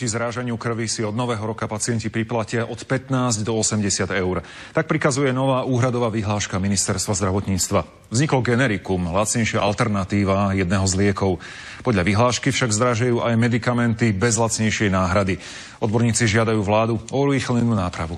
proti zrážaniu krvi si od nového roka pacienti priplatia od 15 do 80 eur. Tak prikazuje nová úhradová vyhláška ministerstva zdravotníctva. Vzniklo generikum, lacnejšia alternatíva jedného z liekov. Podľa vyhlášky však zdražujú aj medikamenty bez lacnejšej náhrady. Odborníci žiadajú vládu o urýchlenú nápravu.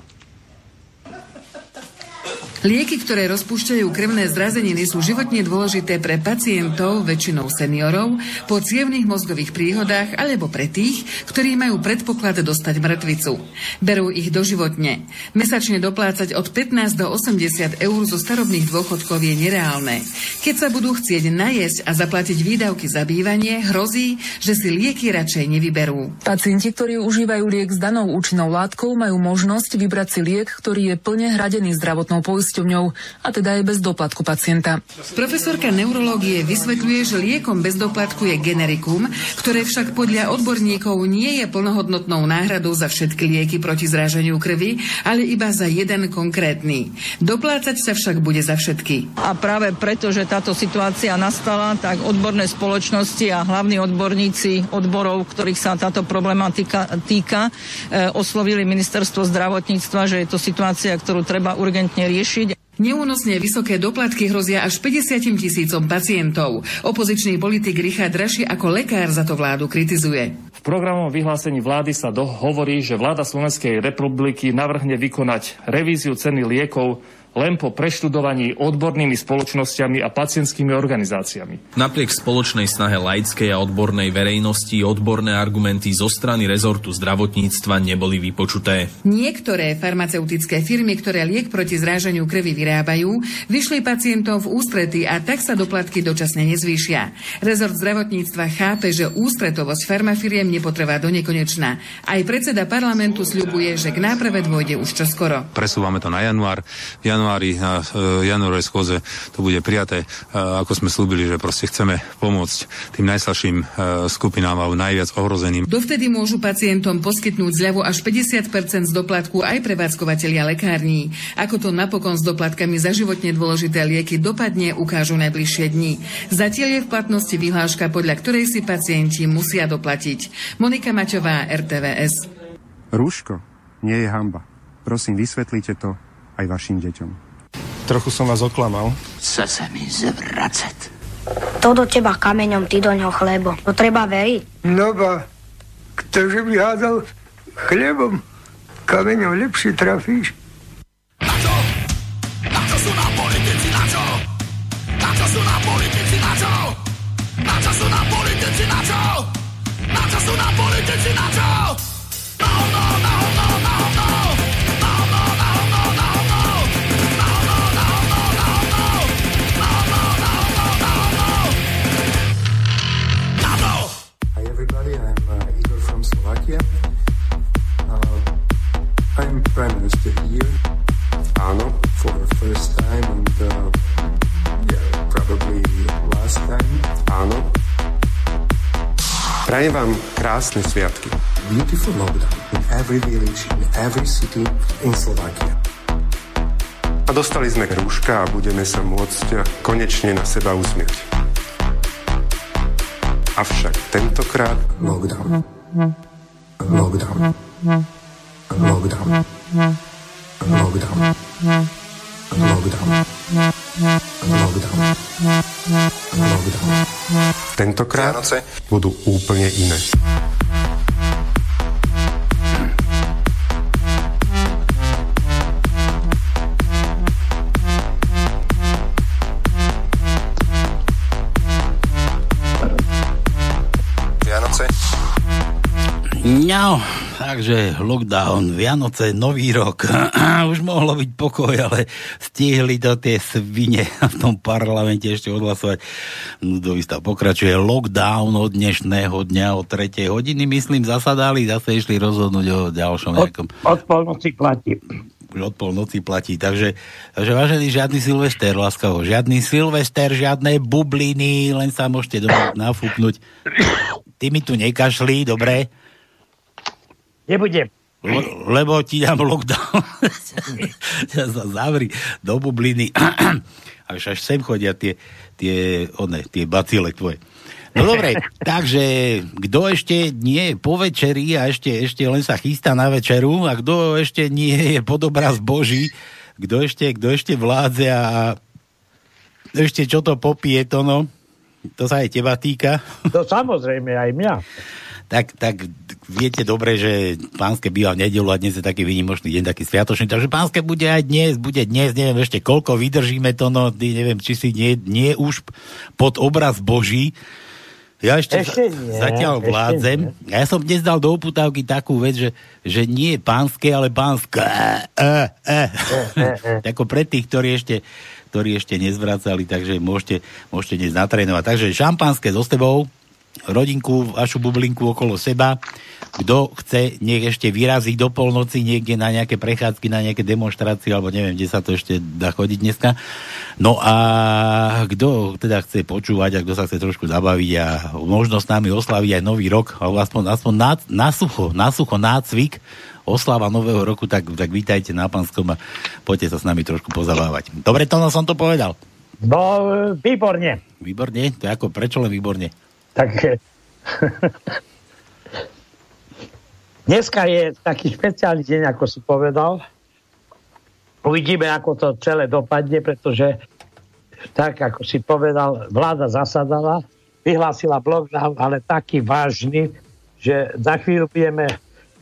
Lieky, ktoré rozpúšťajú krvné zrazeniny, sú životne dôležité pre pacientov, väčšinou seniorov, po cievných mozgových príhodách alebo pre tých, ktorí majú predpoklad dostať mŕtvicu. Berú ich doživotne. Mesačne doplácať od 15 do 80 eur zo starobných dôchodkov je nereálne. Keď sa budú chcieť najesť a zaplatiť výdavky za bývanie, hrozí, že si lieky radšej nevyberú. Pacienti, ktorí užívajú liek s danou účinnou látkou, majú možnosť vybrať si liek, ktorý je plne hradený zdravotnou poisťovňou poisťovňou a teda aj bez doplatku pacienta. Profesorka neurológie vysvetľuje, že liekom bez doplatku je generikum, ktoré však podľa odborníkov nie je plnohodnotnou náhradou za všetky lieky proti zrážaniu krvi, ale iba za jeden konkrétny. Doplácať sa však bude za všetky. A práve preto, že táto situácia nastala, tak odborné spoločnosti a hlavní odborníci odborov, ktorých sa táto problematika týka, e, oslovili ministerstvo zdravotníctva, že je to situácia, ktorú treba urgentne riešiť Neúnosne vysoké doplatky hrozia až 50 tisícom pacientov. Opozičný politik Richard Raši ako lekár za to vládu kritizuje. V programovom vyhlásení vlády sa hovorí, že vláda Slovenskej republiky navrhne vykonať revíziu ceny liekov len po preštudovaní odbornými spoločnosťami a pacientskými organizáciami. Napriek spoločnej snahe laickej a odbornej verejnosti odborné argumenty zo strany rezortu zdravotníctva neboli vypočuté. Niektoré farmaceutické firmy, ktoré liek proti zrážaniu krvi vyrábajú, vyšli pacientov v ústrety a tak sa doplatky dočasne nezvýšia. Rezort zdravotníctva chápe, že ústretovosť farmafiriem nepotrvá do nekonečna. Aj predseda parlamentu sľubuje, že k náprave dôjde už čoskoro. Presúvame to na január. január januári, na e, januárovej schôze to bude prijaté, e, ako sme slúbili, že proste chceme pomôcť tým najslabším e, skupinám alebo najviac ohrozeným. Dovtedy môžu pacientom poskytnúť zľavu až 50% z doplatku aj prevádzkovateľia lekární. Ako to napokon s doplatkami za životne dôležité lieky dopadne, ukážu najbližšie dni. Zatiaľ je v platnosti vyhláška, podľa ktorej si pacienti musia doplatiť. Monika Maťová, RTVS. Rúško nie je hamba. Prosím, vysvetlite to aj vašim deťom. Trochu som vás oklamal. Chce sa mi zvracať. To do teba kameňom, ty do ňoho chlebo. To treba veriť. No ba, ktože by hádal chlebom, kameňom lepšie trafíš. Na čo? Na čo sú na politici, na čo? Na čo sú na politici, na čo? Na čo sú na politici, na čo? Na čo sú na politici, na čo? No, no, no, no, Prajem vám krásne sviatky. Beautiful lockdown in every village, in every city in Slovakia. A dostali sme rúška a budeme sa môcť konečne na seba usmieť. Avšak tentokrát... Lockdown. Lockdown. Lockdown. Lockdown. Lockdown. Lockdown. Lockdown. Tentokrát budú úplne iné. No, Takže lockdown, Vianoce, Nový rok. Už mohlo byť pokoj, ale stihli to tie svine v tom parlamente ešte odhlasovať. Núdový stav pokračuje. Lockdown od dnešného dňa o 3. hodiny, myslím, zasadali, zase išli rozhodnúť o ďalšom nejakom... Od, od polnoci platí. Už od polnoci platí. Takže, takže vážený, žiadny Silvester, láskavo. Žiadny Silvester, žiadne bubliny, len sa môžete doma nafúknuť. Ty mi tu nekašli, dobre? Nebudem. Le, lebo ti dám lockdown. ja sa zavri do bubliny. až až sem chodia tie, tie, one, tie bacile tvoje. No dobre, takže kto ešte nie je po večeri a ešte, ešte len sa chystá na večeru a kto ešte nie je pod obraz Boží, kto ešte, kto ešte vládze a ešte čo to popije to no, to sa aj teba týka. To samozrejme aj mňa tak, tak viete dobre, že pánske býva v nedelu a dnes je taký výnimočný deň, taký sviatočný, takže pánske bude aj dnes, bude dnes, neviem ešte koľko vydržíme to, no neviem, či si nie, nie už pod obraz Boží, ja ešte, ešte nie, zatiaľ vládzem. Ešte ja som dnes dal do uputávky takú vec, že, že nie pánske, ale pánske. E, e, e. Ako pre tých, ktorí ešte, ktorí ešte nezvracali, takže môžete, môžete dnes natrénovať. Takže šampanské so tebou, rodinku, vašu bublinku okolo seba. Kto chce, nech ešte vyrazí do polnoci niekde na nejaké prechádzky, na nejaké demonstrácie, alebo neviem, kde sa to ešte dá chodiť dneska. No a kto teda chce počúvať a kto sa chce trošku zabaviť a možno s nami oslaviť aj nový rok, alebo aspoň, aspoň na, na sucho, na sucho, nácvik, oslava nového roku, tak, tak vítajte na Panskom a poďte sa s nami trošku pozabávať. Dobre, to som to povedal. No, výborne. Výborne? To je ako, prečo len výborne? Takže dneska je taký špeciálny deň, ako si povedal. Uvidíme, ako to celé dopadne, pretože tak, ako si povedal, vláda zasadala, vyhlásila lockdown, ale taký vážny, že za chvíľu budeme,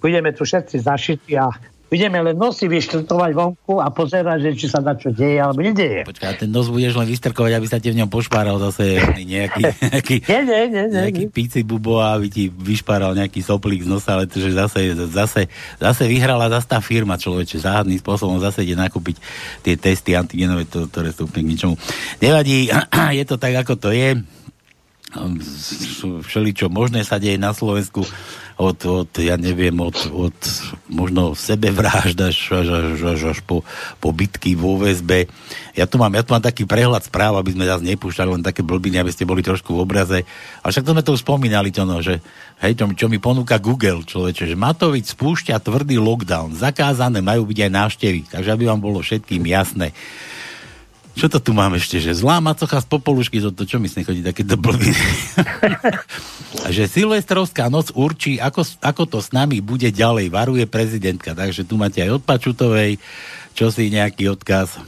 budeme tu všetci zašití a budeme len nosy vyštrtovať vonku a pozerať, že či sa na čo deje alebo nedeje. Počkaj, ten nos budeš len vystrkovať, aby sa ti v ňom pošpáral zase nejaký, nejaký, nie, nie, nie, nie, nejaký píci bubo a aby ti vyšpáral nejaký soplík z nosa, ale to, že zase, zase, zase vyhrala zase tá firma človeče, záhadným spôsobom zase ide nakúpiť tie testy antigenové, to, ktoré sú úplne k ničomu. Nevadí, je to tak, ako to je všeličo možné sa deje na Slovensku od, od ja neviem, od, od možno sebevrážd až, až, až, až, po, po bitky vo väzbe. Ja tu, mám, ja tu mám taký prehľad správ, aby sme zase nepúšťali len také blbiny, aby ste boli trošku v obraze. A však to sme to už spomínali, to no, že hej, to, čo mi ponúka Google, človeče, že Matovič spúšťa tvrdý lockdown. Zakázané majú byť aj návštevy. Takže aby vám bolo všetkým jasné. Čo to tu máme ešte? Že zlá macocha z popolušky, to, to čo myslím chodí také do že Silvestrovská noc určí, ako, ako to s nami bude ďalej, varuje prezidentka. Takže tu máte aj od Pačutovej, čo si nejaký odkaz.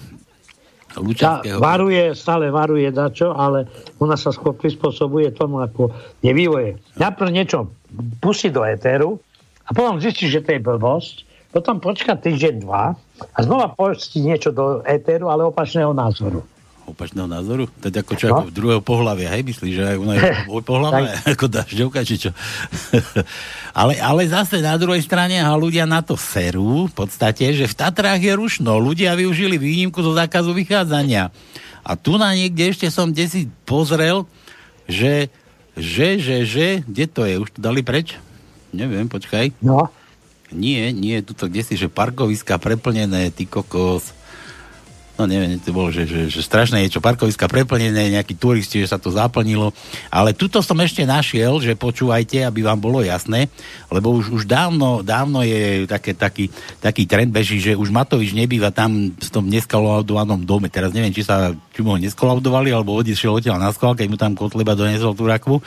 Lučanského... varuje, stále varuje dačo, ale ona sa skôr prispôsobuje tomu, ako je vývoje. Najprv niečo pustí do éteru a potom zistí, že to je blbosť, potom počka týždeň, dva a znova pustí niečo do éteru, ale opačného názoru. Opačného názoru? Je ako čo, no? ako druhého pohľavia, hej? Myslíš, že aj ona je pohľavia, ako dažďovka, či čo? ale, ale zase na druhej strane a ľudia na to serú, v podstate, že v Tatrách je rušno. Ľudia využili výnimku zo zákazu vychádzania. A tu na niekde ešte som desi pozrel, že, že, že, že, kde to je? Už to dali preč? Neviem, počkaj. No. Nie, nie, tuto kde si, že parkoviska preplnené, ty kokos no neviem, to bolo, že, že, že strašné je čo parkoviska preplnené, nejakí turisti, že sa to zaplnilo. Ale tuto som ešte našiel, že počúvajte, aby vám bolo jasné, lebo už, už dávno, dávno je také, taký, taký trend beží, že už Matovič nebýva tam v tom neskolaudovanom dome. Teraz neviem, či sa či mu ho neskolaudovali, alebo odišiel odtiaľ na skval, keď mu tam Kotleba donesol tú rakvu.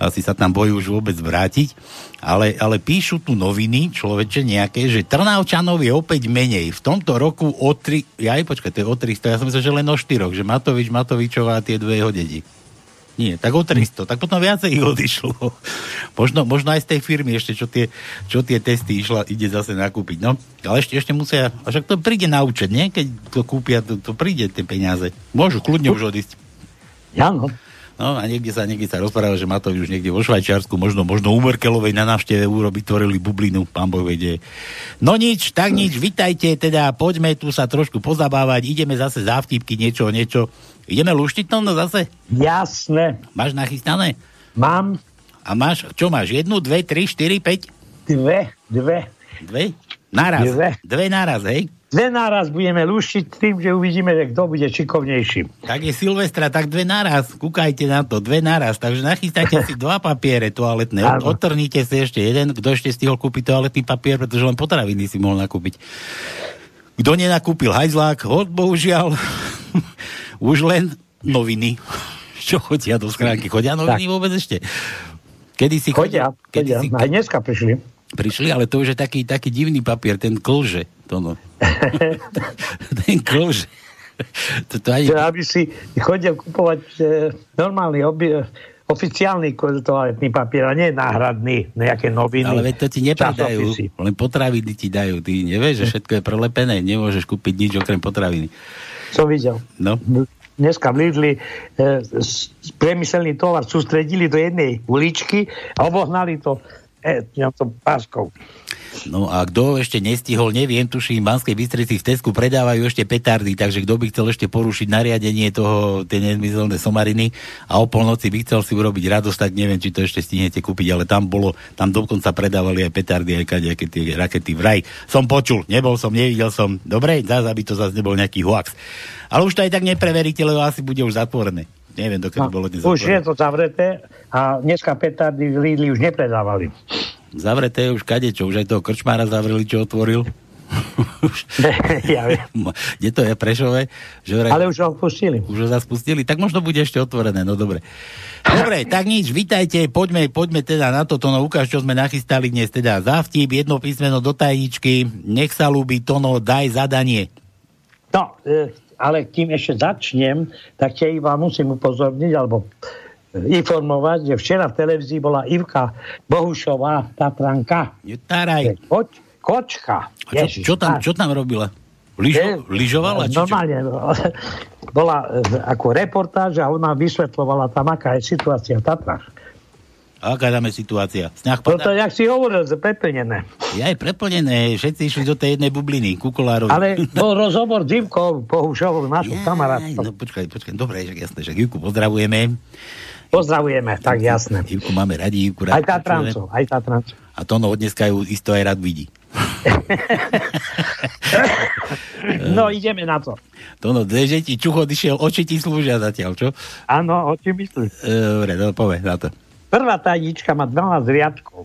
Asi sa tam bojí už vôbec vrátiť ale, ale píšu tu noviny, človeče nejaké, že Trnavčanov je opäť menej. V tomto roku o tri, ja aj počkaj, to je o 300, ja som myslel, že len o štyroch, že Matovič, Matovičová a tie dve jeho deti. Nie, tak o 300, tak potom viacej ich odišlo. Možno, možno aj z tej firmy ešte, čo tie, čo tie testy išla, ide zase nakúpiť. No, ale ešte, ešte musia, a však to príde na účet, nie? Keď to kúpia, to, to príde tie peniaze. Môžu kľudne už odísť. Áno. No a niekde sa, niekde sa rozpráva, že Matovi už niekde vo Švajčiarsku, možno, možno u Merkelovej na návšteve urobi, tvorili bublinu, pán Boh vedie. No nič, tak nič, vitajte, teda poďme tu sa trošku pozabávať, ideme zase za vtipky, niečo, niečo. Ideme luštiť to no zase? Jasné. Máš nachystané? Mám. A máš, čo máš, jednu, dve, tri, štyri, päť? Dve, dve. Dve? Naraz. Dve. Dve naraz, hej? Dve naraz budeme luštiť tým, že uvidíme, že kto bude šikovnejší. Tak je Silvestra, tak dve naraz. Kúkajte na to, dve naraz. Takže nachystajte si dva papiere toaletné. Áno. Odtrnite si ešte jeden, kto ešte stihol kúpiť toaletný papier, pretože len potraviny si mohol nakúpiť. Kto nenakúpil hajzlák, hod, bohužiaľ, už len noviny. Čo chodia do schránky? Chodia noviny Tak. vôbec ešte? Kedy si Chodia, kedy chodia. si, Aj dneska prišli. Prišli, ale to už je taký, taký divný papier, ten klže. To no. ten klže. To, to ani... Aby si chodil kupovať e, normálny obi- oficiálny toaletný papier a nie náhradný, nejaké noviny. Ale veď to ti nepredajú, časopisy. len potraviny ti dajú. Ty nevieš, že všetko je prelepené, nemôžeš kúpiť nič okrem potraviny. Som videl. No. Dneska v Lidli e, priemyselný tovar sústredili do jednej uličky a obohnali to e, to páskou. No a kto ešte nestihol, neviem, tuším, v Banskej Bystrici v Tesku predávajú ešte petardy, takže kto by chcel ešte porušiť nariadenie toho, tie nezmyselné somariny a o polnoci by chcel si urobiť radosť, tak neviem, či to ešte stihnete kúpiť, ale tam bolo, tam dokonca predávali aj petardy, aj kadejaké tie rakety vraj. Som počul, nebol som, nevidel som. Dobre, zás, aby to zase nebol nejaký hoax. Ale už to aj tak nepreveríte, lebo asi bude už zatvorené. Neviem, dokedy bolo dnes Už je to zavreté a dneska petardy v Lidli už nepredávali. Zavreté je už kadečo, už aj toho krčmára zavreli, čo otvoril. ja viem. Kde to je Prešové? Že vraj... Ale už ho pustili. Už ho zase pustili, tak možno bude ešte otvorené, no dobre. Dobre, tak nič, vitajte, poďme, poďme teda na toto, no ukáž, čo sme nachystali dnes, teda za vtip, jedno písmeno do tajničky, nech sa ľúbi, Tono, daj zadanie. No, e, ale kým ešte začnem, tak ťa iba musím upozorniť, alebo e, informovať, že včera v televízii bola Ivka Bohušová, Tatranka. Taraj. Koč, kočka. A čo, čo, tam, čo tam robila? Lyžo, lyžovala? Či čo? Normálne, no, bola e, ako reportáž a ona vysvetlovala tam, aká je situácia v Tatrách. A aká tam je situácia? Snah Toto, padá? jak si hovoril, že preplnené. Je aj preplnené, všetci išli do tej jednej bubliny, kukolárovi. Ale bol rozhovor s Ivkou Bohušovou, našou kamarátkou. No počkaj, počkaj, dobre, že jasné, že Ivku pozdravujeme. Pozdravujeme, tak jasné. Ivku máme radi, Ivku Aj rád Tatrancov, aj Tatrancov. A to no od dneska ju isto aj rád vidí. No, ideme na to. To no, že ti čuchod išiel, oči ti slúžia zatiaľ, čo? Áno, o čím myslíš? E, Dobre, no povedz na to. Prvá tajnička má 12 riadkov.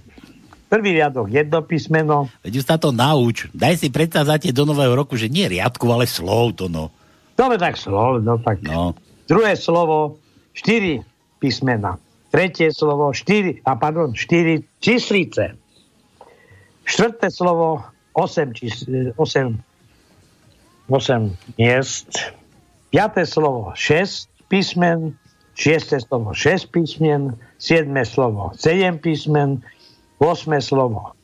Prvý riadok jedno písmeno, Veď už sa to nauč. Daj si predstavzate do nového roku, že nie riadku, ale slov to no. dobre tak slovo, no tak. No. Druhé slovo, štyri písmena. Tretie slovo, štyri, a pardon, štyri číslice. Štvrté slovo, 8, čís, 8, 8 miest. Piaté slovo, 6 písmen. Šiesté slovo, 6 písmen. Siedme slovo, 7 písmen. Osme slovo,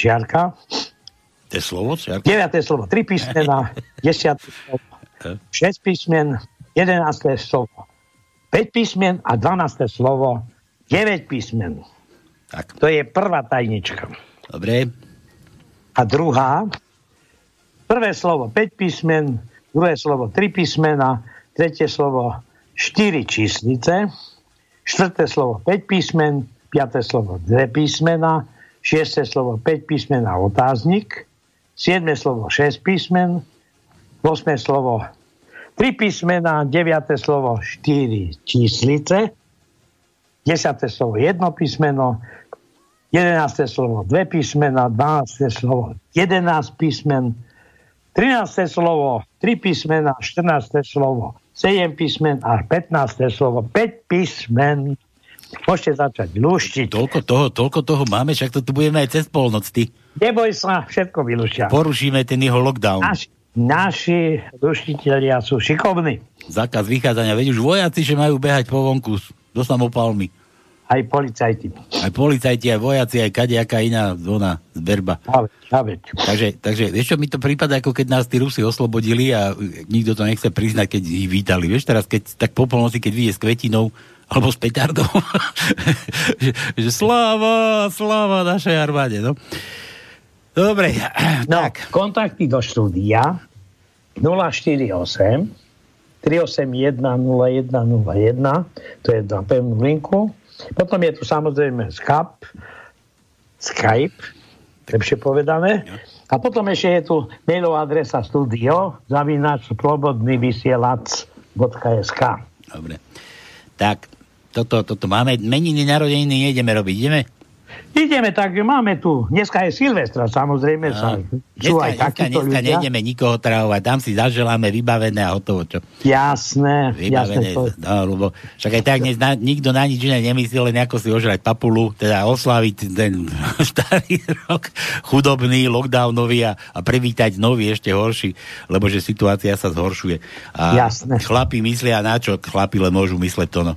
čiarka. To je slovo, čiarka? Deviaté slovo, 3 písmena. Desiaté slovo, 6 písmen. Jedenácté slovo, 5 písmen a 12. slovo, 9 písmen. Tak. To je prvá tajnička. Dobre. A druhá, prvé slovo 5 písmen, druhé slovo 3 písmena, tretie slovo 4 číslice, štvrté slovo 5 písmen, piaté slovo 2 písmena, šiesté slovo 5 písmen a otáznik, siedme slovo 6 písmen, osme slovo 3 písmena, deviaté slovo 4 číslice, desiaté slovo 1 písmeno, 11. slovo 2 písmena, 12. slovo 11 písmen, 13. slovo 3 písmena, 14. slovo 7 písmen a 15. slovo 5 písmen. Môžete začať luštiť. Toľko toho, toľko toho máme, však to tu budeme aj cez polnoc, ty. Neboj sa, všetko vylúšťa. Porušíme ten jeho lockdown. Naši, naši luštiteľia sú šikovní. Zákaz vychádzania. Veď už vojaci, že majú behať po vonku do samopalmy. Aj policajti. Aj policajti, aj vojaci, aj kadejaká iná zóna zberba. Takže, takže vieš čo, mi to prípada, ako keď nás tí Rusi oslobodili a nikto to nechce priznať, keď ich vítali. Vieš, teraz keď, tak po polnoci, keď vyjde s kvetinou, alebo s petardou, že, že sláva, sláva našej armáde, no. Dobre. No, tak. kontakty do štúdia 048 381 0101, to je na pevnú linku. Potom je tu samozrejme Skype, Skype, lepšie povedané. A potom ešte je tu mailová adresa studio zavinač slobodný vysielač.sk Dobre. Tak, toto, toto máme. Meniny narodeniny nejdeme robiť, ideme? Ideme tak, máme tu, dneska je Silvestra, samozrejme, no. sa, sú dneska, aj takíto dneska, ľudia. nejdeme nikoho travovať, tam si zaželáme vybavené a hotovo, čo? Jasné, Vybavené, jasné. To... no, lebo však aj tak dnes, na, nikto na nič iné nemyslí, len ako si ožrať papulu, teda oslaviť ten starý rok chudobný, lockdownový a, a privítať nový ešte horší, lebo že situácia sa zhoršuje. A Jasné. chlapi myslia na čo? Chlapi len môžu mysleť to, no.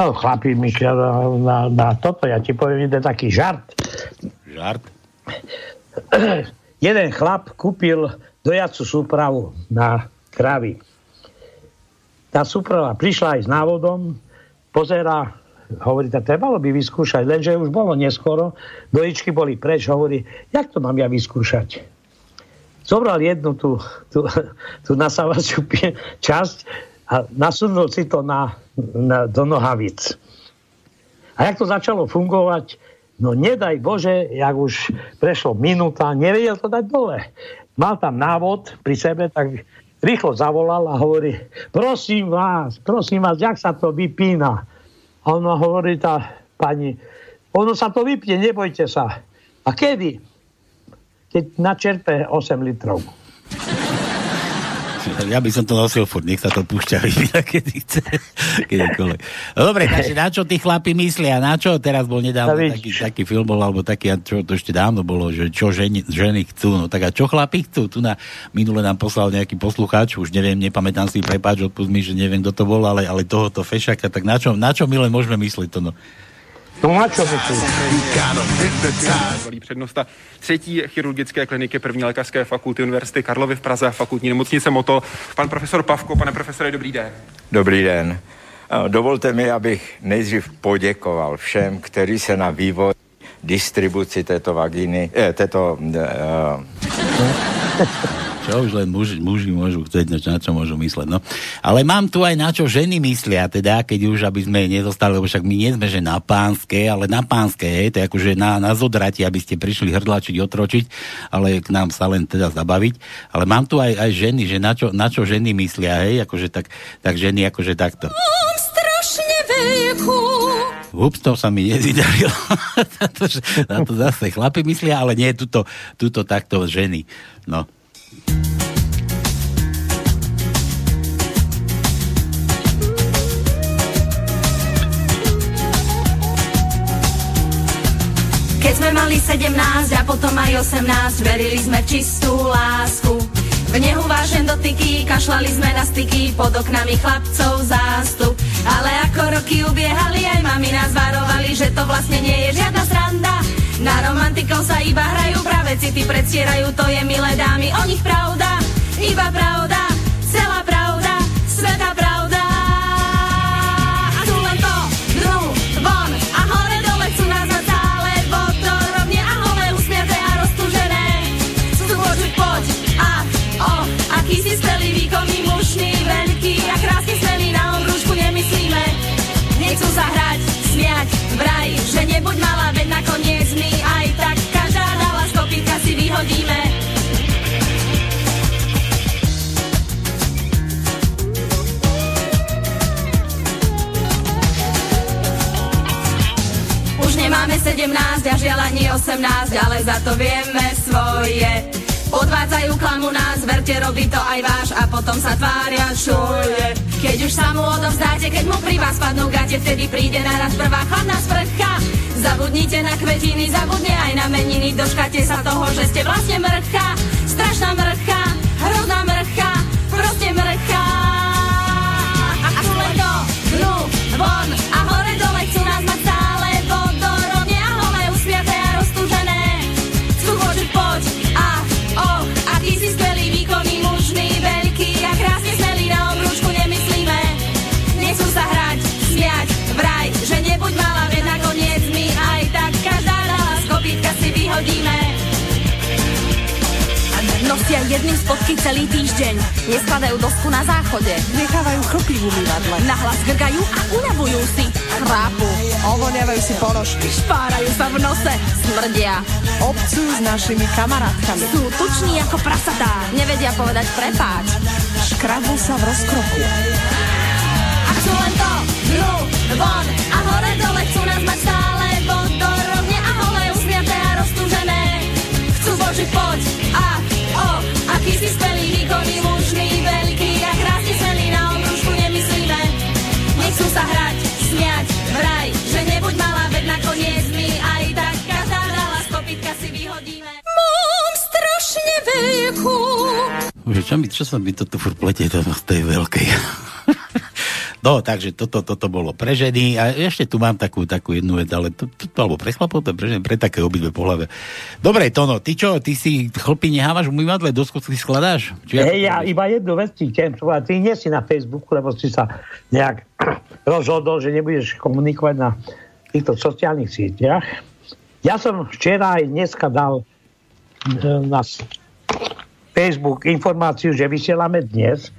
No, chlapi, myslia na, na, toto, ja ti poviem jeden taký žart. Žart? jeden chlap kúpil dojacu súpravu na kravy. Tá súprava prišla aj s návodom, pozera, hovorí, tak trebalo by vyskúšať, lenže už bolo neskoro, dojičky boli preč, hovorí, jak to mám ja vyskúšať? Zobral jednu tú, tú, tú nasávaciu časť a nasunul si to na, na, do nohavic. A jak to začalo fungovať, no nedaj Bože, jak už prešlo minúta, nevedel to dať dole. Mal tam návod pri sebe, tak rýchlo zavolal a hovorí, prosím vás, prosím vás, jak sa to vypína? A ona hovorí tá pani, ono sa to vypne, nebojte sa. A kedy? Keď načerpe 8 litrov. Ja by som to nosil furt, nech sa to púšťa, kedy chce, kedykoľvek. No dobre, takže na čo tí chlapi myslia, na čo? Teraz bol nedávno taký, taký film bol, alebo taký, čo to ešte dávno bolo, že čo ženy, ženy chcú. No tak a čo chlapi chcú? Tu na, minule nám poslal nejaký poslucháč, už neviem, nepamätám si, prepáč, odpust mi, že neviem, kto to bol, ale, ale tohoto fešaka, tak na čo, na čo my len môžeme myslieť to, no? Volí přednosta třetí chirurgické kliniky první lékařské fakulty Univerzity Karlovy v Praze a fakultní nemocnice Moto. Pan profesor Pavko, pane profesore, dobrý den. Dobrý den. Dovolte mi, abych nejdřív poděkoval všem, kteří se na vývoj distribuci této vagíny, eh, této... Eh, čo už len muži, muži môžu chcieť, na čo, môžu mysleť. No. Ale mám tu aj na čo ženy myslia, teda, keď už, aby sme nezostali, lebo však my nie sme, že na pánske, ale na pánske, hej, to je akože na, na zodrati, aby ste prišli hrdlačiť, otročiť, ale k nám sa len teda zabaviť. Ale mám tu aj, aj ženy, že na čo, na čo ženy myslia, hej, akože tak, tak ženy akože takto. Mám strašne veľkú Ups, to sa mi nevydarilo. na, to, na to zase chlapi myslia, ale nie tuto, tuto takto ženy. No. Keď sme mali 17 a potom aj 18, verili sme v čistú lásku. V nehu vážen dotyky, kašlali sme na styky, pod oknami chlapcov zástup. Ale ako roky ubiehali, aj mami nás varovali, že to vlastne nie je žiadna sranda. Na romantikov sa iba hrajú, práve city predstierajú, to je milé dámy, o nich pravda, iba pravda, celá pravda, sveta pravda. Dole chcú nás na stále vodorovne a holé usmiate a roztúžené. Chcú počuť a o, aký si stelý, výkonný, mušný, veľký a krásny smelý, na obrúšku nemyslíme. Nechcú sa hrať, smiať, vraj, že nebuď malá, veď nakoniec vyhodíme. Už nemáme 17 a žiaľ ani 18, ale za to vieme svoje. Podvádzajú klamu nás, verte, robí to aj váš a potom sa tvária čuje. Keď už sa mu odovzdáte, keď mu pri vás padnú gate, vtedy príde naraz prvá chladná sprcha. Zabudnite na kvetiny, zabudne aj na meniny, doškate sa toho, že ste vlastne mrcha. Strašná mrcha, hrozná mrcha, proste mrcha. A len to, dnu, von Nosia jedným spodky celý týždeň. Neskladajú dosku na záchode. Nechávajú chlpy v umývadle. Nahlas grgajú a unavujú si. Chrápu. Ovoniavajú si ponožky. Špárajú sa v nose. Smrdia. Obcujú s našimi kamarátkami. Sú tuční ako prasatá. Nevedia povedať prepáč. Škrabú sa v rozkroku. A chcú len to, hru, von a hore dole chcú nás mať stále vodorovne a holé usmiaté a roztúžené. Chcú Boži poď, strašne veľkú Že čo, mi, čo sa mi toto furt pletie to, tej veľkej. No, takže toto, toto bolo pre ženy a ešte tu mám takú, takú jednu vec, ale to, to, to alebo pre chlapov, to pre, ženy, pre také obidve pohľave. Dobre, Tono, ty čo, ty si chlpy nehávaš v umývadle, dosku si skladáš? Či Hej, ja iba jednu vec ti chcem povedať. Ty nie si na Facebooku, lebo si sa nejak rozhodol, že nebudeš komunikovať na týchto sociálnych sieťach. Ja som včera aj dneska dal e, na Facebook informáciu, že vysielame dnes.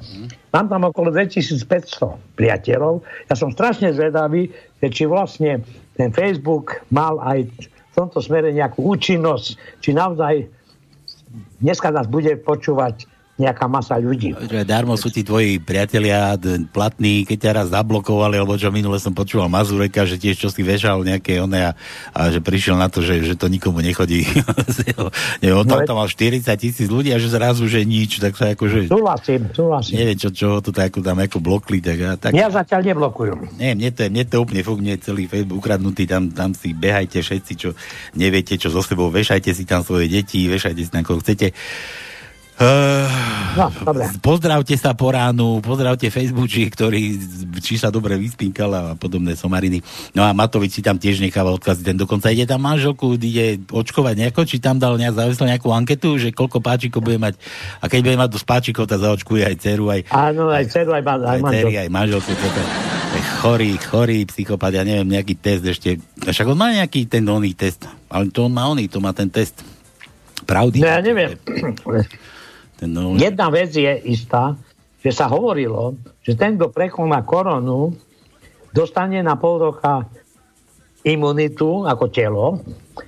Mám tam okolo 2500 priateľov. Ja som strašne zvedavý, či vlastne ten Facebook mal aj v tomto smere nejakú účinnosť, či naozaj dneska nás bude počúvať nejaká masa ľudí. Darmo sú ti tvoji priatelia platní, keď ťa raz zablokovali, alebo čo minule som počúval Mazureka, že tiež čo si vešal nejaké one a, a že prišiel na to, že, že to nikomu nechodí. Neviem, on tam, No, tam mal 40 tisíc ľudí a že zrazu, že nič, tak sa akože... Súhlasím, súhlasím. Neviem, čo, čo to tak, tam ako blokli, tak, a, tak Ja zatiaľ neblokujem. Nie, mne to, mne to úplne fuk, mne celý Facebook ukradnutý, tam, tam si behajte všetci, čo neviete, čo so sebou, vešajte si tam svoje deti, vešajte si tam, koho chcete. Uh, no, dobre. Pozdravte sa po ránu, pozdravte Facebooki, ktorý či sa dobre vyspínkal a podobné somariny. No a Matovič si tam tiež necháva odkazy, ten dokonca ide tam manželku, ide očkovať nejako, či tam dal nejak závislо nejakú anketu, že koľko páčikov bude mať a keď bude mať dosť páčikov, tak zaočkuje aj dceru, aj, Áno, aj dceru, aj, aj aj dcery, manžel. aj manželku. Toto. Chorý, chorý psychopat, ja neviem, nejaký test ešte. Však on má nejaký ten oný test, ale to on má oný, to má ten test. Pravdy. No ja neviem. Ten, Jedna vec je istá, že sa hovorilo, že ten, kto prekoná koronu, dostane na pol roka imunitu ako telo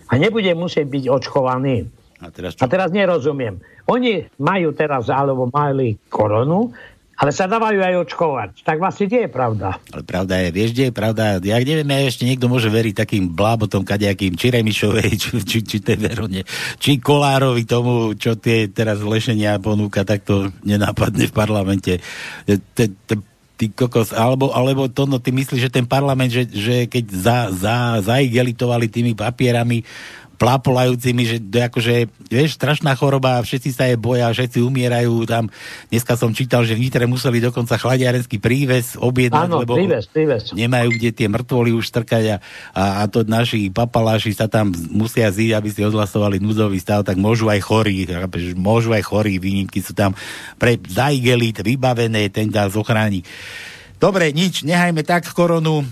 a nebude musieť byť očkovaný. A teraz, a teraz nerozumiem. Oni majú teraz, alebo mali koronu, ale sa dávajú aj očkovať. Tak vlastne nie je pravda. Ale pravda je, vieš, kde je pravda? Ja neviem, ja ešte niekto môže veriť takým blábotom kadejakým, či Remišovej, či, či, či tej Verone, či Kolárovi tomu, čo tie teraz lešenia ponúka, tak to nenápadne v parlamente. Te, te, ty kokos, alebo, alebo to, no ty myslíš, že ten parlament, že, že keď za, za, zaigelitovali tými papierami plápolajúcimi, že to akože, vieš, strašná choroba, všetci sa je boja, všetci umierajú tam. Dneska som čítal, že v Nitre museli dokonca chladiarenský príves objednať, Áno, lebo príves, príves. nemajú kde tie mŕtvoly už strkať a, a, a to naši papaláši sa tam musia zísť, aby si odhlasovali núdzový stav, tak môžu aj chorí, môžu aj chorí, výnimky sú tam pre zaigelit, vybavené, ten nás ochráni. Dobre, nič, nehajme tak koronu,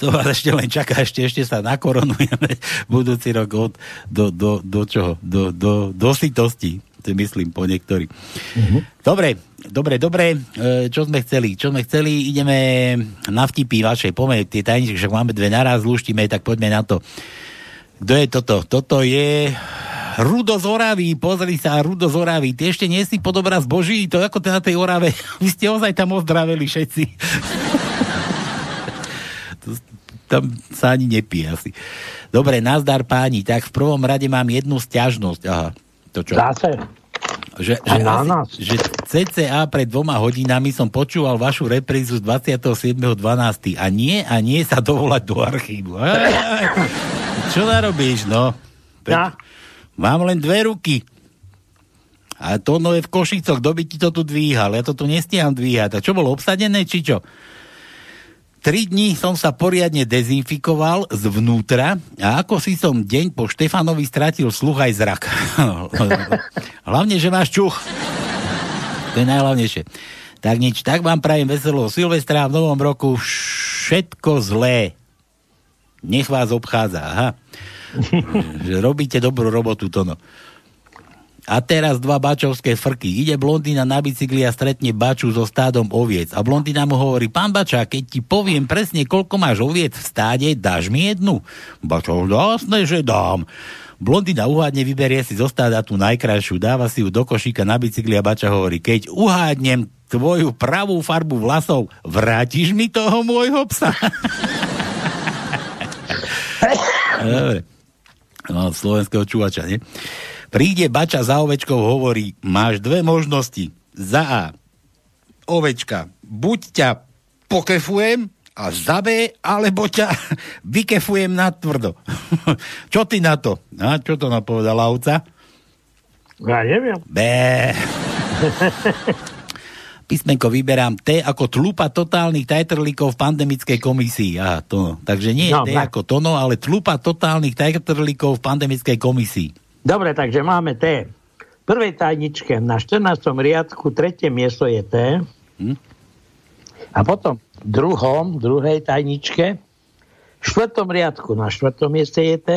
to vás ešte len čaká, ešte, ešte sa nakoronujeme budúci rok od, do, do, do čoho? Do, do, do sytosti, si myslím po niektorí. Dobre, dobre, dobre, e, čo sme chceli? Čo sme chceli? Ideme na vtipy vašej, poďme tie tajničky, však máme dve naraz, lúštime, tak poďme na to. Kto je toto? Toto je Rudo z Oravy, pozri sa, Rudo z Oravy, ty ešte nie si podobra zboží, to ako to na tej Orave, vy ste ozaj tam ozdraveli všetci. Tam sa ani nepije asi. Dobre, nazdar páni, tak v prvom rade mám jednu stiažnosť. Aha, to čo? Zase. Že, že, asi, nás. že CCA pred dvoma hodinami som počúval vašu reprízu z 27.12. A nie, a nie sa dovolať do archívu. Aj, aj, čo narobíš, no? Veď Mám len dve ruky. A to no je v Košicoch, kto by ti to tu dvíhal? Ja to tu nestiaham dvíhať. A čo bolo obsadené, či čo? Tri dní som sa poriadne dezinfikoval zvnútra a ako si som deň po Štefanovi stratil sluch aj zrak. Hlavne, že máš čuch. To je najhlavnejšie. Tak nič, tak vám prajem veselého Silvestra v novom roku všetko zlé. Nech vás obchádza, aha. že robíte dobrú robotu, to no. A teraz dva bačovské frky. Ide blondína na bicykli a stretne baču so stádom oviec. A blondína mu hovorí, pán bača, keď ti poviem presne, koľko máš oviec v stáde, dáš mi jednu? Bačo, jasné, že dám. Blondína uhádne, vyberie si zo stáda tú najkrajšiu, dáva si ju do košíka na bicykli a bača hovorí, keď uhádnem tvoju pravú farbu vlasov, vrátiš mi toho môjho psa? Dobre. No, slovenského čuvača, nie? Príde bača za ovečkou, hovorí, máš dve možnosti. Za A, ovečka, buď ťa pokefujem, a za B, alebo ťa vykefujem na tvrdo. čo ty na to? A čo to napovedala ovca? Ja neviem. B. Písmenko vyberám T ako tlupa totálnych tajtrlíkov v pandemickej komisii. Aha, to. Takže nie no, tak. ako tono, ale tlupa totálnych tajtrlíkov v pandemickej komisii. Dobre, takže máme T. V prvej tajničke na 14. riadku tretie miesto je T. Hm? A potom v druhom, druhej tajničke v štvrtom riadku na štvrtom mieste je T.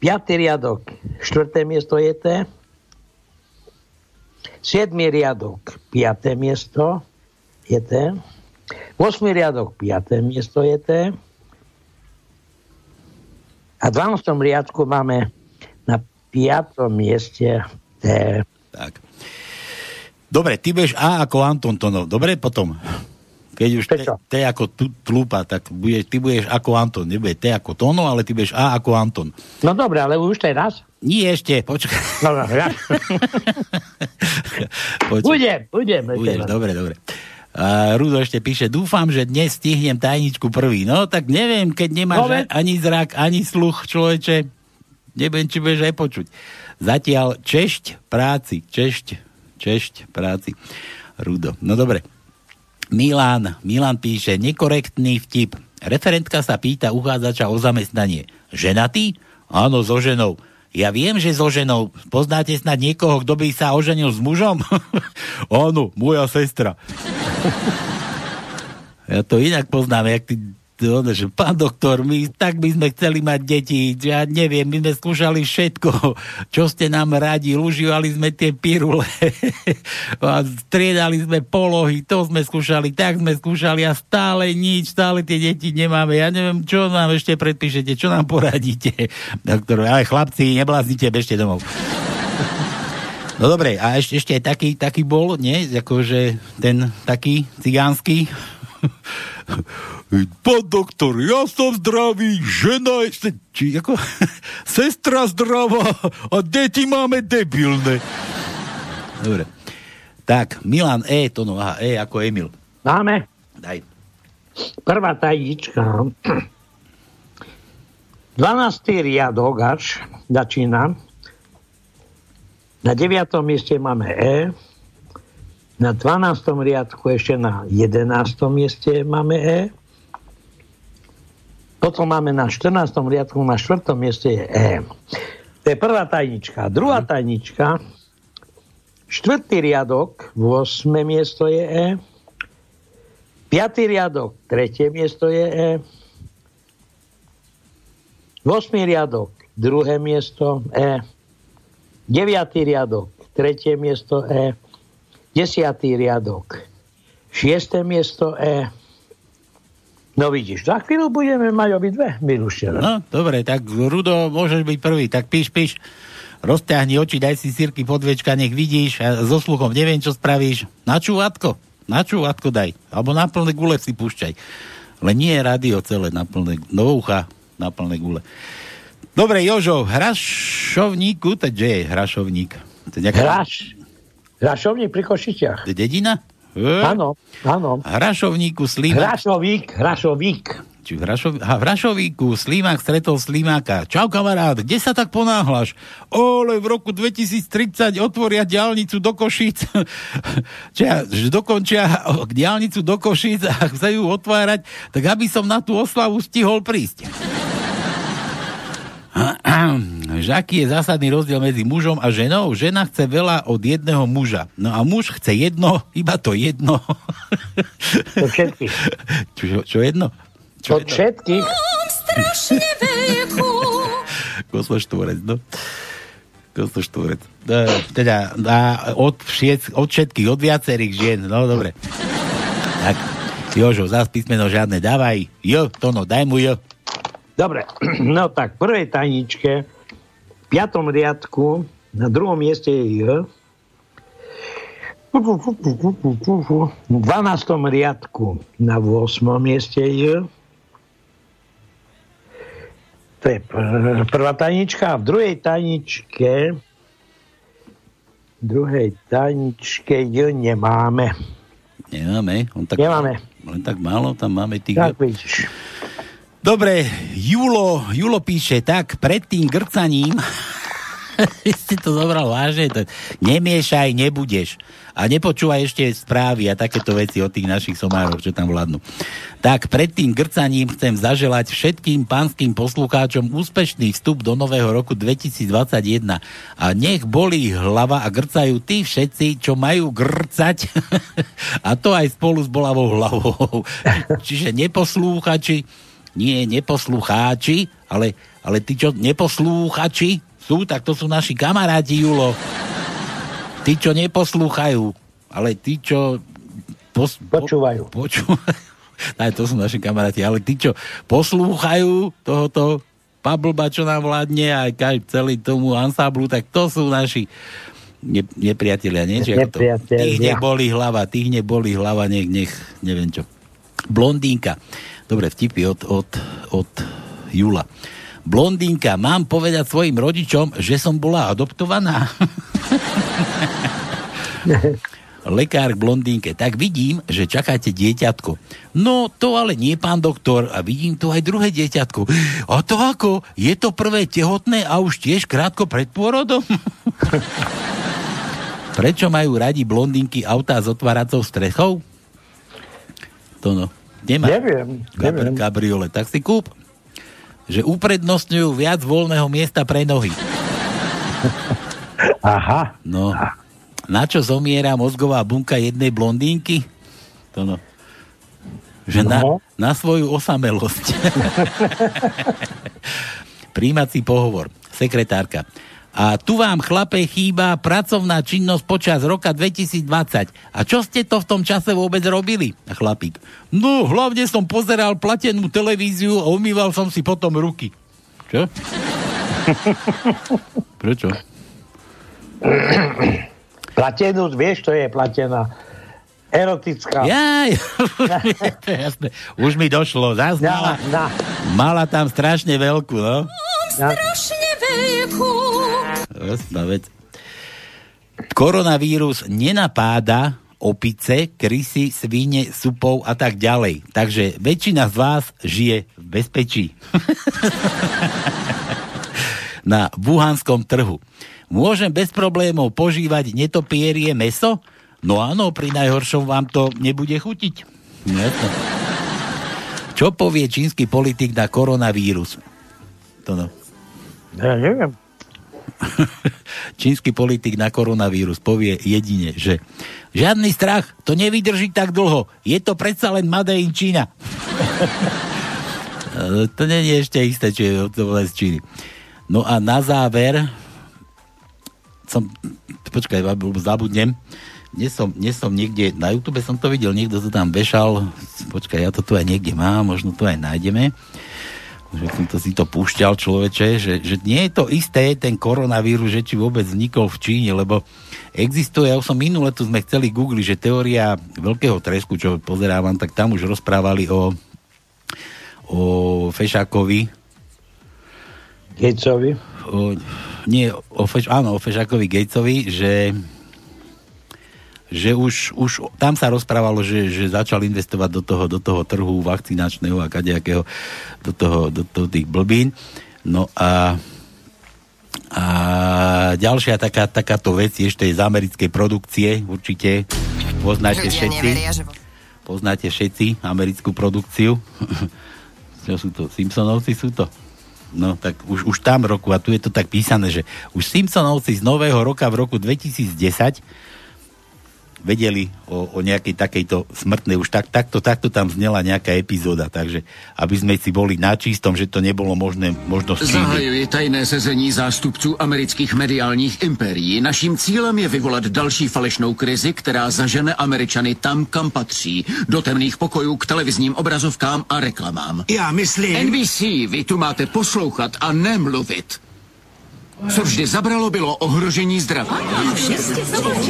Piatý riadok, štvrté miesto je T. Siedmý riadok, piaté miesto je T. Osmý riadok, piaté miesto je T. A v 12. riadku máme na 5. mieste T. Tak. Dobre, ty budeš A ako Anton Tonov. Dobre, potom. Keď už T, ako tlúpa, tak budeš, ty budeš ako Anton. Nebude T ako Tono, ale ty budeš A ako Anton. No dobre, ale už teraz? Nie ešte, počkaj. No, no, ja. budem, budem. Budeš, dobre, dobre. A Rudo ešte píše, dúfam, že dnes stihnem tajničku prvý. No, tak neviem, keď nemáš no, ani zrak, ani sluch, človeče. Neviem, či budeš aj počuť. Zatiaľ češť práci, češť, češť práci. Rudo. No dobre. Milan, Milan píše, nekorektný vtip. Referentka sa pýta uchádzača o zamestnanie. Ženatý? Áno, so ženou. Ja viem, že so ženou. Poznáte snad niekoho, kto by sa oženil s mužom? Áno, moja sestra. ja to inak poznám, jak ty že pán doktor, my tak by sme chceli mať deti, ja neviem, my sme skúšali všetko, čo ste nám radi, užívali sme tie pirule, a striedali sme polohy, to sme skúšali, tak sme skúšali a stále nič, stále tie deti nemáme. Ja neviem, čo nám ešte predpíšete, čo nám poradíte. Doktor, ale chlapci, nebláznite, bežte domov. No dobre, a ešte, ešte taký, taký bol, nie? Akože ten taký cigánsky Pán doktor, ja som zdravý, žena je... Či ako? Sestra zdravá a deti máme debilné. Dobre. Tak, Milan E, to no, aha, E ako Emil. Máme. Daj. Prvá tajnička. 12. riadok až začína. Na 9. mieste máme E. Na 12. riadku ešte na 11. mieste máme E. Potom máme na 14. riadku, na 4. mieste je E. To je prvá tajnička. Druhá mhm. tajnička, štvrtý riadok, 8. miesto je E. Piatý riadok, tretie miesto je E. 8. riadok, druhé miesto E. 9. riadok, tretie miesto E. 10. riadok, 6. miesto E. No vidíš, za chvíľu budeme mať obidve, Miluštev. No, dobre, tak Rudo, môžeš byť prvý, tak píš, píš. Rozťahni oči, daj si sírky podvečka, nech vidíš a so sluchom neviem, čo spravíš. Na čúvatko, na čúvatko daj. Alebo na plné gule si púšťaj. Ale nie je rádio celé na plné, no ucha na plné gule. Dobre, Jožo, hrašovníku, to je hrašovník? To je nejaká... Hraš, hrašovník pri je dedina? Áno, áno. Hrašovníku Slimák. Hrašovík, Hrašovík. Či v, Hrašov... ha, v Hrašovíku Slimák stretol Slimáka. Čau kamarát, kde sa tak ponáhľaš? Ole, v roku 2030 otvoria diálnicu do Košic. Čia, dokončia diálnicu do Košic a chcú otvárať, tak aby som na tú oslavu stihol prísť. že aký je zásadný rozdiel medzi mužom a ženou? Žena chce veľa od jedného muža. No a muž chce jedno, iba to jedno. To všetky. Čo, čo jedno? Čo od všetkých. Koslo štvorec, no. Kostoštvorec. No, teda a od, všet, od všetkých, od viacerých žien. No, dobre. Tak, Jožo, zás písmeno žiadne, dávaj. Jo, Tono, daj mu jo. Dobre, no tak v prvej tajničke, v piatom riadku, na druhom mieste je J. V 12. riadku na 8. mieste je J. To je pr- prvá tajnička. A v druhej tajničke druhej tajničke J nemáme. Nemáme. On tak, Nemáme. Len tak málo, tam máme tých... Tak vidíš. Dobre, Julo, Julo píše, tak pred tým grcaním si to zobral vážne, to, nemiešaj, nebudeš. A nepočúvaj ešte správy a takéto veci od tých našich somároch, čo tam vládnu. Tak pred tým grcaním chcem zaželať všetkým pánským poslucháčom úspešný vstup do nového roku 2021. A nech bolí hlava a grcajú tí všetci, čo majú grcať. a to aj spolu s bolavou hlavou. Čiže neposlúchači, nie neposlucháči, ale, ale tí, čo neposlúchači sú, tak to sú naši kamaráti, Julo. Tí, čo neposlúchajú, ale tí, čo pos, počúvajú. Po, počúvajú. Aj to sú naši kamaráti, ale tí, čo poslúchajú tohoto pablba, čo nám vládne a aj celý tomu ansáblu, tak to sú naši ne, nepriatelia, nie? Či to? Tých neboli hlava, tých neboli hlava, nech, nech, neviem čo. Blondínka. Dobre, vtipy od, od, od Jula. Blondínka, mám povedať svojim rodičom, že som bola adoptovaná? Lekár k blondínke. Tak vidím, že čakáte dieťatko. No, to ale nie, pán doktor. A vidím tu aj druhé dieťatko. A to ako? Je to prvé tehotné a už tiež krátko pred pôrodom? Prečo majú radi blondinky autá s otváracou strechou? To no. Nemá. Neviem, Gabr- neviem. Kabriole. Tak si kúp. Že uprednostňujú viac voľného miesta pre nohy. Aha. No. Na čo zomiera mozgová bunka jednej blondínky? To no. Že na, No. na svoju osamelosť. Príjmací pohovor. Sekretárka. A tu vám, chlape, chýba pracovná činnosť počas roka 2020. A čo ste to v tom čase vôbec robili? A chlapík. No, hlavne som pozeral platenú televíziu a umýval som si potom ruky. Čo? Prečo? Platenú, vieš, to je platená. Erotická. Jaj, jasné. Už mi došlo. Zás mala, mala tam strašne veľkú, no. Strašne veľkú. Vec. Koronavírus nenapáda opice, krysy, svine, supov a tak ďalej. Takže väčšina z vás žije v bezpečí. Na wuhanskom trhu. Môžem bez problémov požívať netopierie meso? No áno, pri najhoršom vám to nebude chutiť. Jasné. Čo povie čínsky politik na koronavírus? To no. Ja neviem. čínsky politik na koronavírus povie jedine, že žiadny strach, to nevydrží tak dlho. Je to predsa len Made in Čína. E, to nie je ešte isté, či je to z Číny. No a na záver som, počkaj, zabudnem, dnes som, dnes som niekde, na YouTube som to videl, niekto to tam vešal, počkaj, ja to tu aj niekde mám, možno to aj nájdeme, že som to si to púšťal človeče, že, že nie je to isté, ten koronavírus, že či vôbec vznikol v Číne, lebo existuje, ja už som minule tu sme chceli googliť, že teória veľkého tresku, čo pozerávam, tak tam už rozprávali o o Fešákovi. Gatesovi? O, nie, o Feš, áno, o Fešákovi Gatesovi, že že už, už tam sa rozprávalo, že, že začal investovať do toho, do toho trhu vakcinačného a kadejakého, do toho, do toho tých blbín. No a a ďalšia taká, takáto vec je ešte z americkej produkcie, určite poznáte Ľudia všetci. neveria, že... Poznáte všetci americkú produkciu. Čo sú to? Simpsonovci sú to? No, tak už, už tam roku, a tu je to tak písané, že už Simpsonovci z nového roka v roku 2010 vedeli o, o nejakej takejto smrtnej, už tak, takto, takto tam znela nejaká epizóda, takže aby sme si boli na čistom, že to nebolo možné, možno skryť. Zahajuji tajné sezení zástupců amerických mediálních impérií. Naším cílem je vyvolat další falešnou krizi, která zažene Američany tam, kam patří. Do temných pokojů k televizním obrazovkám a reklamám. Já myslím... NBC, vy tu máte poslouchat a nemluvit. Co vždy zabralo, bylo ohrožení zdraví.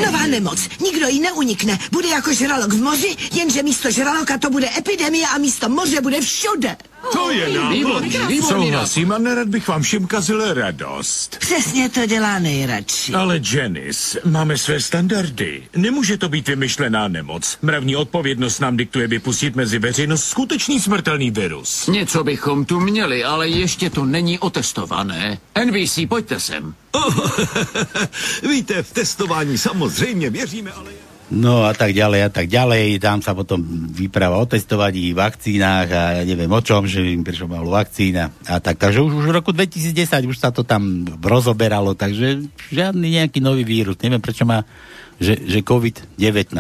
Nová nemoc. Nikdo jí neunikne. Bude jako žralok v moři, jenže místo žraloka to bude epidemie a místo moře bude všude. To je výborný Souhlasím a nerad bych vám všem kazil radost. Přesně to dělá nejradši. Ale Janice, máme své standardy. Nemůže to být vymyšlená nemoc. Mravní odpovědnost nám diktuje vypustit mezi veřejnost skutečný smrtelný virus. Něco bychom tu měli, ale ještě to není otestované. NBC, pojďte sem. Víte, v testování samozřejmě věříme, ale... No a tak ďalej a tak ďalej. Tam sa potom vypráva o testovaní, vakcínach a ja neviem o čom, že im prišlo malo vakcína a tak. Takže už, už v roku 2010 už sa to tam rozoberalo, takže žiadny nejaký nový vírus. Neviem, prečo má, že, že COVID-19.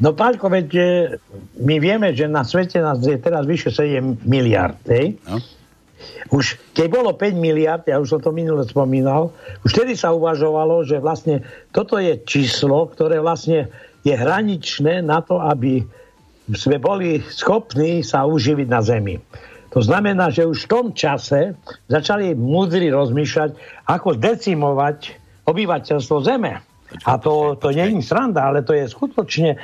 No Pálko, veď my vieme, že na svete nás je teraz vyše 7 miliard, hej? No. Už keď bolo 5 miliard, ja už som to minule spomínal, už vtedy sa uvažovalo, že vlastne toto je číslo, ktoré vlastne je hraničné na to, aby sme boli schopní sa uživiť na Zemi. To znamená, že už v tom čase začali múdri rozmýšľať, ako decimovať obyvateľstvo Zeme. A to, to nie je sranda, ale to je skutočne e,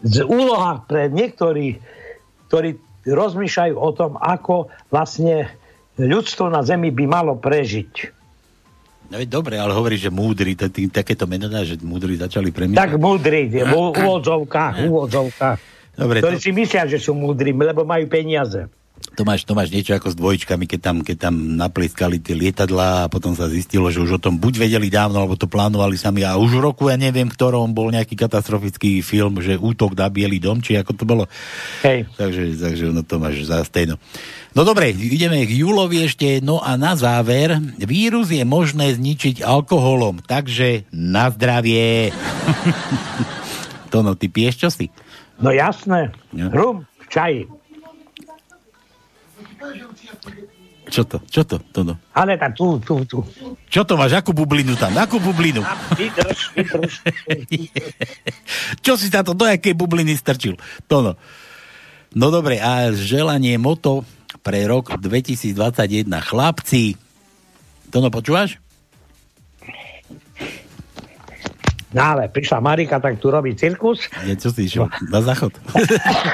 z úloha pre niektorých, ktorí rozmýšľajú o tom, ako vlastne ľudstvo na Zemi by malo prežiť. No veď dobre, ale hovorí, že múdri, to, tý, takéto mená, že múdri začali premýšľať. Tak múdri, v úvodzovkách, úvodzovkách. Dobre, ktorí to- si myslia, že sú múdri, lebo majú peniaze. To máš, to máš niečo ako s dvojčkami, keď tam, keď tam naplieskali tie lietadlá a potom sa zistilo, že už o tom buď vedeli dávno, alebo to plánovali sami a už v roku, ja neviem, ktorom bol nejaký katastrofický film, že útok na Bielý dom, či ako to bolo. Hej. Takže, takže no to máš za stejno. No dobre, ideme k Julovi ešte. No a na záver, vírus je možné zničiť alkoholom, takže na zdravie. to no, ty piješ čo si? No jasné. Rum v čaji. Čo to? Čo to? to no. Ale tam tu, tu, tu. Čo to máš? Akú bublinu tam? Akú bublinu? Vydrž, vydrž. Čo si sa to do jakej bubliny strčil? To no. No dobre, a želanie moto pre rok 2021. Chlapci, to no počúvaš? No ale prišla Marika, tak tu robí cirkus. Nie, čo si išiel? Na záchod?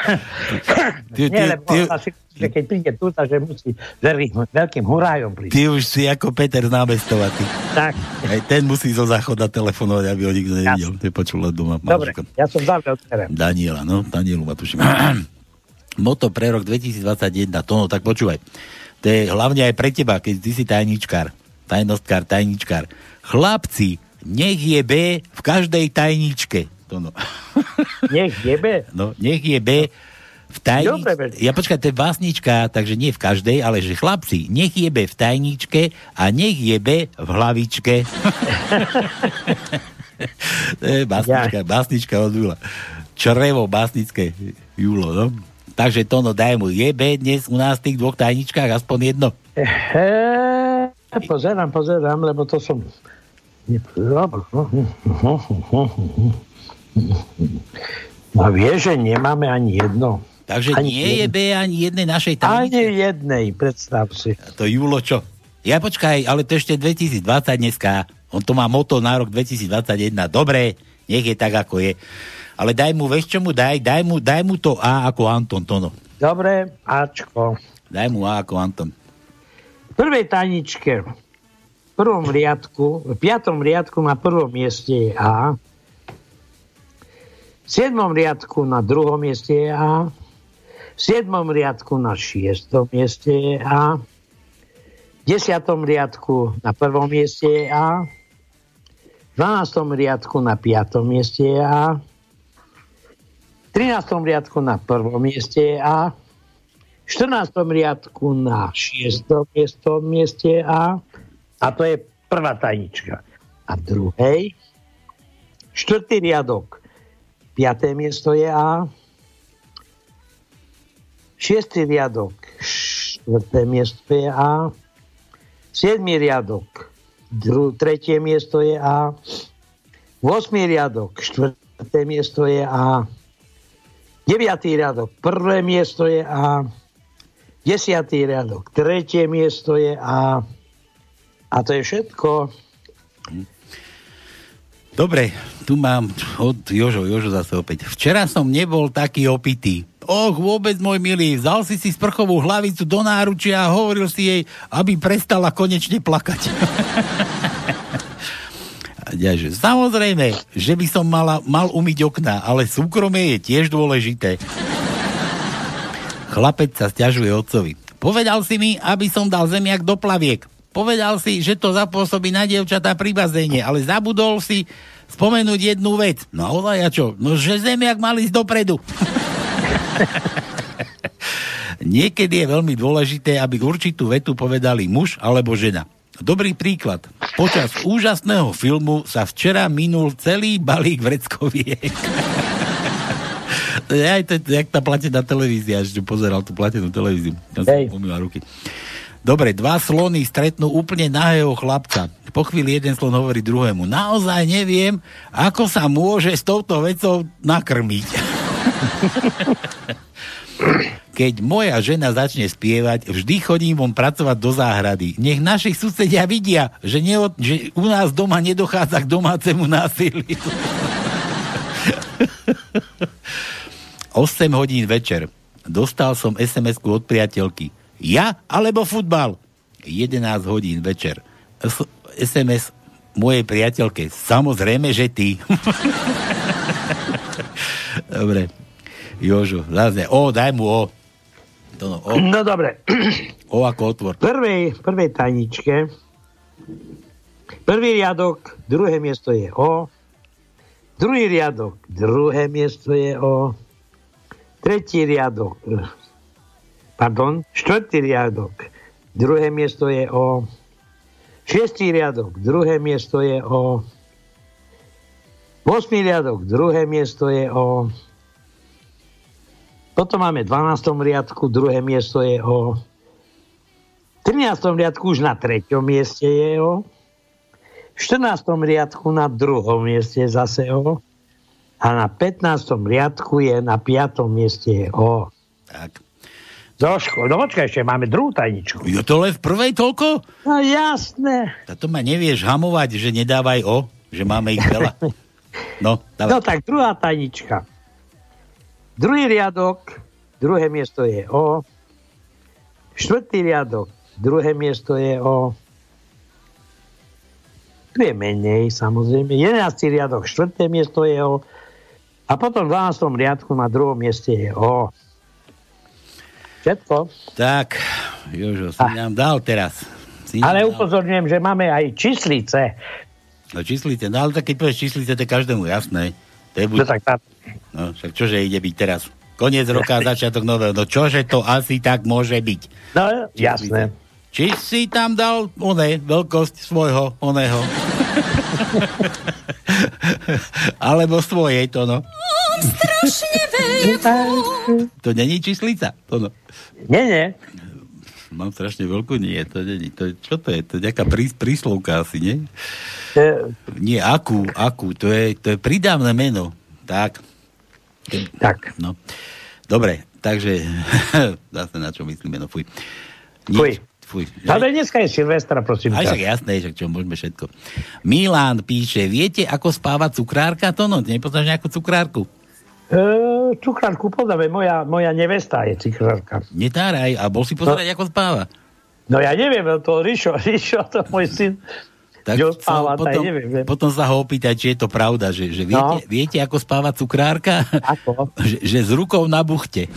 ty, Nie, lebo ona si že keď príde tu, takže musí veľkým, veľkým hurájom prísť. ty už si ako Peter z námestova, ty. Tak. Aj ten musí zo záchoda telefonovať, aby ho nikto nevidel. Nepočul len doma. Dobre, manželka. ja som zavrel terén. Daniela, no, Danielu ma tuším. Moto pre rok 2021, to no, tak počúvaj. To je hlavne aj pre teba, keď ty si tajničkár, tajnostkár, tajničkár. Chlapci, nech je B v každej tajničke. To no. Nech jebe. No, nech je B v tajničke. Ja počkaj, to je básnička, takže nie v každej, ale že chlapci, nech je B v tajničke a nech je B v hlavičke. to je básnička, básnička od Jula. Črevo básnické Julo, no. Takže to no, daj mu, je B dnes u nás v tých dvoch tajničkách aspoň jedno. Pozerám, pozerám, lebo to som... No vie, že nemáme ani jedno. Takže Ani nie je B ani jednej našej tajničke. Ani jednej, predstav si. To Julo čo? Ja počkaj, ale to ešte 2020 dneska. On to má moto na rok 2021. Dobre, nech je tak, ako je. Ale daj mu, vieš čo mu daj? Daj mu, daj mu to A ako Anton, Tono. Dobre, Ačko. Daj mu A ako Anton. V prvej tajničke, prvom riadku, v piatom riadku na prvom mieste je A. V siedmom riadku na druhom mieste je A. V siedmom riadku na šiestom mieste je A. V desiatom riadku na prvom mieste je A. V 12. riadku na 5. mieste je A. V 13. riadku na prvom mieste je A. V 14. riadku na 6. miestom mieste A. A to je prvá tajnička. A v druhej Štvrtý riadok. Piaté miesto je A. Šiestý riadok. Štvrté miesto je A. Siedmý riadok. Dru, tretie miesto je A. 8. riadok, štvrté miesto je A. 9. riadok, prvé miesto je A. 10. riadok, tretie miesto je A. A to je všetko. Dobre, tu mám od Jožo, Jožo zase opäť. Včera som nebol taký opitý. Och, vôbec môj milý, vzal si si sprchovú hlavicu do náručia a hovoril si jej, aby prestala konečne plakať. Samozrejme, že by som mala, mal umyť okna, ale súkromie je tiež dôležité. Chlapec sa stiažuje otcovi. Povedal si mi, aby som dal zemiak do plaviek. Povedal si, že to zapôsobí na dievčatá pri bazéne, ale zabudol si spomenúť jednu vec. No a ja čo? No, že zemiak mal ísť dopredu. Niekedy je veľmi dôležité, aby určitú vetu povedali muž alebo žena. Dobrý príklad. Počas úžasného filmu sa včera minul celý balík vreckoviek. aj to, jak tá platená televízia, že pozeral tú platenú televíziu. Tam som ruky. Dobre, dva slony stretnú úplne nahého chlapca. Po chvíli jeden slon hovorí druhému. Naozaj neviem, ako sa môže s touto vecou nakrmiť. Keď moja žena začne spievať, vždy chodím von pracovať do záhrady. Nech naši susedia vidia, že, neod, že u nás doma nedochádza k domácemu násiliu. 8 hodín večer. Dostal som sms od priateľky. Ja alebo futbal? 11 hodín večer. S- SMS mojej priateľke. Samozrejme, že ty. Dobre. Jožo, zase. O, daj mu O. To no, o. no dobre. O ako otvor. Prvej, prvej tajničke prvý riadok, druhé miesto je O. Druhý riadok, druhé miesto je O. Tretí riadok, pardon, štvrtý riadok, druhé miesto je O. Šiestý riadok, druhé miesto je O. 8. riadok, druhé miesto je O. Potom máme v 12. riadku, druhé miesto je O. V 13. riadku už na treťom mieste je O. V 14. riadku na druhom mieste zase O. A na 15. riadku je na 5. mieste je O. Tak. Zoško, no počkaj, ešte máme druhú tajničku. Jo to len v prvej toľko? No jasné. A to ma nevieš hamovať, že nedávaj O, že máme ich veľa. No, dávaj. No tak druhá tajnička. Druhý riadok, druhé miesto je O. Štvrtý riadok, druhé miesto je O. Tu je menej, samozrejme. Jedenáctý riadok, štvrté miesto je O. A potom v 12. riadku na druhom mieste je O. Všetko. Tak, Jožo, si nám dal teraz. Si Ale dal. upozorňujem, že máme aj číslice. No číslice, no ale tak keď povieš číslice, to je každému jasné. To je buď... No tak tá... No, však čože ide byť teraz? Koniec roka, začiatok nového. No čože to asi tak môže byť? No, jasné. Či si tam dal oné, veľkosť svojho, oného? Alebo svojej, to no. strašne. To není číslica, to no. Nie, nie. Mám strašne veľkú, nie, to není. To, je- čo to je? To je nejaká prís, príslovka asi, nie? E, Nie, akú, akú, to je, to je pridávne meno. Tak. Tak. No. Dobre, takže zase na čo myslíme, no fuj. Fuj. Fuj. Ale dneska je Silvestra, prosím Aj však jasné, však čo, môžeme všetko. Milan píše, viete, ako spáva cukrárka? To no, nepoznáš nejakú cukrárku? E, cukrárku poznáme, moja, moja nevesta je cukrárka. Netáraj, a bol si pozerať, ako spáva. No ja neviem, to Rišo, Rišo, to môj syn, Tak spáva, potom, neviem. že- potom sa ho opýtať, či je to pravda, že, že viete, No. viete, ako spáva cukrárka? Ako? že, že s rukou na buchte.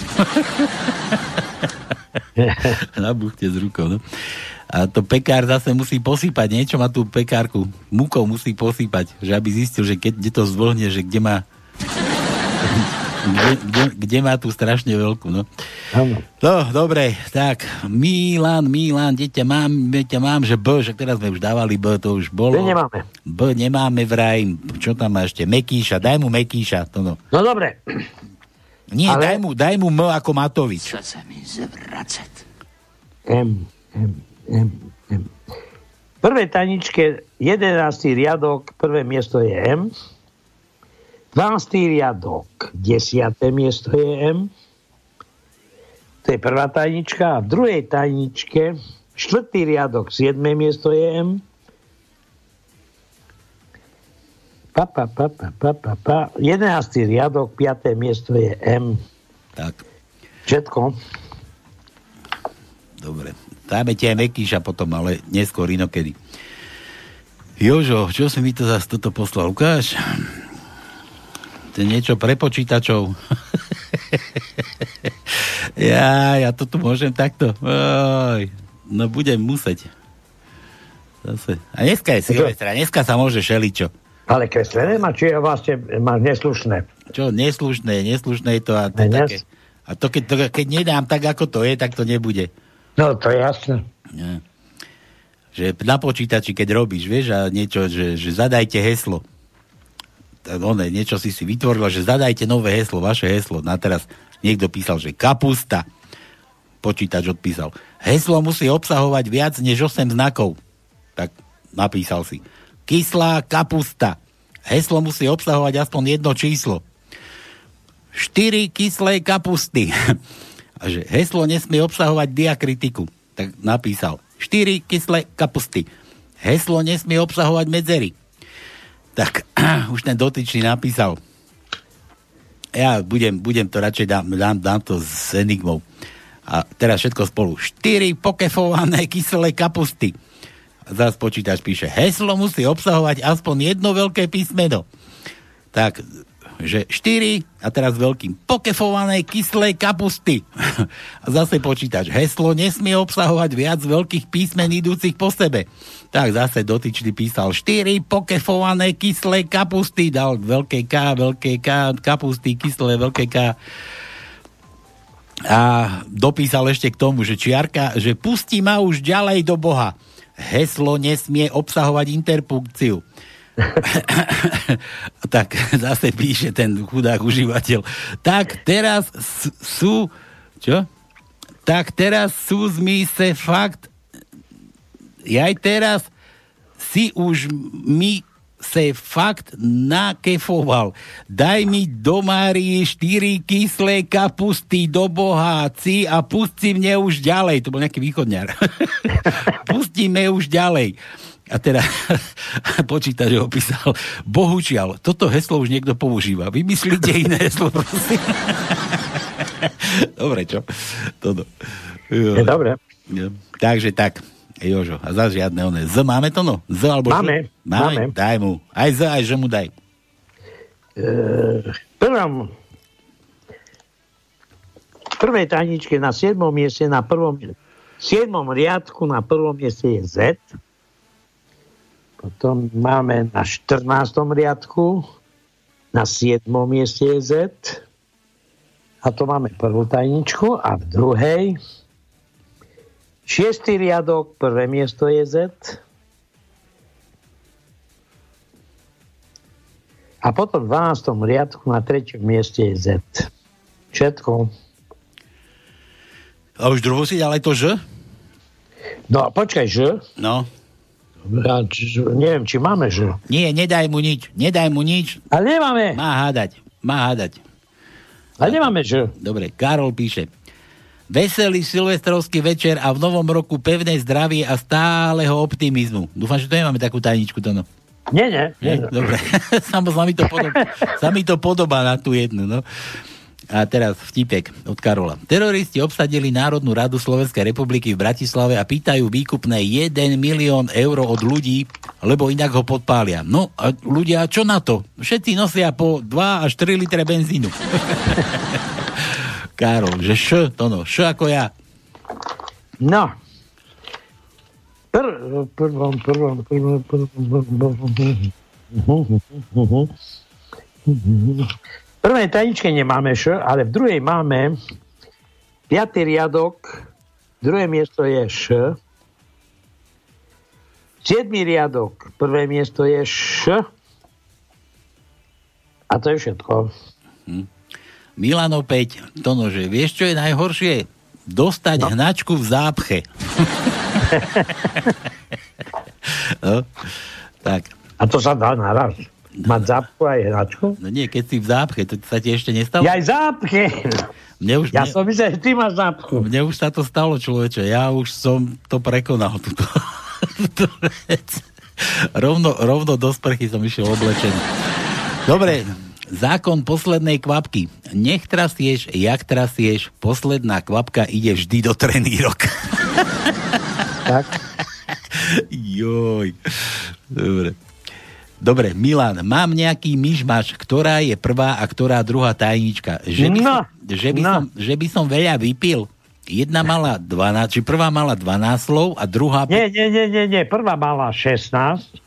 na buchte s rukou, no. A to pekár zase musí posypať, niečo má tú pekárku, mukou musí posypať, že aby zistil, že keď kde to zvlhne, že kde má kde, kde, kde má tu strašne veľkú, no. Áno. No, dobre, tak, Milan, Milan, dieťa mám, dieťa mám, že B, že teraz sme už dávali B, to už bolo. B nemáme. B nemáme vraj, čo tam má ešte, Mekíša, daj mu Mekíša, to no. No dobre. Nie, Ale- daj, mu, daj mu M ako Matovič. Chce se mi zvracet. M, M, M, M. V prvej taničke 11. riadok, prvé miesto je M. 12. riadok, 10. miesto je M. To je prvá tajnička. A v druhej tajničke, 4. riadok, 7. miesto je M. Pa, pa, pa, pa, pa, pa, pa. 11. riadok, 5. miesto je M. Tak. Všetko. Dobre. Dáme ti aj Mekíša potom, ale neskôr inokedy. Jožo, čo si mi to zase toto poslal? Ukáž? To je niečo pre počítačov. ja, ja to tu môžem takto. Oj, no budem musieť. Zase. A dneska je Silvestra, dneska sa môže šeličo. Ale kreslené má, či je vlastne má neslušné. Čo, neslušné, neslušné je to a to Ne, také. A to keď, to, keď nedám tak, ako to je, tak to nebude. No, to je jasné. Nie. Že na počítači, keď robíš, vieš, a niečo, že, že zadajte heslo. One, niečo si si vytvorilo, že zadajte nové heslo, vaše heslo. Na teraz niekto písal, že kapusta. Počítač odpísal. Heslo musí obsahovať viac než 8 znakov. Tak napísal si. Kyslá kapusta. Heslo musí obsahovať aspoň jedno číslo. 4 kyslé kapusty. A že heslo nesmie obsahovať diakritiku. Tak napísal 4 kyslé kapusty. Heslo nesmie obsahovať medzery. Tak už ten dotyčný napísal. Ja budem, budem to radšej dám, dám, dám to s enigmou. A teraz všetko spolu. 4 pokefované kyselé kapusty. A zás počítač píše, heslo musí obsahovať aspoň jedno veľké písmeno. Tak, že 4 a teraz veľkým pokefované kyslé kapusty. A zase počítač. Heslo nesmie obsahovať viac veľkých písmen idúcich po sebe. Tak zase dotyčný písal 4 pokefované kyslé kapusty. Dal veľké K, veľké K, kapusty, kyslé, veľké K. A dopísal ešte k tomu, že čiarka, že pustí ma už ďalej do Boha. Heslo nesmie obsahovať interpunkciu. tak zase píše ten chudák užívateľ. Tak teraz sú... Čo? Tak teraz sú zmise fakt... Jaj teraz si už mi se fakt nakefoval. Daj mi do Márii štyri kyslé kapusty do boháci a pusti mne už ďalej. To bol nejaký východňar. Pustíme už ďalej. A teda počítač ho opísal, bohužiaľ, toto heslo už niekto používa. Vymyslíte iné heslo, prosím. Dobre, čo? Toto. Je dobre. Jo. Takže tak, Jožo, a za žiadne one. Z máme to no? Z alebo Máme, Ž? Máme. Daj mu. Aj z, aj že mu daj. E, prvom v prvej tajničke na 7. mieste na prvom 7. riadku na prvom mieste je Z. Potom máme na 14. riadku na 7. mieste je Z. A to máme prvú tajničku. A v druhej 6. riadok, prvé miesto je Z. A potom v 12. riadku na 3. mieste je Z. Všetko. A už druhú si dal aj to Ž? No a počkaj, že? No. Ja, č, neviem, či máme že. Nie, nedaj mu nič. Nedaj mu nič. Ale nemáme. Má hádať. Má hádať. Ale nemáme že. Dobre, Karol píše. Veselý silvestrovský večer a v novom roku pevné zdravie a stáleho optimizmu. Dúfam, že to nemáme takú tajničku, to no. Nie, nie. nie. Nie? Dobre. Samo sa mi to podobá, sa mi to podobá na tú jednu, no. A teraz vtipek od Karola. Teroristi obsadili Národnú radu Slovenskej republiky v Bratislave a pýtajú výkupné 1 milión eur od ľudí, lebo inak ho podpália. No a ľudia, čo na to? Všetci nosia po 2 až 3 litre benzínu. Karol, že š, to no, š ako ja. No. Pr- prvom, prvom, prvom, prvom. V prvej tajničke nemáme š, ale v druhej máme piatý riadok, druhé miesto je š, siedmý riadok, prvé miesto je š, a to je všetko. Milan opäť, Tono, že vieš, čo je najhoršie? Dostať no. hnačku v zápche. no, tak. A to sa dá naraz. Mať zápchu aj hnačku? No nie, keď si v zápche, to sa ti ešte nestalo? Ja aj zápche. Mne už, ja mne, som myslel, že ty máš zápchu. Mne už sa to stalo, človeče. Ja už som to prekonal, túto, túto vec. Rovno, rovno do sprchy som išiel oblečený. Dobre, zákon poslednej kvapky. Nech trasieš, jak trasieš, posledná kvapka ide vždy do trenírok. tak. Joj. Dobre. Dobre, Milan, mám nejaký myšmaš, ktorá je prvá a ktorá druhá tajnička. Že by, no, som, že, by no. som, že by som veľa vypil. Jedna mala 12, či prvá mala 12 slov a druhá... Nie, nie, nie, nie, nie. Prvá mala 16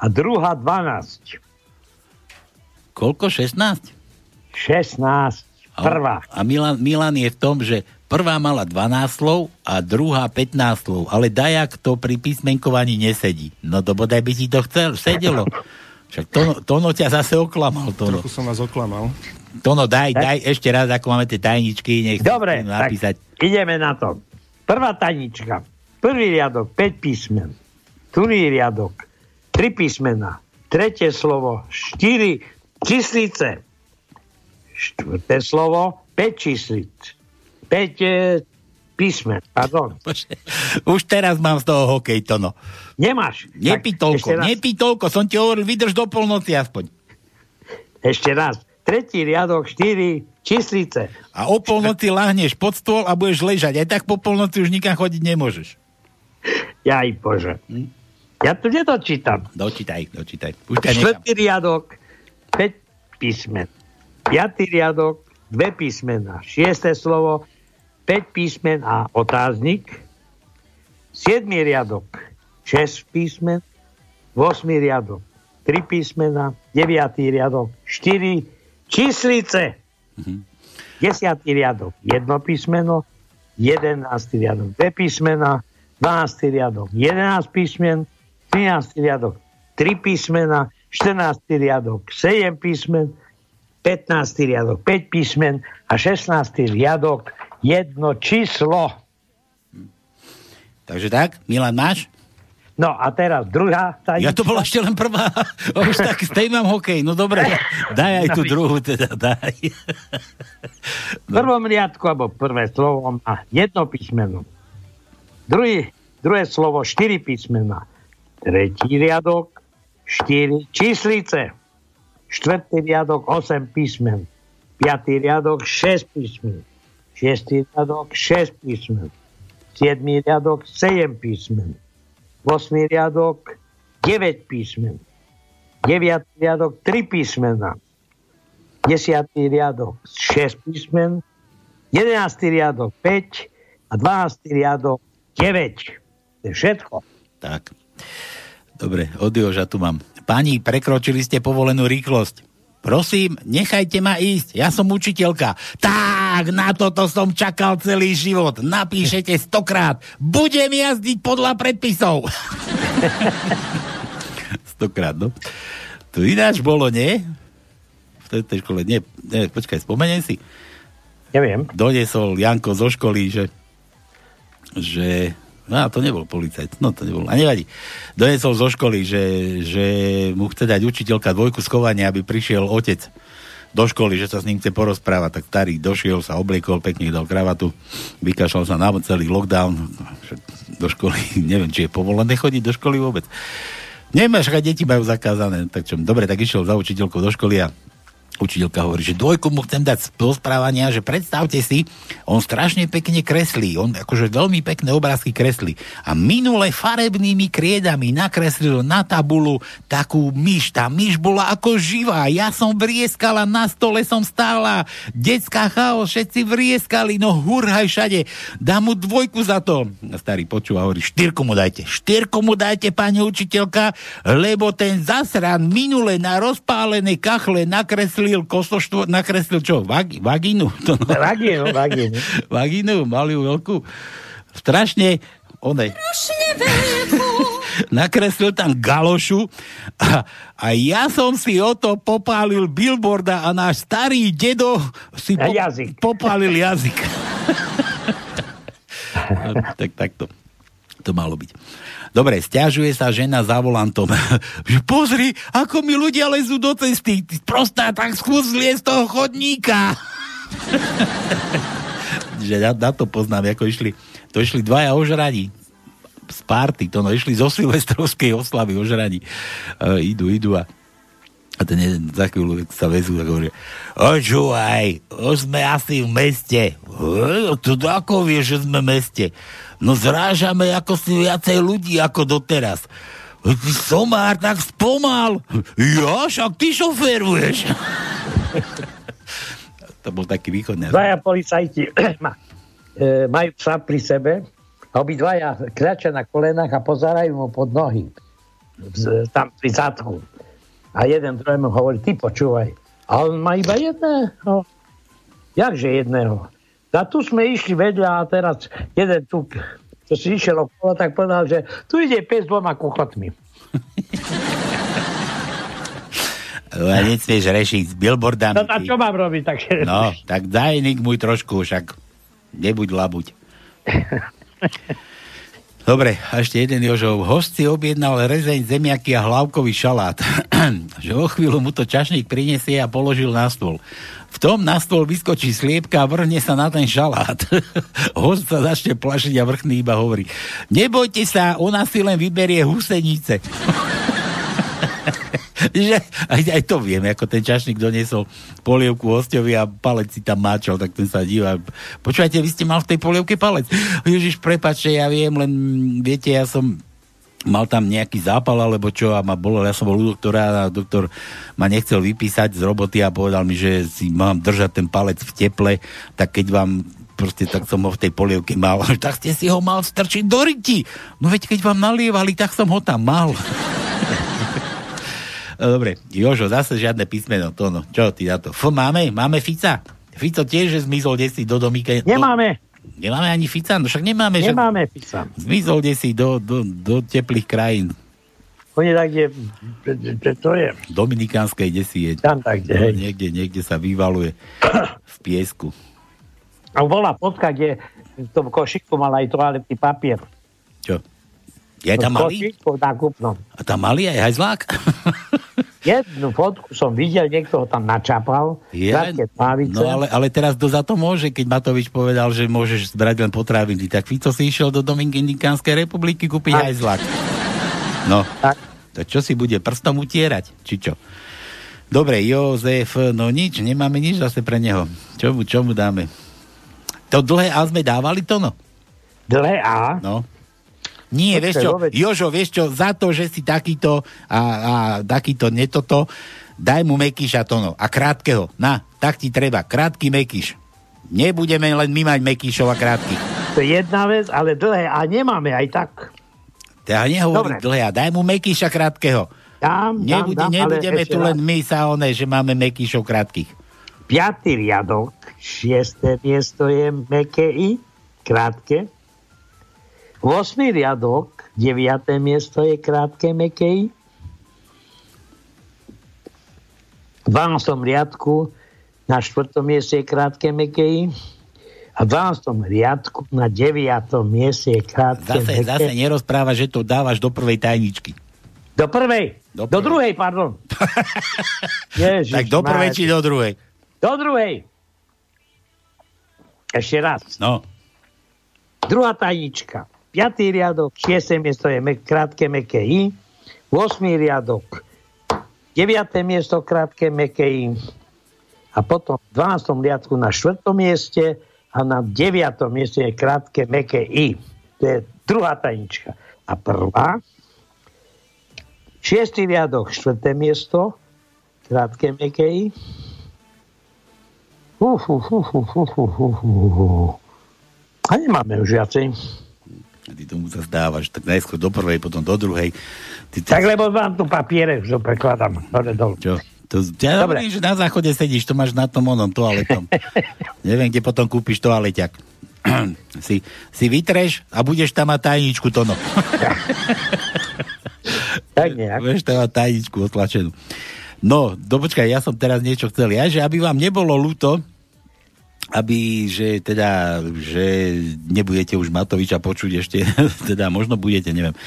a druhá 12. Koľko? 16? 16. Prvá. A, a Milan, Milan je v tom, že prvá mala 12 slov a druhá 15 slov. Ale dajak to pri písmenkovaní nesedí. No to bodaj by si to chcel, sedelo. Však Tono, tono ťa zase oklamal. Tono. Trochu som vás oklamal. Tono, daj, daj ešte raz, ako máme tie tajničky. Nech Dobre, napísať. tak ideme na to. Prvá tajnička. Prvý riadok, 5 písmen. Druhý riadok, 3 písmena. Tretie slovo, 4 číslice. Štvrté slovo, 5 číslic. 5 e, písmen, pardon. Už teraz mám z toho hokej, Tono. Nemáš. Nepí toľko, nepí toľko, som ti hovoril, vydrž do polnoci aspoň. Ešte raz. Tretí riadok, 4 číslice. A o polnoci láhneš pod stôl a budeš ležať. Aj tak po polnoci už nikam chodiť nemôžeš. Jaj bože. Ja tu nedočítam. Dočítaj, dočítaj. Už. Štvrtý riadok, 5 písmen. Piatý riadok, dve písmena. Šiesté slovo, 5 písmen a otáznik. Siedmý riadok, 6 písmen. Vosmý riadok, 3 písmena. Deviatý riadok, 4 číslice. Desiatý riadok, jedno písmeno. Jedenáctý riadok, dve písmena. 12. riadok, 11 písmen. 13. riadok, 3 písmena. 14. riadok, 7 písmen. 15. riadok 5 písmen a 16. riadok jedno číslo. Takže tak, Milan, máš? No a teraz druhá. Tá Ja to bola ešte len prvá. Už tak z tej mám hokej. No dobre, daj aj tú druhú teda, daj. V prvom riadku, alebo prvé slovo má jedno písmeno. Druhý, druhé slovo štyri písmena. Tretí riadok, štyri číslice. Štvrtý riadok 8 písmen. Piatý riadok 6 písmen. Šiestý riadok 6 písmen. Siedmý riadok 7 písmen. Osmý riadok 9 písmen. Deviatý riadok 3 písmena. Desiatý riadok 6 písmen. Jedenáctý riadok 5 a 12. riadok 9. To je všetko. Tak. Dobre, od Joža tu mám. Pani, prekročili ste povolenú rýchlosť. Prosím, nechajte ma ísť, ja som učiteľka. Tak, na toto som čakal celý život. Napíšete stokrát. Budem jazdiť podľa predpisov. stokrát, no. To ináč bolo, nie? V tej, škole, nie, nie, počkaj, spomeniem si. Neviem. Donesol Janko zo školy, že že No, to nebol policajt, no to nebol. A nevadí. Donesol zo školy, že, že mu chce dať učiteľka dvojku schovania, aby prišiel otec do školy, že sa s ním chce porozprávať. Tak starý došiel, sa obliekol, pekne dal kravatu, vykašľal sa na celý lockdown do školy. Neviem, či je povolené chodiť do školy vôbec. Nemáš, aj deti majú zakázané. Tak čo, dobre, tak išiel za učiteľkou do školy a učiteľka hovorí, že dvojku mu chcem dať do správania, že predstavte si, on strašne pekne kreslí, on akože veľmi pekné obrázky kreslí. A minule farebnými kriedami nakreslil na tabulu takú myš. Tá myš bola ako živá. Ja som vrieskala, na stole som stála. Detská chaos, všetci vrieskali, no hurhaj všade. Dá mu dvojku za to. Starý počúva, hovorí, štyrku mu dajte. Štyrku mu dajte, pani učiteľka, lebo ten zasran minule na rozpálené kachle nakreslil nakreslil kosoštvo, nakreslil čo? Vag, vagínu? To, no. Vagínu, vagínu. vagínu, mali ju veľkú. Strašne, onej. nakreslil tam galošu a, a ja som si o to popálil billboarda a náš starý dedo si po, jazyk. popálil jazyk. tak takto to malo byť. Dobre, stiažuje sa žena za volantom. pozri, ako mi ľudia lezú do cesty. Ty Prostá, tak skús z toho chodníka. že na, na to poznám, ako išli, to išli dvaja ožraní z párty, to no, išli zo silvestrovskej oslavy ožraní. Uh, idú, idú a a ten jeden za chvíľu sa vezú a hovorí, očúvaj, už sme asi v meste. To ako vieš, že sme v meste? No zrážame ako si viacej ľudí ako doteraz. Ty somár, tak spomal. Ja, však ty šoferuješ. to bol taký východný. Dvaja policajti e, majú psa pri sebe obidvaja kľačia na kolenách a pozerajú mu pod nohy. Tam pri zadku a jeden druhému hovorí, ty počúvaj. A on má iba jedného. Jakže jedného? A tu sme išli vedľa a teraz jeden tu, čo si išiel okolo, tak povedal, že tu ide pes dvoma kuchotmi. A nesmieš rešiť s billboardami. No a čo mám robiť? Tak... No, tak daj nik môj trošku, však nebuď labuť. Dobre, a ešte jeden Jožov. Host si objednal rezeň, zemiaky a hlavkový šalát. že o chvíľu mu to čašník prinesie a položil na stôl. V tom na stôl vyskočí sliepka a vrhne sa na ten šalát. Host sa začne plašiť a vrchný iba hovorí. Nebojte sa, ona si len vyberie husenice. že aj, aj to vieme, ako ten čašník doniesol polievku hostovi a palec si tam máčal, tak ten sa díva. Počúvajte, vy ste mal v tej polievke palec. Ježiš, prepačte, ja viem, len viete, ja som mal tam nejaký zápal alebo čo a ma bolo, ja som bol u doktora a doktor ma nechcel vypísať z roboty a povedal mi, že si mám držať ten palec v teple, tak keď vám proste tak som ho v tej polievke mal. Tak ste si ho mal strčiť do ryti. No veď keď vám nalievali, tak som ho tam mal. No, dobre, Jožo, zase žiadne písmeno, to no. Čo ty na to? F máme? Máme Fica? Fico tiež že zmizol desi do domíka. Nemáme. Do, nemáme ani Fica? No však nemáme. Nemáme že... Fica. Zmizol desi do, do, do teplých krajín. On je tak, kde, kde to je? Dominikánskej desi je. Tam tak, kde, no, niekde, niekde sa vyvaluje v piesku. A bola fotka, kde v tom košiku mal aj toaletný papier. Čo? Je tam malý? Nákupnom. A tam malý aj hajzlák? Jednu fotku som videl, niekto ho tam načapal. Ja, no ale, ale teraz kto za to môže, keď Matovič povedal, že môžeš zbrať len potraviny. Tak Fico si išiel do Dominikánskej republiky kúpiť hajzlák. No, tak. to čo si bude prstom utierať? Či čo? Dobre, Jozef, no nič, nemáme nič zase pre neho. Čo mu, čo mu dáme? To dlhé A sme dávali to, no? Dlhé A? No. Nie, vieš čo, Jožo, vieš čo, za to, že si takýto a, a takýto netoto, daj mu Mekíša to no, a krátkeho. Na, tak ti treba, krátky Mekíš. Nebudeme len my mať Mekíšov a krátky. To je jedna vec, ale dlhé a nemáme aj tak. Ja nehovorím dlhé a daj mu Mekíša krátkeho. Dám, Nebude, dám, nebudeme tu len my sa one, že máme Mekíšov krátkych. Piatý riadok, šiesté miesto je meké I, krátke. 8. riadok, 9. miesto je krátke mekej. V 12. riadku na 4. mieste je krátke mekej. A v 12. riadku na 9. mieste je krátke zase, mekej. Zase nerozpráva, že to dávaš do prvej tajničky. Do prvej? Do, prvej. do druhej, pardon. Ježiš, tak do prvej či do druhej? Do druhej. Ešte raz. No. Druhá tajnička. 5. riadok, 6. miesto je mek, krátke meké I, 8. riadok, 9. miesto krátke meké I a potom v 12. riadku na 4. mieste a na 9. mieste je krátke meké I. To je druhá tajnička. A prvá, 6. riadok, 4. miesto, krátke meké I. Uh, uh, uh, uh, uh, uh, uh. A nemáme už viacej. Ty tomu sa zdávaš, tak najskôr do prvej, potom do druhej. Ty, ty... Tak lebo mám tu papiere, že prekladám hore dolu. Čo? To, ja hovorím, že na záchode sedíš, to máš na tom onom toaletom. Neviem, kde potom kúpiš toaleťak. si, si vytreš a budeš tam mať tajničku, to no. tak nejak. Budeš tam mať tajničku otlačenú. No, do počkaj, ja som teraz niečo chcel. Ja, že aby vám nebolo ľúto, aby, že teda, že nebudete už Matoviča počuť ešte, teda možno budete, neviem.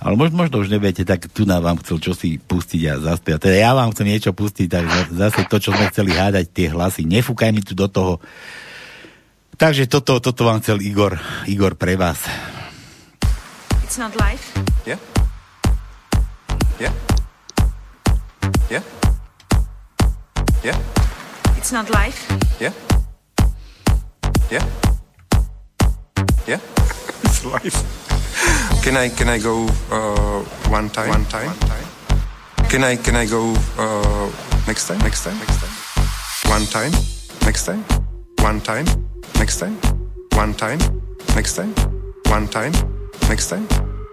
Ale možno, možno už nebudete, tak tu na vám chcel čosi pustiť a zaspiať. Teda ja vám chcem niečo pustiť, tak zase to, čo sme chceli hádať, tie hlasy. Nefúkaj mi tu do toho. Takže toto, toto vám chcel Igor, Igor pre vás. It's not life. Yeah. Yeah. Yeah. Yeah. It's not life. Yeah. Yeah. Yeah. It's life. Can I can I go uh, one time? One time. One time. Can I can I go uh, next time? Next time. Next time. One time. Next time. One time. Next time. One time. Next time. One time. Next time.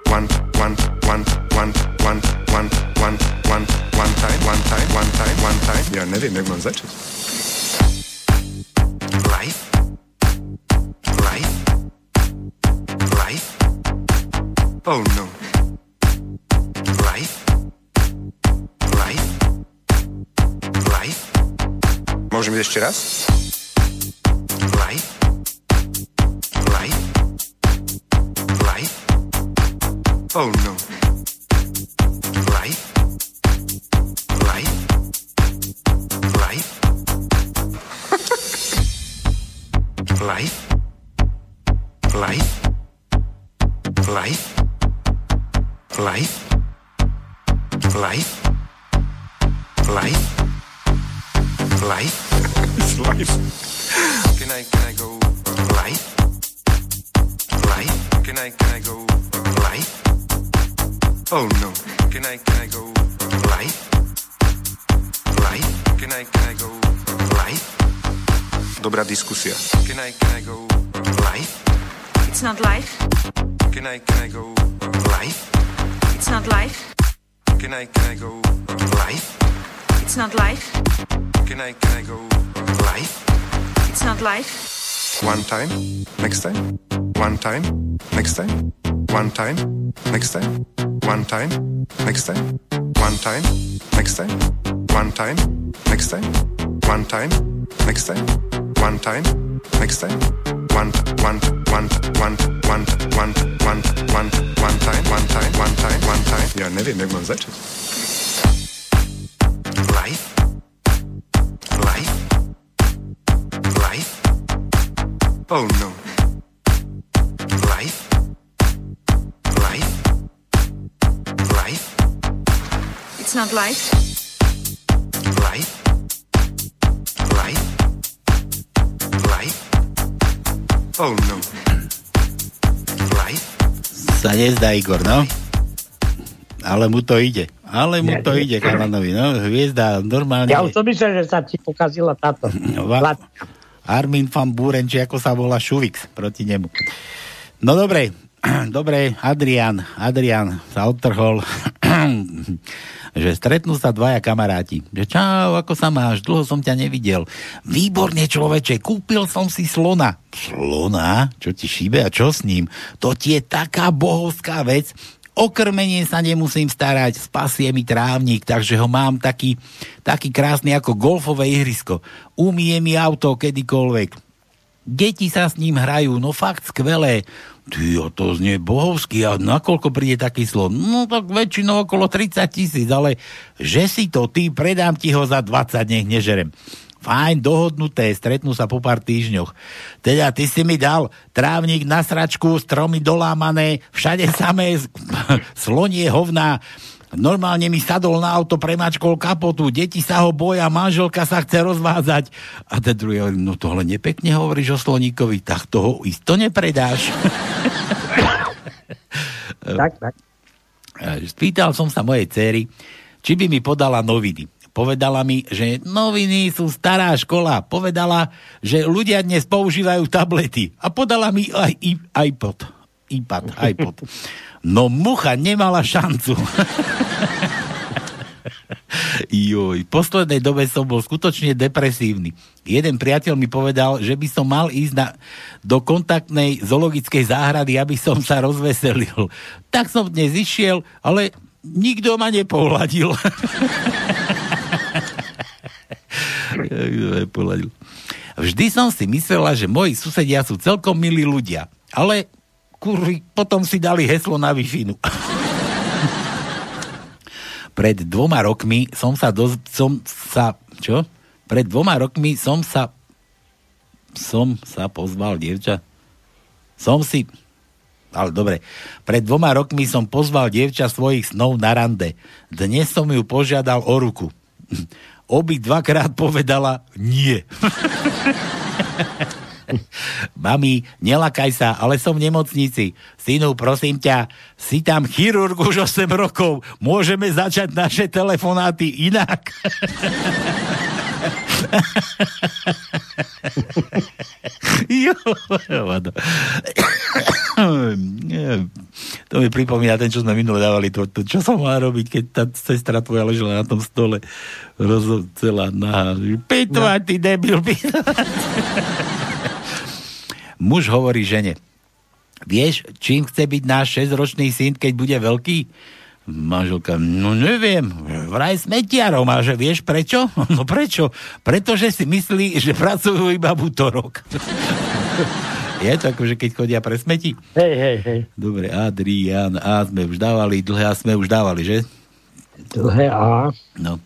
One one one one one one one one one time. One time. One time. One time. Ja neviem, jak mám. Life. Life. Oh no. Life. Life. Life. Ísť ešte raz? Life. Life. Life. Oh no. Can I can I go life? It's not life. Can I can I go life? It's not life. One time, next time, one time, next time, one time, next time, one time, next time, one time, next time, one time, next time, one time, next time, one time, next time, one one one one one one one one one time, one time, one time, one time. Ja neviem, jak mám začať. Life. Life. Life. Oh no. Life. Life. Life. It's not life. Life. Oh no. Life. Sa nezdá Igor, no? Ale mu to ide. Ale mu to ide, chalanovi, no. Hviezda normálne... Ja už som myslel, že sa ti pokazila táto. Va- Armin van Buren, či ako sa volá Šuvix proti nemu. No dobre, dobre, Adrian, Adrian sa odtrhol, že stretnú sa dvaja kamaráti. Že čau, ako sa máš, dlho som ťa nevidel. Výborne človeče, kúpil som si slona. Slona? Čo ti šíbe a čo s ním? To ti je taká bohovská vec, O krmenie sa nemusím starať, spasie mi trávnik, takže ho mám taký, taký krásny ako golfové ihrisko. Umie mi auto kedykoľvek. Deti sa s ním hrajú, no fakt skvelé. Ty, to znie bohovský, a nakoľko príde taký slon? No tak väčšinou okolo 30 tisíc, ale že si to ty, predám ti ho za 20, nech nežerem. Fajn, dohodnuté, stretnú sa po pár týždňoch. Teda ty si mi dal trávnik na sračku, stromy dolámané, všade samé slonie hovná. Normálne mi sadol na auto, premačkol kapotu, deti sa ho boja, manželka sa chce rozvázať. A ten druhý hovorí, no tohle nepekne hovoríš o sloníkovi, tak toho isto nepredáš. tak, tak. Spýtal som sa mojej cery, či by mi podala noviny. Povedala mi, že noviny sú stará škola. Povedala, že ľudia dnes používajú tablety. A podala mi aj iPod. iPad, iPod. No mucha nemala šancu. Joj, v poslednej dobe som bol skutočne depresívny. Jeden priateľ mi povedal, že by som mal ísť na, do kontaktnej zoologickej záhrady, aby som sa rozveselil. Tak som dnes išiel, ale nikto ma nepohľadil. Vždy som si myslela, že moji susedia sú celkom milí ľudia, ale kurvi, potom si dali heslo na wi pred dvoma rokmi som sa, do, som sa, čo? Pred dvoma rokmi som sa, som sa pozval, dievča. Som si, ale dobre, pred dvoma rokmi som pozval dievča svojich snov na rande. Dnes som ju požiadal o ruku. Obi dvakrát povedala nie. Mami, nelakaj sa, ale som v nemocnici. Synu, prosím ťa, si tam chirurg už 8 rokov. Môžeme začať naše telefonáty inak. jo, to mi pripomína ten, čo sme minule dávali, to, to čo som mal robiť, keď tá sestra tvoja ležela na tom stole rozo, celá nahá. Pitva, no. ty debil, Muž hovorí žene, vieš, čím chce byť náš 6-ročný syn, keď bude veľký? Manželka, no neviem, vraj smetiarom, a že vieš prečo? No prečo? Pretože si myslí, že pracujú iba v útorok. Je to ako, že keď chodia pre smeti? Hej, hej, hej. Dobre, Adrian, A sme už dávali, dlhé A sme už dávali, že? Dlhé A? No.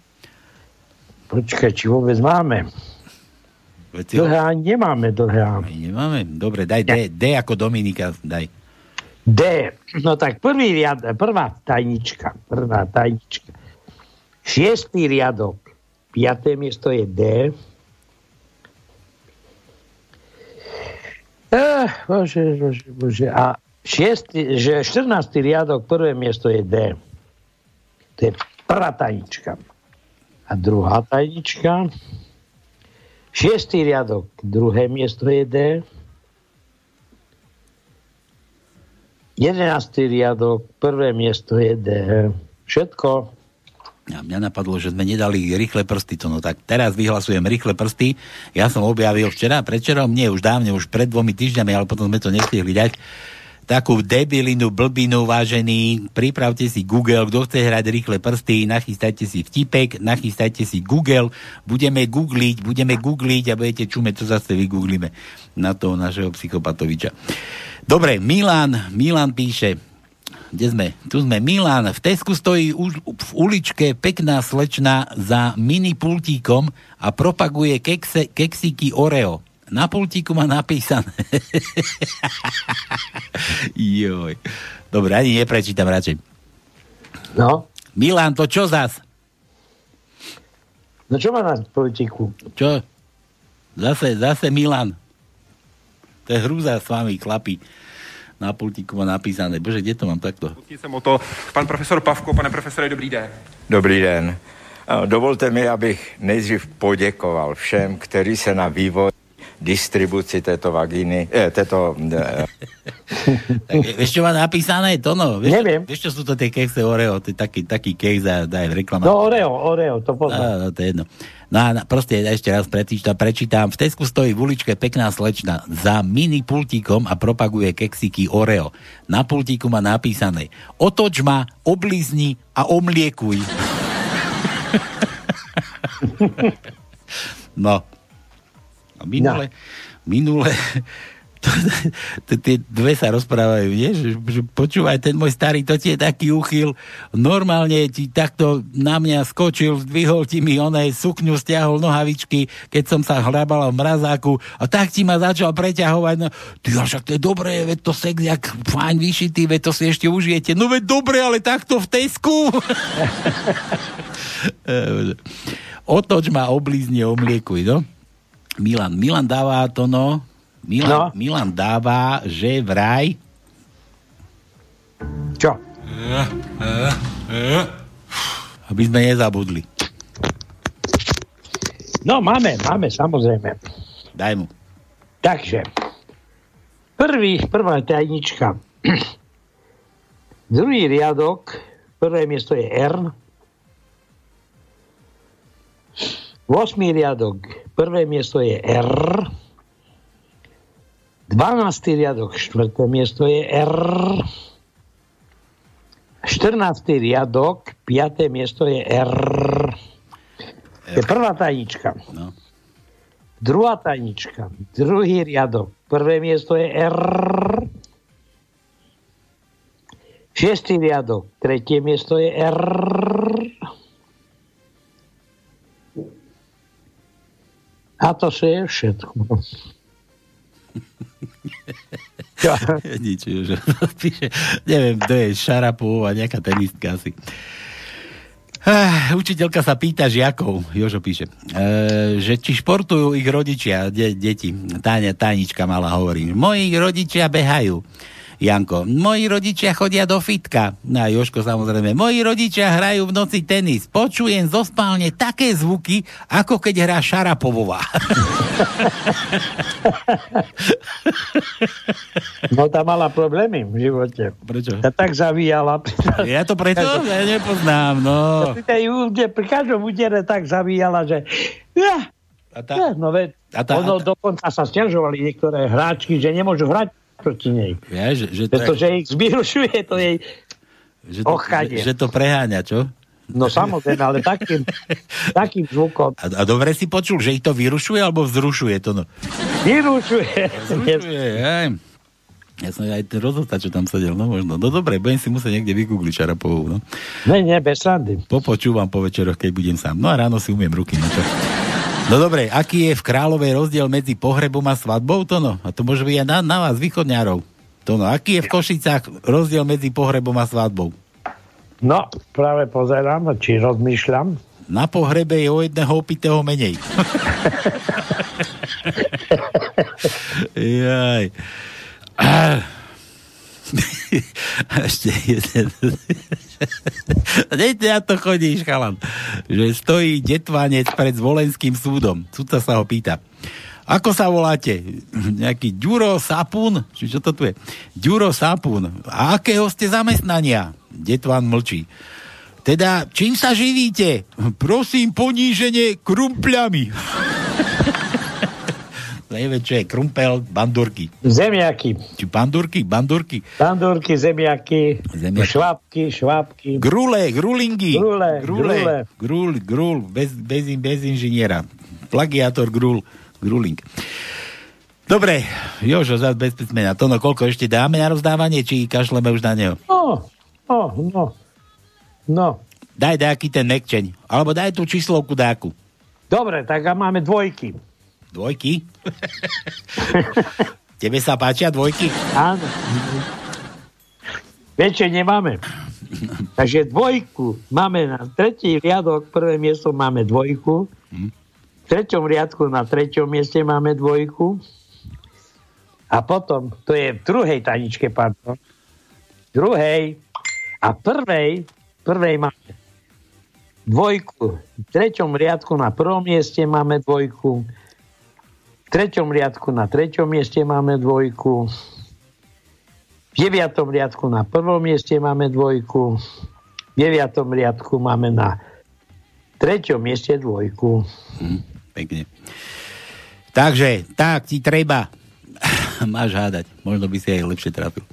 Počkaj, či vôbec máme. Veci, dlhé A nemáme dlhé A. Nemáme? Dobre, daj D, D ako Dominika, daj. D. No tak prvý riad, prvá tajnička, prvá tajnička. Šiestý riadok, piaté miesto je D. Eh, bože, bože, bože. A šiestý, že 14. riadok, prvé miesto je D. To je prvá tajnička. A druhá tajnička. Šiestý riadok, druhé miesto je D. Jedenáctý riadok, prvé miesto je D. Všetko. A mňa napadlo, že sme nedali rýchle prsty. To no tak teraz vyhlasujem rýchle prsty. Ja som objavil včera, predčerom, nie už dávne, už pred dvomi týždňami, ale potom sme to nestihli dať takú debilinu, blbinu, vážený, pripravte si Google, kto chce hrať rýchle prsty, nachystajte si vtipek, nachystajte si Google, budeme googliť, budeme googliť a budete čumeť, čo zase vygooglíme na toho našeho psychopatoviča. Dobre, Milan, Milan píše, kde sme? Tu sme Milan. V Tesku stojí už v uličke pekná slečna za mini pultíkom a propaguje kekse, keksíky Oreo. Na pultíku má napísané. Joj. Dobre, ani neprečítam radšej. No? Milan, to čo zas? No čo má na pultíku? Čo? Zase, zase Milan. To je hrúza s vami, chlapi. Na pultíku má napísané. Bože, kde to mám takto? jsem o to. Pan profesor Pavko, pane profesore, dobrý den. Dobrý den. Dovolte mi, abych nejdřív poděkoval všem, kteří se na vývoj distribuci této vagíny, eh, této... Eh. tak, vieš, čo má napísané? To no, vieš, Neviem. Vieš, čo sú to tie kekse Oreo? To je taký, taký keks a daj reklama. No Oreo, Oreo, to poznám. No, no, to je jedno. No a proste ešte raz prečítam, prečítam. V Tesku stojí v uličke pekná slečna za mini pultíkom a propaguje keksiky Oreo. Na pultíku má napísané otoč ma, oblizni a omliekuj. no, minule, no. minule tie dve sa rozprávajú, nie? Že, počúvaj, ten môj starý, to ti je taký uchyl, normálne ti takto na mňa skočil, zdvihol ti mi oné sukňu, stiahol nohavičky, keď som sa hrabala v mrazáku a tak ti ma začal preťahovať, no, ty však to je dobré, veď to sex, jak fajn vyšitý, veď to si ešte užijete, no veď dobre, ale takto v Tesku. Otoč ma oblízne, omliekuj, no? Milan. Milan dáva to, no. Milan, no. Milan dáva, že vraj... Čo? Aby sme nezabudli. No, máme, máme, samozrejme. Daj mu. Takže, prvý, prvá tajnička. Druhý riadok, prvé miesto je R. 8. riadok, prvé miesto je R. 12. riadok, štvrté miesto je R. 14. riadok, 5. miesto je R. Je prvá tajnička. No. Druhá tajnička, druhý riadok, prvé miesto je R. Šiestý riadok, tretie miesto je R. A to si je všetko. Nič, že píše, neviem, to je Šarapová, nejaká tenistka asi. Ah, učiteľka sa pýta žiakov, Jožo píše, e, že či športujú ich rodičia, de, deti. Táňa, Tánička mala hovorí. Moji rodičia behajú. Janko, moji rodičia chodia do fitka. No a Joško samozrejme, moji rodičia hrajú v noci tenis. Počujem zo spálne také zvuky, ako keď hrá Šarapovová. No tá mala problémy v živote. Prečo? Tá tak zavíjala. Ja to preto? Ja nepoznám, no. Pri, každom údere tak zavíjala, že... Ja, a tá, ja, no veď, a tá, ono a tá, dokonca sa stiažovali niektoré hráčky, že nemôžu hrať proti nej. Ja, že, že to, Pretože ich zbirušuje to jej že to, ochadie. že, že to preháňa, čo? No samozrejme, ale takým, takým zvukom. A, a dobre si počul, že ich to vyrušuje alebo vzrušuje to? No? Vyrušuje. Vzrušuje, aj. Ja som aj ten rozostač, čo tam sedel, no možno. No dobre, budem si musieť niekde vygoogliť Šarapovú, no. Ne, ne, bez srandy. Popočúvam po večeroch, keď budem sám. No a ráno si umiem ruky, no čo. No dobre, aký je v Kráľovej rozdiel medzi pohrebom a svadbou, to no? A to môže byť aj na, na vás, východňárov. To no, aký je v Košicách rozdiel medzi pohrebom a svadbou? No, práve pozerám, či rozmýšľam. Na pohrebe je o jedného opitého menej. Jaj. Ešte jeden. Dejte na to chodíš, chalan. Že stojí detvanec pred zvolenským súdom. Sudca sa ho pýta. Ako sa voláte? Nejaký Ďuro Sapún? Či čo to tu je? Ďuro Sapún. A akého ste zamestnania? Detvan mlčí. Teda, čím sa živíte? Prosím, poníženie krumpľami. Je krumpel, bandurky. Zemiaky. Či bandurky, bandurky. Bandurky, zemiaky, Zemiaky. švábky, švábky. Grule, grulingy. Grule, grule. Grul, grul, bez, bez, bez inžiniera. Plagiátor, grul, gruling. Dobre, Jožo, zás bez písmena. To no, koľko ešte dáme na rozdávanie, či kašleme už na neho? No, no, no. No. Daj nejaký ten nekčeň. Alebo daj tú číslovku dáku. Dobre, tak a máme dvojky. Dvojky? Tebe sa páčia dvojky? Áno. Väčšie nemáme. Takže dvojku máme na tretí riadok, prvé miesto máme dvojku. V treťom riadku na treťom mieste máme dvojku. A potom, to je v druhej taničke, pardon. V druhej a prvej, prvej máme dvojku. V treťom riadku na prvom mieste máme dvojku. Treťom riadku na treťom mieste máme dvojku. V deviatom riadku na prvom mieste máme dvojku. V deviatom riadku máme na treťom mieste dvojku. Hm, pekne. Takže, tak ti treba. Máš hádať. Možno by si aj lepšie trafil.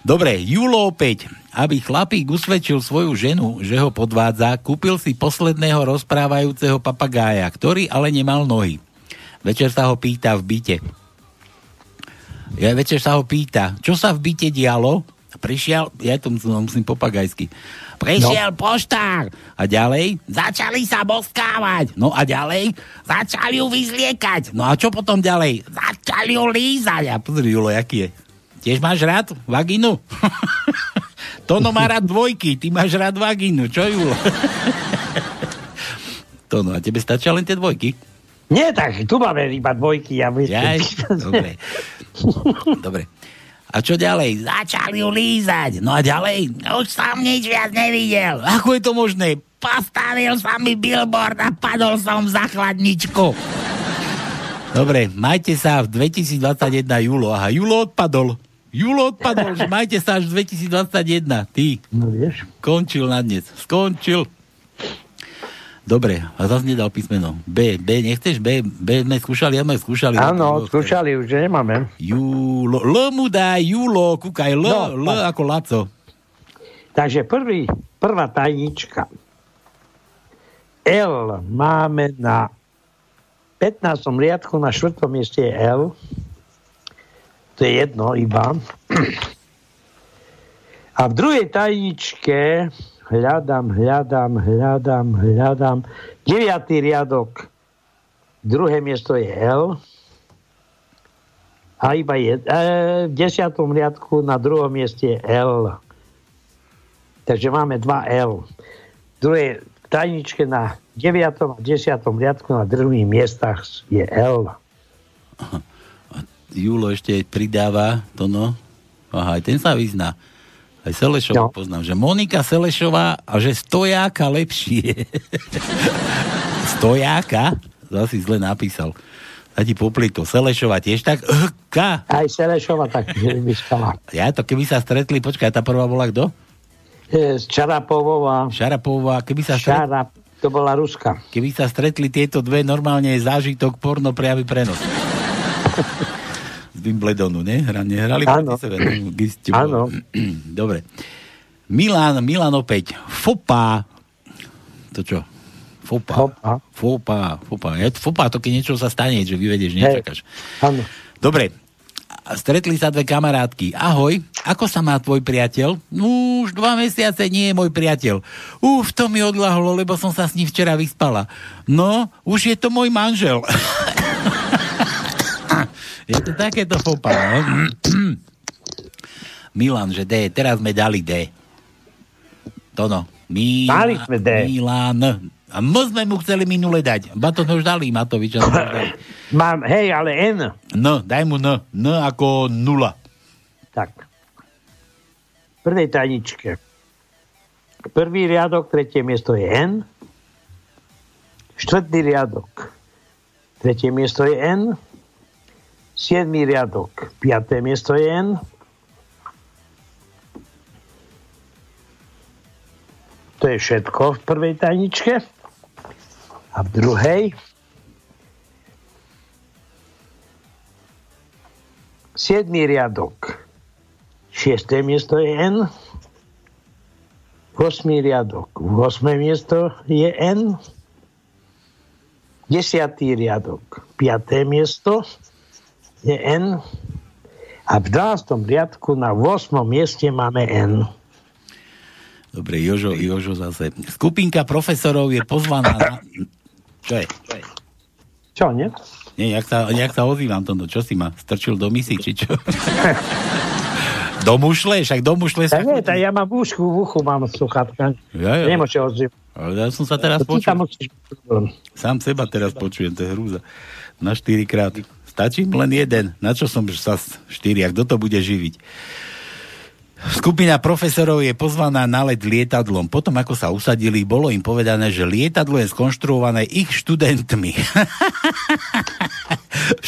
Dobre, Julo opäť. Aby chlapík usvedčil svoju ženu, že ho podvádza, kúpil si posledného rozprávajúceho papagája, ktorý ale nemal nohy. Večer sa ho pýta v byte. Ja večer sa ho pýta, čo sa v byte dialo? Prišiel, ja to musím, musím popagajsky. Prišiel no. poštár. A ďalej, začali sa boskávať. No a ďalej, začali ju vyzliekať. No a čo potom ďalej? Začali ju lízať. A pozri, Julo, jaký je? Tiež máš rád vagínu? Tono má rád dvojky, ty máš rád vagínu. Čo, Julo? Tono, a tebe stačia len tie dvojky? Nie, tak tu máme iba dvojky. Ja Jaj, dobre. dobre. A čo ďalej? Začali ju lízať. No a ďalej? Už som nič viac nevidel. Ako je to možné? Postavil sa mi billboard a padol som za chladničku. Dobre, majte sa v 2021 Julo. Aha, Julo odpadol. Julo odpadol, že majte sa až v 2021. Ty. No vieš. Končil na dnes. Skončil. Dobre, a zase nedal písmeno. B, B, nechceš B? B sme skúšali, ja sme skúšali. Áno, skúšali, už nemáme. Júlo, L mu daj, Júlo, kúkaj, L, No, L ako Laco. Takže prvý, prvá tajnička. L máme na 15. riadku, na 4. mieste je L. To je jedno iba. A v druhej tajničke hľadám, hľadám, hľadám, hľadám. 9. riadok. Druhé miesto je L. A iba je, e, v 10. riadku na druhom mieste je L. Takže máme dva L. V druhej tajničke na 9. a 10. riadku na druhých miestach je L. Júlo ešte pridáva to no. Aha, aj ten sa vyzná. Aj Selešová no. poznám, že Monika Selešová a že stojáka lepšie. stojáka? Zasi zle napísal. A ti poplito. Selešová tiež tak? K. Aj Selešova tak vyskala. Ja to keby sa stretli, počkaj, tá prvá bola kto? E, Čarapovová. Šarapová, keby sa stretli, Šarap, to bola Ruska. keby sa stretli tieto dve, normálne je zážitok porno priamy prenos. Z Wimbledonu, ne? Hra, nehrali proti sebe? No? Áno. Dobre. Milan, Milan opäť. Fopa. To čo? Fopa. Fopa. Fopa. Fopa. Ja, fopa, to keď niečo sa stane, že vyvedieš, nečakáš. Áno. Dobre. Stretli sa dve kamarátky. Ahoj, ako sa má tvoj priateľ? No, už dva mesiace nie je môj priateľ. Uf, to mi odlahlo, lebo som sa s ním včera vyspala. No, už je to môj manžel. to takéto fopa, no? Milan, že D, teraz sme dali D. To no. Mila, Dali sme D. Milan. A my sme mu chceli minule dať. Ba to už dali, Matoviča. Mám, hej, ale N. No, daj mu N. N ako nula. Tak. Prvej tajničke. Prvý riadok, tretie miesto je N. Štvrtý riadok. Tretie miesto je N. Siedmý riadok. Piaté miesto je N. To je všetko v prvej tajničke. A v druhej Siedmý riadok. Šiesté miesto je N. Osmý riadok. Osmé miesto je N. Desiatý riadok. Piaté miesto je N. A v 12. riadku na 8. mieste máme N. Dobre, Jožo, Jožo zase. Skupinka profesorov je pozvaná na... Čo je? Čo, nie? Nie, jak sa, jak sa ozývam tomto, čo si ma strčil do misy, či čo? do mušle, však do mušle sa nie, ja mám v ušku, v uchu mám sluchatka. Ja, ja. Nemôže odzývať. Ale ja som sa teraz počul. Sám seba teraz počujem, to je hrúza. Na štyrikrát. Stačí len jeden. Na čo som sa s- štyri, a kto to bude živiť? Skupina profesorov je pozvaná na let lietadlom. Potom, ako sa usadili, bolo im povedané, že lietadlo je skonštruované ich študentmi.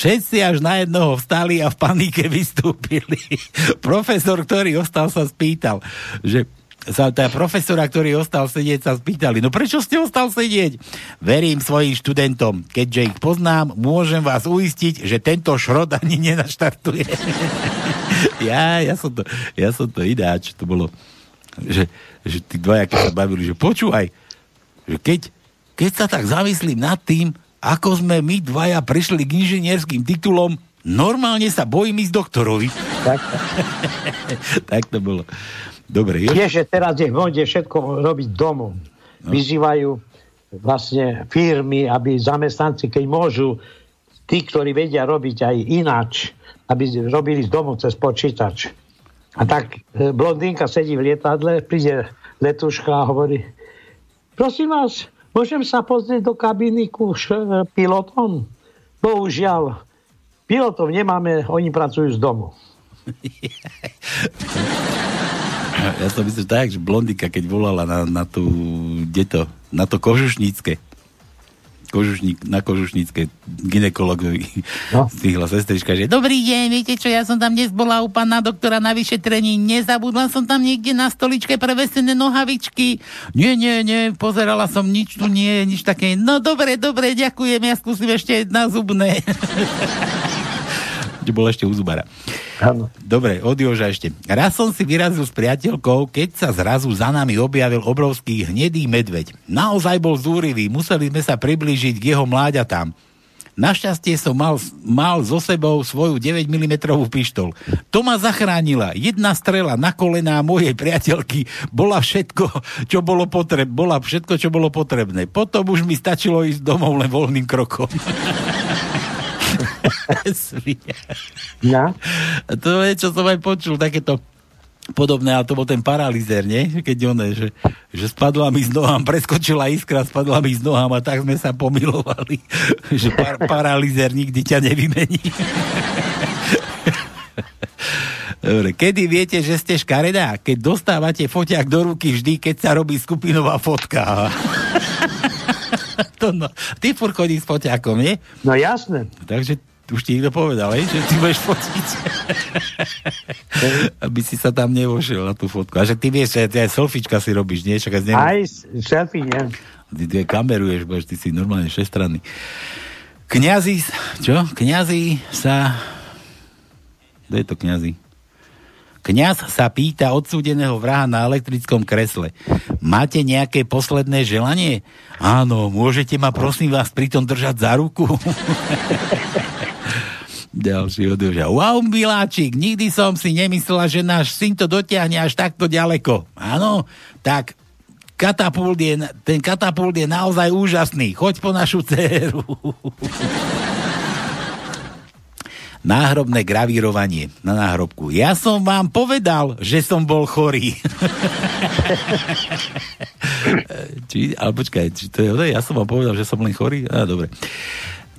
Všetci až na jednoho vstali a v panike vystúpili. Profesor, ktorý ostal, sa spýtal, že sa tá profesora, ktorý ostal sedieť, sa spýtali, no prečo ste ostal sedieť? Verím svojim študentom, keďže ich poznám, môžem vás uistiť, že tento šrod ani nenaštartuje. ja, ja som to, ja som to ináč, to bolo, že, že tí dvaja, keď sa bavili, že počúvaj, že keď, keď sa tak zamyslím nad tým, ako sme my dvaja prišli k inžinierským titulom, normálne sa bojím ísť doktorovi. Tak, tak to bolo. Dobre. Vieš, že teraz je v mode všetko robiť domov. No. Vyzývajú vlastne firmy, aby zamestnanci, keď môžu, tí, ktorí vedia robiť aj ináč, aby robili z domu cez počítač. A tak e, blondínka sedí v lietadle, príde letuška a hovorí, prosím vás, môžem sa pozrieť do kabiny ku pilotom? Bohužiaľ, pilotov nemáme, oni pracujú z domu. Ja som myslím tak, že blondika, keď volala na, na tú, kde to, na to kožušnícke, kožušník, na kožušnícke ginekologovi no. stihla sestrička, že dobrý deň, viete čo, ja som tam dnes bola u pána doktora na vyšetrení, nezabudla som tam niekde na stoličke prevesené nohavičky. Nie, nie, nie, pozerala som, nič tu nie, nič také. No dobre, dobre, ďakujem, ja skúsim ešte na zubné. bol ešte u zubara. Áno. Dobre, od Joža ešte. Raz som si vyrazil s priateľkou, keď sa zrazu za nami objavil obrovský hnedý medveď. Naozaj bol zúrivý, museli sme sa priblížiť k jeho mláďatám. Našťastie som mal, mal so sebou svoju 9 mm pištol. To ma zachránila. Jedna strela na kolená mojej priateľky bola všetko, čo bolo potrebné. Bola všetko, čo bolo potrebné. Potom už mi stačilo ísť domov len voľným krokom. Ja? To je, čo som aj počul, takéto podobné, ale to bol ten paralizér, nie? Keď on, že, že spadla mi z nohám, preskočila iskra, spadla mi z nohám a tak sme sa pomilovali, že par, paralizér nikdy ťa nevymení. Dobre, kedy viete, že ste škaredá? Keď dostávate foťák do ruky vždy, keď sa robí skupinová fotka. to no. Ty furt chodí s foťákom, nie? No jasné. Takže už ti niekto povedal, hej, že ty budeš fotiť. Aby si sa tam nevošiel na tú fotku. A že ty vieš, že aj selfiečka si robíš, nie? Čakaj, neviem. Aj selfie, nie. Ty, ty kameruješ, bož, ty si normálne šestranný. Kňazi, čo? Kňazi sa... Kto je to kňazi? Kňaz sa pýta odsúdeného vraha na elektrickom kresle. Máte nejaké posledné želanie? Áno, môžete ma prosím vás pritom držať za ruku? Ďalší odúža. Wow, miláčik, nikdy som si nemyslela, že náš syn to dotiahne až takto ďaleko. Áno, tak katapult je, ten katapult je naozaj úžasný. Choď po našu dceru. náhrobné gravírovanie na náhrobku. Ja som vám povedal, že som bol chorý. či, ale počkaj, či to je, ja som vám povedal, že som len chorý? Á, dobre.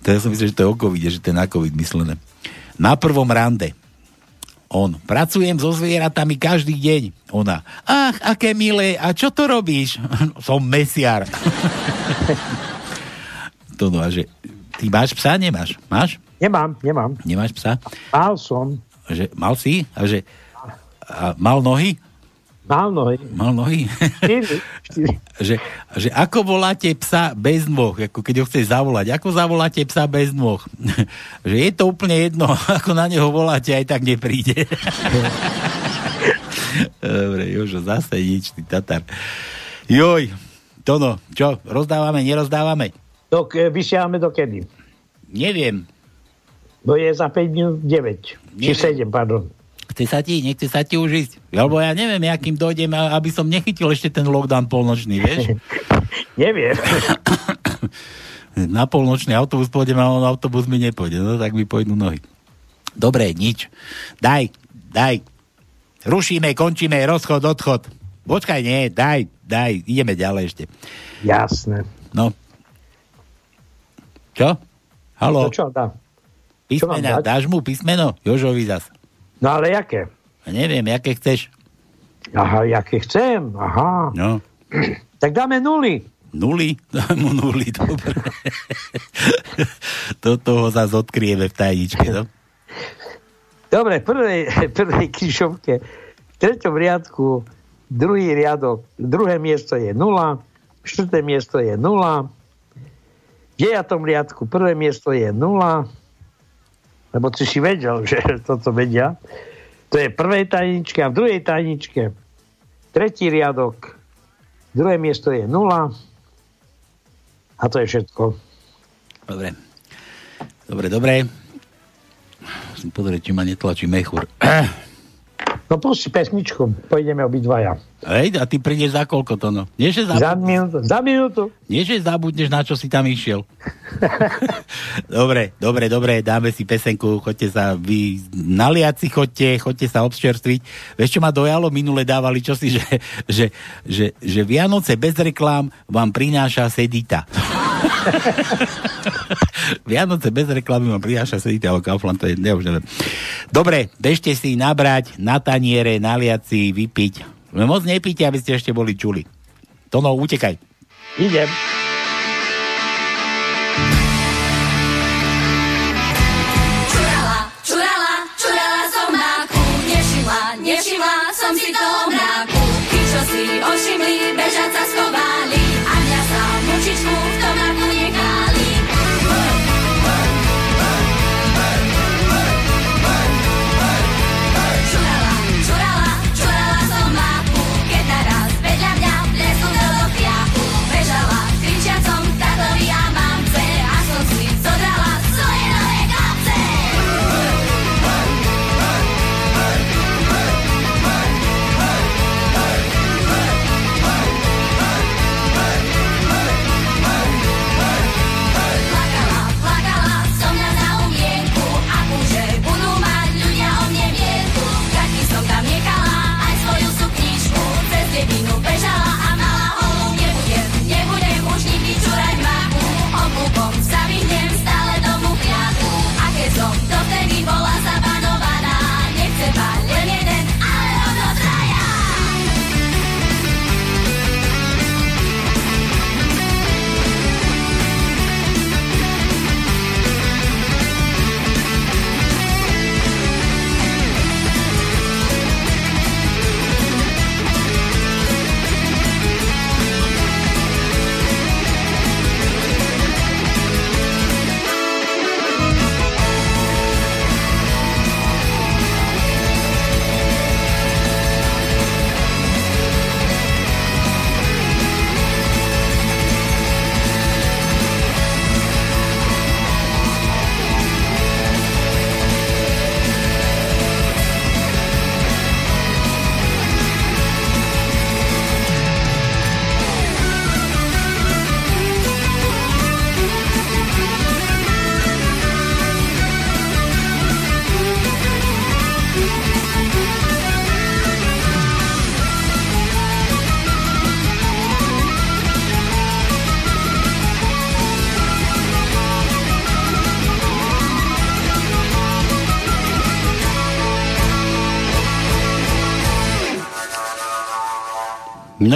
To ja som myslel, že to je o COVID, že to je na COVID myslené. Na prvom rande. On. Pracujem so zvieratami každý deň. Ona. Ach, aké milé. A čo to robíš? som mesiar. to no a že ty máš psa, nemáš? Máš? Nemám, nemám. Nemáš psa? Mal som. Že, mal si? A že, a mal nohy? Mal nohy. Mal nohy? Štyri, štyri. že, že ako voláte psa bez nôh, ako keď ho chceš zavolať, ako zavoláte psa bez nôh? že je to úplne jedno, ako na neho voláte, aj tak nepríde. Dobre, Jožo, zase nič, ty tatar. Joj, Tono, čo, rozdávame, nerozdávame? Do, vysielame do kedy? Neviem. No je za 5 minút 9. Či 7, pardon. Chce sa ti, nechce sa ti už ísť. Lebo ja neviem, akým dojdem, aby som nechytil ešte ten lockdown polnočný, vieš? neviem. Na polnočný autobus pôjdem a on autobus mi nepôjde. No tak mi pôjdu nohy. Dobre, nič. Daj, daj. Rušíme, končíme, rozchod, odchod. Počkaj, nie, daj, daj, ideme ďalej ešte. Jasné. No. Čo? Halo? No čo, dá. Písmena, dáš mu písmeno? Jožovi zas. No ale jaké? Ja neviem, jaké chceš. Aha, jaké chcem, aha. No. Tak dáme nuly. Nuly? Dáme mu nuly, dobre. to toho zase odkrieme v tajničke, no? Dobre, v prvej, prvej križovke, v treťom riadku, druhý riadok, druhé miesto je nula, štvrté miesto je nula, v dejatom riadku prvé miesto je nula, lebo ty si vedel, že toto vedia. To je prvej tajničke a v druhej tajničke tretí riadok, druhé miesto je nula a to je všetko. Dobre. Dobre, dobre. Musím pozrieť, či ma netlačí mechúr. No pusti pesničku, pôjdeme obidvaja. Hej, a ty prídeš za koľko to no? Nie, že zabudneš, za minútu. Za minútu. Nie, že zabudneš, na čo si tam išiel. dobre, dobre, dobre, dáme si pesenku, choďte sa, vy naliaci choďte, choďte sa občerstviť. Vieš, čo ma dojalo? Minule dávali čosi, že, že, že, že Vianoce bez reklám vám prináša Sedita. Vianoce bez reklamy vám prináša sediteľ Kaufland, to je neužité. Dobre, bežte si nabrať na taniere, naliať si, vypiť. No, moc nepíte, aby ste ešte boli čuli. Tono, utekaj. Idem. Nevšimla som si toho mraku, ty čo si ošimli,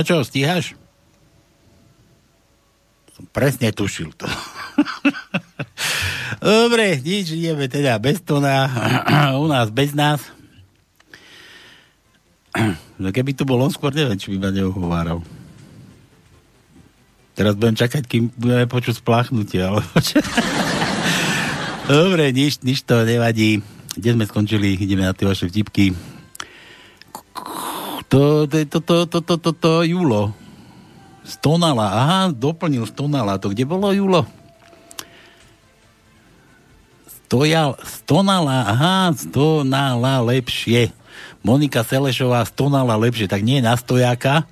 No čo, stíhaš? Som presne tušil to. Dobre, nič, ideme teda bez tona, u nás bez nás. No keby tu bol on skôr, neviem, či by ma neuhováral. Teraz budem čakať, kým budeme počuť spláchnutie, ale Dobre, nič, nič to nevadí. Kde sme skončili? Ideme na tie vaše vtipky. To, to, to, to, to, to, to, to, Julo. Stonala, aha, doplnil Stonala. To kde bolo Julo? Stojal, stonala, aha, stonala lepšie. Monika Selešová stonala lepšie, tak nie na stojáka.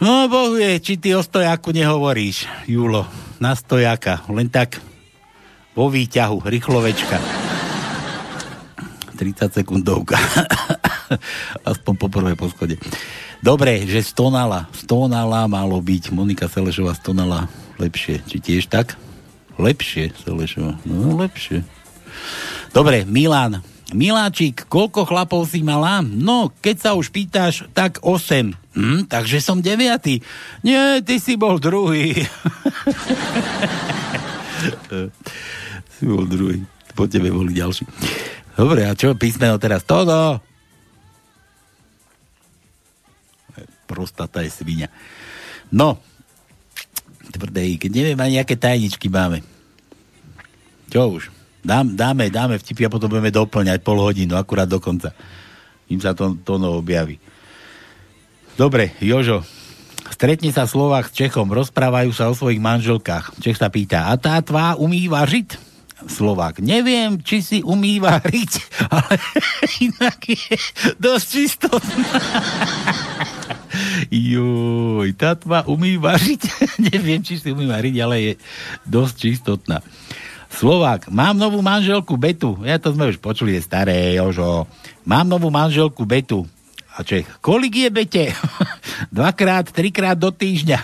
No, bohu je, či ty o stojáku nehovoríš, Julo. Na stojáka, len tak vo výťahu, rýchlovečka. 30 sekundovka. Aspoň po prvej poschode. Dobre, že stonala. Stonala malo byť. Monika Selešová stonala lepšie. Či tiež tak? Lepšie, Selešová. No, lepšie. Dobre, Milan. Miláčik, koľko chlapov si mala? No, keď sa už pýtaš, tak 8. Hm, takže som 9. Nie, ty si bol druhý. si bol druhý. Po tebe boli ďalší. Dobre, a čo písmeno teraz? Todo! Prostata je svinia. No, tvrdé, keď neviem ani, aké tajničky máme. Čo už? Dám, dáme, dáme vtipy a potom budeme doplňať pol hodinu, akurát do konca. Im sa to, to no objaví. Dobre, Jožo, stretne sa Slovák s Čechom, rozprávajú sa o svojich manželkách. Čech sa pýta, a tá tvá umí važiť? Slovák, neviem, či si umí variť, ale inak je dosť čisto. Joj, tá tvá umí variť? neviem, či si umí variť, ale je dosť čistotná. Slovák, mám novú manželku Betu. Ja to sme už počuli, je staré, Jožo. Mám novú manželku Betu. A Čech, kolik je Bete? dvakrát, trikrát do týždňa.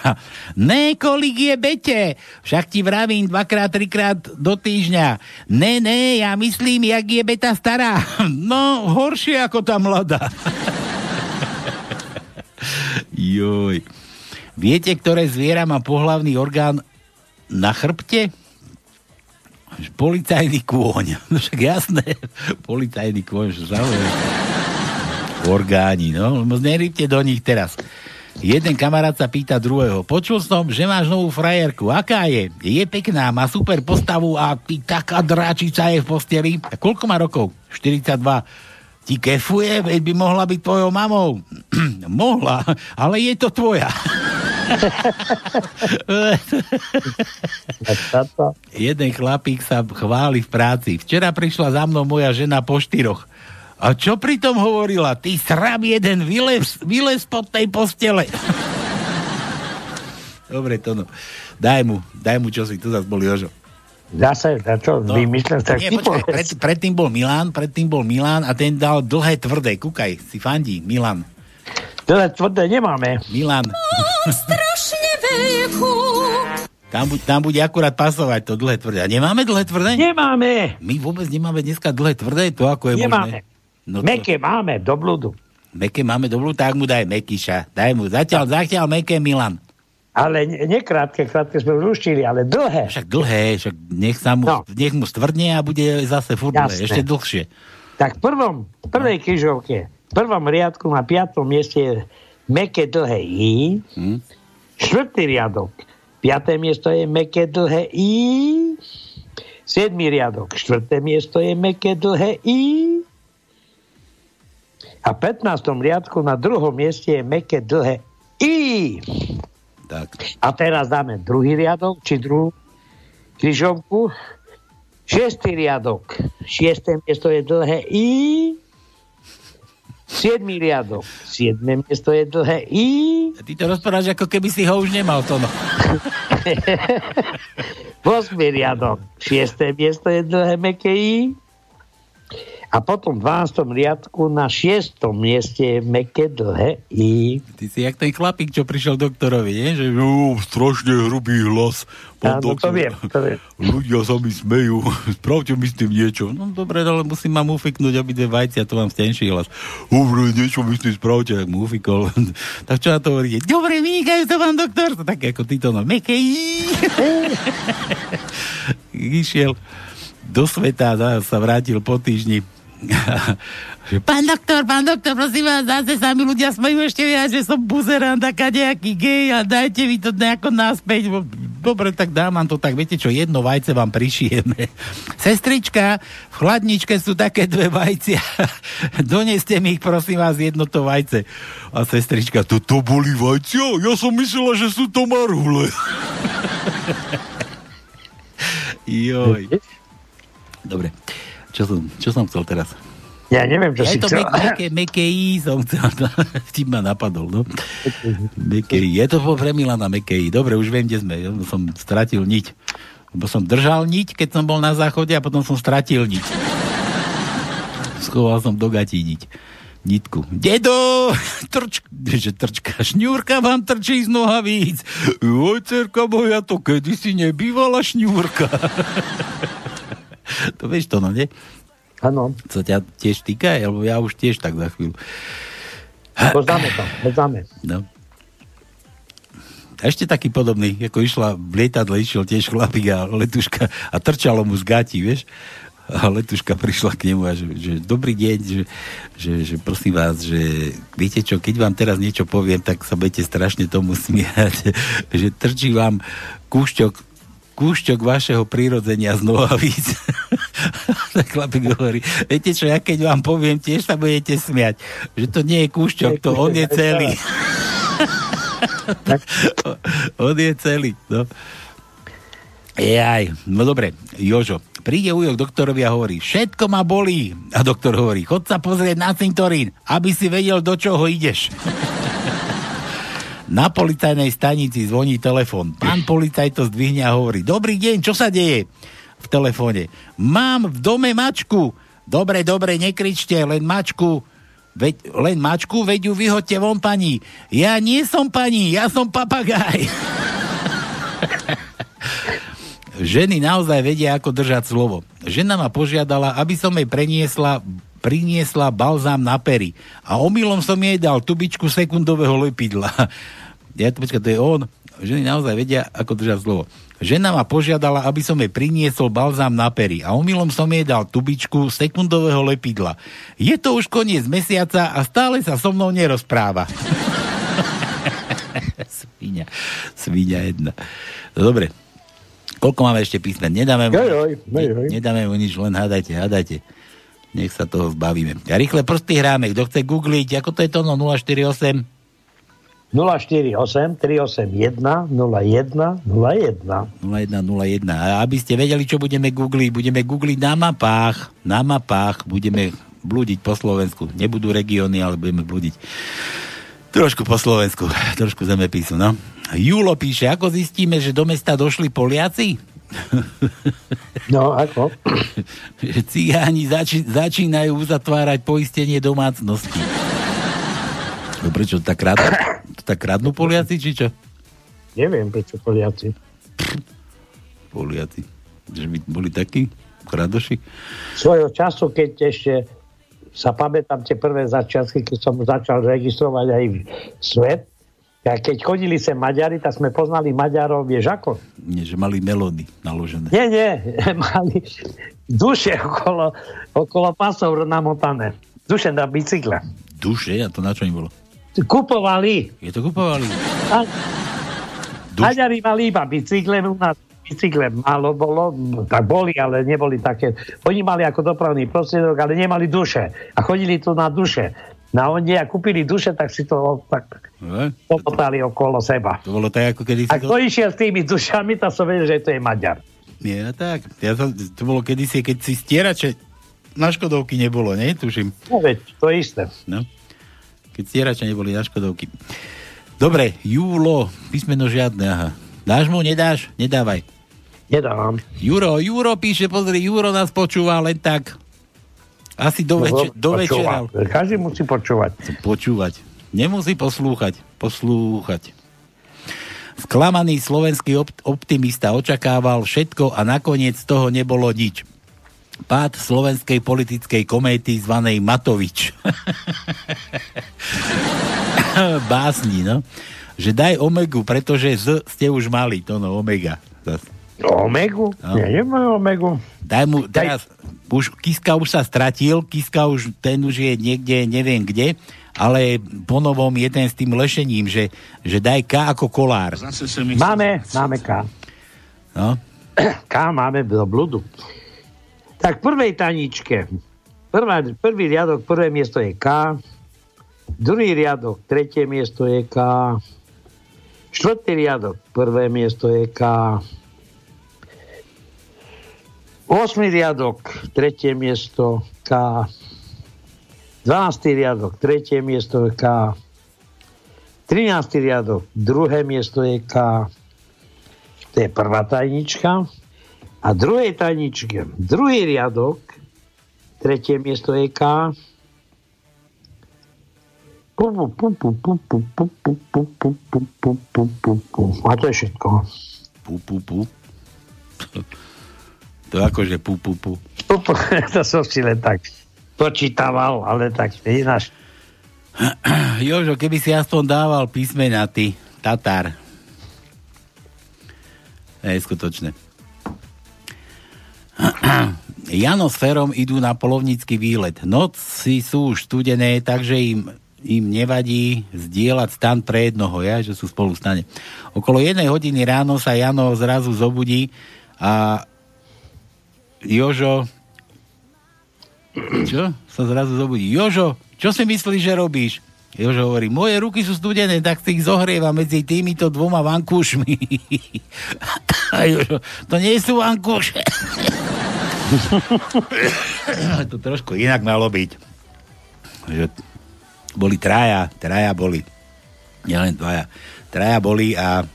Ne, kolik je Bete? Však ti vravím dvakrát, trikrát do týždňa. Ne, ne, ja myslím, jak je Beta stará. no, horšie ako tá mladá. Joj. Viete, ktoré zviera má pohlavný orgán na chrbte? Policajný kôň. Však jasné, policajný kôň, že zaujímavé. Orgáni, no. Nerýbte do nich teraz. Jeden kamarát sa pýta druhého. Počul som, že máš novú frajerku. Aká je? Je pekná, má super postavu a ty taká dráčica je v posteli. A koľko má rokov? 42. Ti kefuje, veď by mohla byť tvojou mamou. mohla, ale je to tvoja. Jeden chlapík sa chváli v práci. Včera prišla za mnou moja žena po štyroch. A čo pri tom hovorila? Ty srab jeden, vylez, vylez pod tej postele. Dobre, to no. Daj mu, daj mu čo si, tu zase bol Jožo. Zase, a čo, no, vymyslel sa nie, počkaj, pred, predtým bol Milan, predtým bol Milan a ten dal dlhé tvrdé. Kúkaj, si fandí, Milan. Dlhé tvrdé nemáme. Milan. strašne veľkú. Tam, bu- tam bude akurát pasovať to dlhé tvrdé. A nemáme dlhé tvrdé? Nemáme. My vôbec nemáme dneska dlhé tvrdé, to ako je nemáme. možné. No to... Meké máme, do blúdu. Meké máme do blúdu, tak mu daj Mekyša. Daj mu, zatiaľ, zatiaľ Meké Milan. Ale nekrátke, krátke sme už ruštili, ale dlhé. Však dlhé, však nech, sa mu, no. nech mu stvrdne a bude zase furt ešte dlhšie. Tak v prvom, prvej no. križovke, v prvom riadku na piatom mieste je meké dlhé I. Hmm. Štvrtý riadok, piaté miesto je meké dlhé I. Siedmý riadok, štvrté miesto je meké dlhé I. A v 15. riadku na druhom mieste je meké dlhé I. Tak. A teraz dáme druhý riadok, či druhú križovku. Šiestý riadok. Šiesté miesto je dlhé I. Siedmý riadok. Siedme miesto je dlhé I. A ty to rozprávaš, ako keby si ho už nemal to. Vosmý riadok. Šiesté miesto je dlhé meké I. A potom v 12. riadku na 6. mieste je meké dlhé I. Ty si jak ten chlapík, čo prišiel doktorovi, nie? Že jo, strašne hrubý hlas. Pán Áno, to doktor, viem, to viem. Ľudia sa mi smejú. Spravte mi s tým niečo. No dobre, ale musím vám ufiknúť obi dve vajcia, to mám stenší hlas. Dobre, niečo mi s tým spravte, ak mu ufikol. tak čo na to hovoríte? Dobre, vynikajú to, pán doktor. To tak ako títo, no, meké I. Išiel do sveta, sa vrátil po týždni. Pán doktor, pán doktor, prosím vás, zase sa mi ľudia smejú ešte viac, že som buzerán, taká nejaký gej a dajte mi to nejako naspäť. Dobre, tak dám vám to tak, viete čo, jedno vajce vám prišijeme. Sestrička, v chladničke sú také dve vajcia. Doneste mi ich, prosím vás, jedno to vajce. A sestrička, to, to boli vajcia? Ja som myslela, že sú to marhule. Joj. Dobre. Čo som, čo som chcel teraz? Ja neviem, čo ja si to chcel. meké I som chcel. Tým ma napadol, no. Meké I. Je to po premila na meké I. Dobre, už viem, kde sme. Ja som stratil niť. Lebo som držal niť, keď som bol na záchode a potom som stratil niť. Schoval som do gatí niť. Nitku. Dedo! Trč, že trčka, šňúrka vám trčí z nohavíc. Oj, cerka moja, to kedysi nebývala šňúrka. to vieš to, no nie? Áno. Co ťa tiež týka? Lebo ja už tiež tak za chvíľu. Poznáme to, poznáme. No. A ešte taký podobný, ako išla v lietadle, išiel tiež chlapík a letuška a trčalo mu z gatí, vieš? A letuška prišla k nemu a že, že dobrý deň, že, že, že prosím vás, že viete čo, keď vám teraz niečo poviem, tak sa budete strašne tomu smiať, že trčí vám kúšťok kúšťok vašeho prírodzenia z nohavíc. tak chlapík hovorí, viete čo, ja keď vám poviem, tiež sa budete smiať, že to nie je kúšťok, to on je celý. on je celý, no. Jaj, no dobre, Jožo, príde ujo k doktorovi a hovorí, všetko ma bolí. A doktor hovorí, chod sa pozrieť na cintorín, aby si vedel, do čoho ideš. Na policajnej stanici zvoní telefon. Pán policajt to zdvihne a hovorí, dobrý deň, čo sa deje? V telefóne. Mám v dome mačku. Dobre, dobre, nekričte, len mačku. Veď, len mačku, veď ju vyhoďte von, pani. Ja nie som pani, ja som papagaj. Ženy naozaj vedia, ako držať slovo. Žena ma požiadala, aby som jej preniesla priniesla balzám na pery. A omylom som jej dal tubičku sekundového lepidla. Ja to počkaj, to je on. Ženy naozaj vedia, ako držať slovo. Žena ma požiadala, aby som jej priniesol balzám na pery a omylom som jej dal tubičku sekundového lepidla. Je to už koniec mesiaca a stále sa so mnou nerozpráva. svíňa. Svíňa jedna. No, dobre. Koľko máme ešte písmen? Nedáme mu, joj. nedáme mu nič, len hádajte, hádajte. Nech sa toho zbavíme. A rýchle prsty hráme. Kto chce googliť, ako to je to, no 048 048 381 01 01. 0101. A aby ste vedeli, čo budeme googliť, budeme googliť na mapách, na mapách budeme blúdiť po Slovensku. Nebudú regióny, ale budeme blúdiť trošku po Slovensku, trošku zemepisu, no. Julo píše, ako zistíme, že do mesta došli Poliaci? No, ako? cigáni zači- začínajú uzatvárať poistenie domácnosti. No prečo, tak kradnú, tak kradnú Poliaci, či čo? Neviem, prečo Poliaci. Poliaci. Že by boli takí kradoši? Svojho času, keď ešte sa pamätám tie prvé začiatky, keď som začal registrovať aj svet, a keď chodili sem Maďari, tak sme poznali Maďarov, vieš ako? Nie, že mali melódy naložené. Nie, nie, mali duše okolo, okolo pasov namotané. Duše na bicykle. Duše? A to na čo im bolo? Kupovali. Je to kupovali? A, Maďari mali iba bicykle, u nás bicykle málo bolo, tak boli, ale neboli také. Oni mali ako dopravný prostriedok, ale nemali duše. A chodili tu na duše. Na oni a kúpili duše, tak si to tak Ne? popotali okolo seba. To bolo tak, ako kedy A to... kto išiel s tými dušami, tak som vedel, že to je Maďar. Nie, no tak. Ja to, to bolo kedysi, keď si stierače na Škodovky nebolo, ne? Tuším. No veď, to je isté. No. Keď stierače neboli na Škodovky. Dobre, Júlo, písmeno žiadne, aha. Dáš mu, nedáš? Nedávaj. Nedávam. Juro, Juro píše, pozri, Juro nás počúva len tak. Asi do, več- do večera. Každý musí počúvať. Počúvať. Nemusí poslúchať. Poslúchať. Sklamaný slovenský opt- optimista očakával všetko a nakoniec z toho nebolo nič. Pád slovenskej politickej kométy zvanej Matovič. Básni, no. Že daj Omegu, pretože z ste už mali, to no, Omega. Zas. Omegu? No. Ja nemám Omegu. Daj mu, teraz, už, Kiska už sa stratil, Kiska už, ten už je niekde, neviem kde, ale ponovom je ten s tým lešením, že, že daj K ako kolár. Máme, máme K. No. K máme do bludu. Tak v prvej taničke. Prvá, prvý riadok, prvé miesto je K. Druhý riadok, tretie miesto je K. Štvrtý riadok, prvé miesto je K. Osmý riadok, tretie miesto K. 12. riadok, tretie miesto je K. 13. riadok, druhé miesto je K. To je prvá tajnička. A druhé tajničke, druhý riadok, tretie miesto je A to je všetko. Pu, pu, pu. To je akože pu, pu, pu. to som si len tak počítaval, ale tak ináč. Jožo, keby si aspoň dával písmena ty, Tatar. Je skutočné. Jano s Ferom idú na polovnícky výlet. Noci sú už studené, takže im, im nevadí zdieľať stan pre jednoho, ja, že sú spolu stane. Okolo jednej hodiny ráno sa Jano zrazu zobudí a Jožo čo? Sa zrazu zobudí. Jožo, čo si myslíš, že robíš? Jožo hovorí, moje ruky sú studené, tak si ich zohrieva medzi týmito dvoma vankúšmi. A Jožo, to nie sú vankúše. to trošku inak malo byť. Že boli traja, traja boli. Nielen dvaja. Traja boli a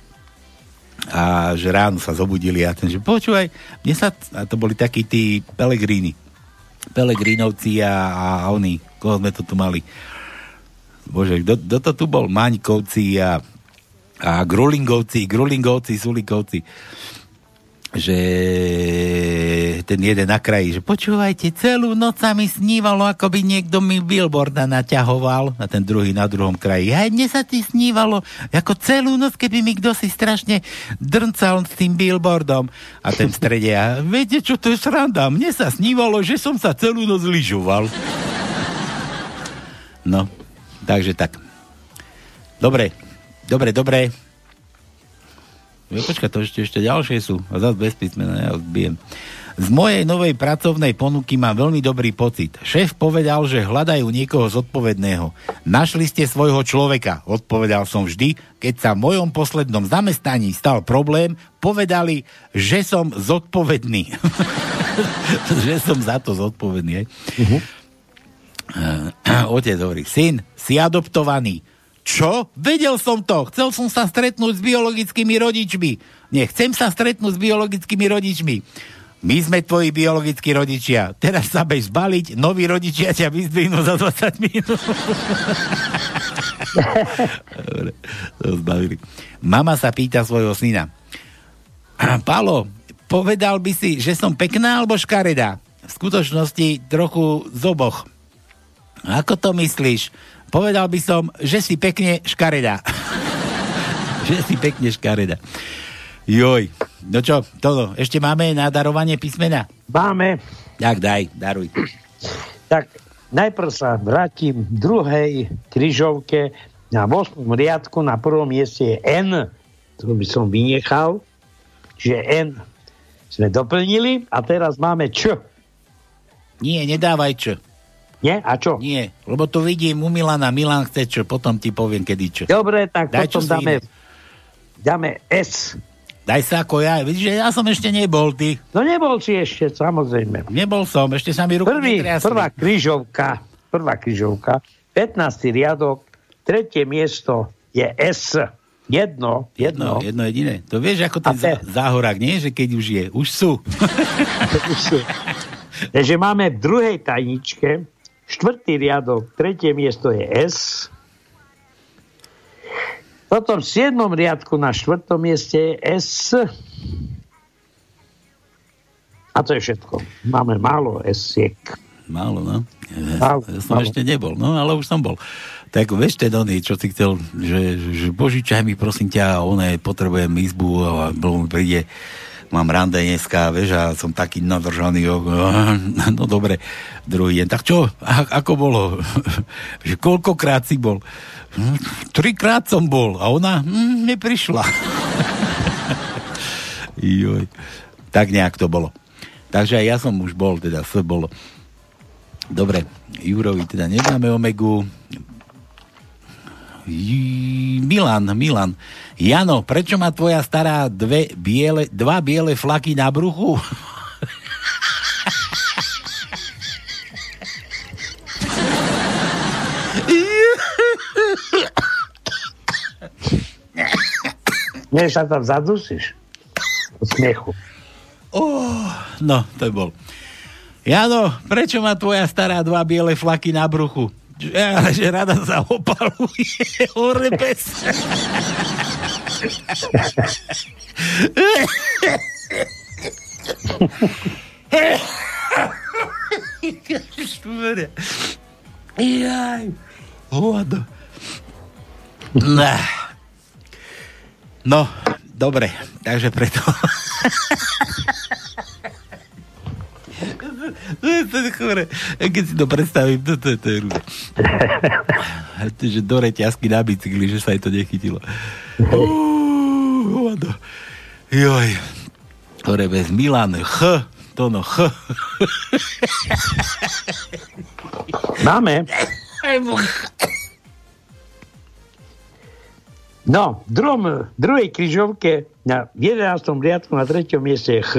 a že ráno sa zobudili a ten, že počúvaj, mne sa, a to boli takí tí pelegríny, Pelegrínovci a, a oni, koho sme to tu mali. Bože, kto to tu bol? Maňkovci a, a Grulingovci, Grulingovci, Sulikovci. Že ten jeden na kraji, že počúvajte, celú noc sa mi snívalo, ako by niekto mi billboarda naťahoval a ten druhý na druhom kraji. Aj dnes sa ti snívalo, ako celú noc, keby mi kto si strašne drncal s tým billboardom. A ten v strede, a viete, čo to je sranda? Mne sa snívalo, že som sa celú noc lyžoval. No, takže tak. Dobre, dobre, dobre. Jo, počkaj, to ešte, ešte ďalšie sú. A zase bez písmena, ja odbijem. Z mojej novej pracovnej ponuky mám veľmi dobrý pocit. Šéf povedal, že hľadajú niekoho zodpovedného. Našli ste svojho človeka, odpovedal som vždy. Keď sa v mojom poslednom zamestnaní stal problém, povedali, že som zodpovedný. že som za to zodpovedný. Uh-huh. Otec hovorí, syn, si adoptovaný. Čo? Vedel som to. Chcel som sa stretnúť s biologickými rodičmi. Nechcem sa stretnúť s biologickými rodičmi. My sme tvoji biologickí rodičia. Teraz sa bež zbaliť, noví rodičia ťa vyzdvihnú za 20 minút. Dobre. Mama sa pýta svojho syna. Palo, povedal by si, že som pekná alebo škaredá? V skutočnosti trochu z oboch. Ako to myslíš? Povedal by som, že si pekne škaredá. že si pekne škaredá. Joj, no čo, toto, ešte máme na darovanie písmena? Máme. Tak daj, daruj. Tak najprv sa vrátim v druhej križovke na 8. riadku, na prvom mieste je N, to by som vynechal, čiže N sme doplnili a teraz máme Č. Nie, nedávaj Č. Nie? A čo? Nie, lebo to vidím u Milana, Milan chce čo, potom ti poviem, kedy čo. Dobre, tak Daj, potom dáme, iné. dáme S. Daj sa ako ja, vidíš, že ja som ešte nebol, ty. No nebol si ešte, samozrejme. Nebol som, ešte sa mi ruky Prvý, netriasli. prvá križovka, prvá križovka, 15. riadok, tretie miesto je S. Jedno, Jedno, jedno. jedno jediné. To vieš, ako ten zá- záhorák, nie? Že keď už je, už sú. Už sú. Takže máme v druhej tajničke štvrtý riadok, tretie miesto je S. Potom v siedmom riadku na štvrtom mieste je S. A to je všetko. Máme málo S-iek. Málo, no. Ja, ja som málo. ešte nebol, no ale už som bol. Tak vieš, ten oný, čo si chcel, že, že Božičaj mi prosím ťa, oné, potrebujem izbu a bolo mi príde, mám rande dneska, vieš, a som taký nadržaný, o, no dobre, druhý deň, tak čo, a, ako bolo? že koľkokrát si bol? "Hm, Trikrát som bol a ona hm, neprišla. Joj. Tak nejak to bolo. Takže aj ja som už bol, teda S bolo. Dobre, Jurovi teda nedáme Omegu. J- Milan, Milan. Jano, prečo má tvoja stará dve biele, dva biele flaky na bruchu? Nie, sa tam zadusíš. Od smiechu. Oh, no, to bol. Jano, prečo má tvoja stará dva biele flaky na bruchu? Ale že rada sa opaluje. Hore pes. Jaj. Nah. No, dobre, takže preto... To je, chore. Keď si to predstavím, to, to, to je že do reťazky na bicykli, že sa jej to nechytilo. Uuu, hovado. Joj. Hore bez Milan. Ch. To no, ch. Máme. No, v druhom, druhej križovke na 11. riadku na 3. mieste je Ch.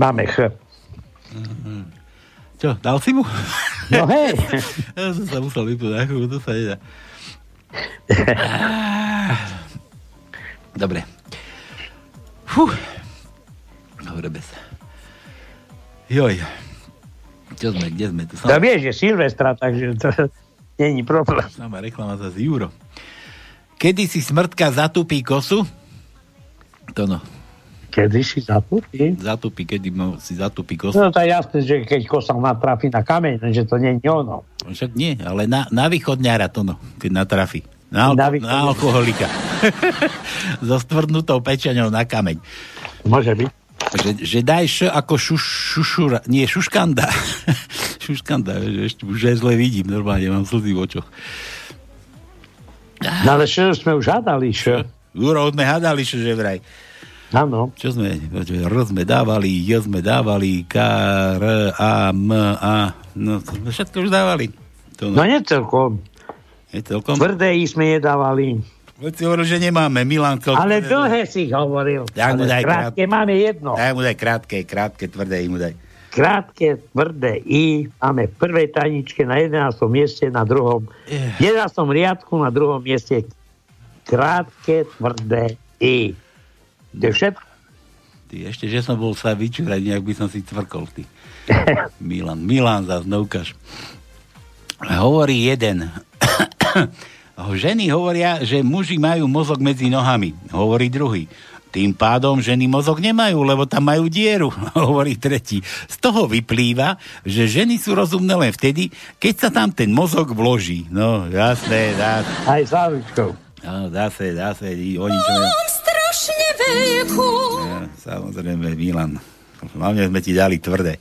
Máme Ch. Čo, dal si mu? No hej. ja som sa musel vypnúť chvíľu, to sa nedá. Dobre. Fú. Dobre, bez. Joj. Čo sme, kde sme? Tu No vieš, že Silvestra, takže to není problém. Sama reklama za Euro. Kedy si smrtka zatupí kosu? To no. Kedy si zatupí? Zatupí, kedy mu si zatupí kosu. No to je jasné, že keď kosa natrafí na kameň, že to nie je ono. Však nie, ale na, na východňara to no, keď natrafí. Na, Na na, východňara. alkoholika. so stvrdnutou pečaňou na kameň. Môže byť. Že, že daj š ako šuš, šušura, nie, šuškanda. šuškanda, že ešte už aj zle vidím, normálne mám slzy v očoch. No ale čo sme už hádali, čo? Juro, sme hádali, že vraj. Áno. Čo sme, R sme dávali, J sme dávali, K, R, A, M, A, no to sme všetko už dávali. To, No nie celkom. Je celkom? Tvrdé I sme nedávali. Veď si hovoril, že nemáme, Milan celkom. Ale dlhé si hovoril. Tak mu daj krátke máme jedno. Daj mu daj krátke, krátke, tvrdé im mu daj. Krátke, tvrdé I máme v prvej tajničke na 11. mieste, na druhom, v 11. riadku na druhom mieste krátke, tvrdé I. Je všetko. Ty, ešte, že som bol sa vyčúrať, nejak by som si cvrkol, ty. Milan, Milan zás, no ukáž. Hovorí jeden. Ženy hovoria, že muži majú mozog medzi nohami. Hovorí druhý. Tým pádom ženy mozog nemajú, lebo tam majú dieru, hovorí tretí. Z toho vyplýva, že ženy sú rozumné len vtedy, keď sa tam ten mozog vloží. No, jasné, dá Aj s Avičkou. No, dá sa, dá sa, i oni čo... Ja, samozrejme, Milan. Hlavne sme ti dali tvrdé.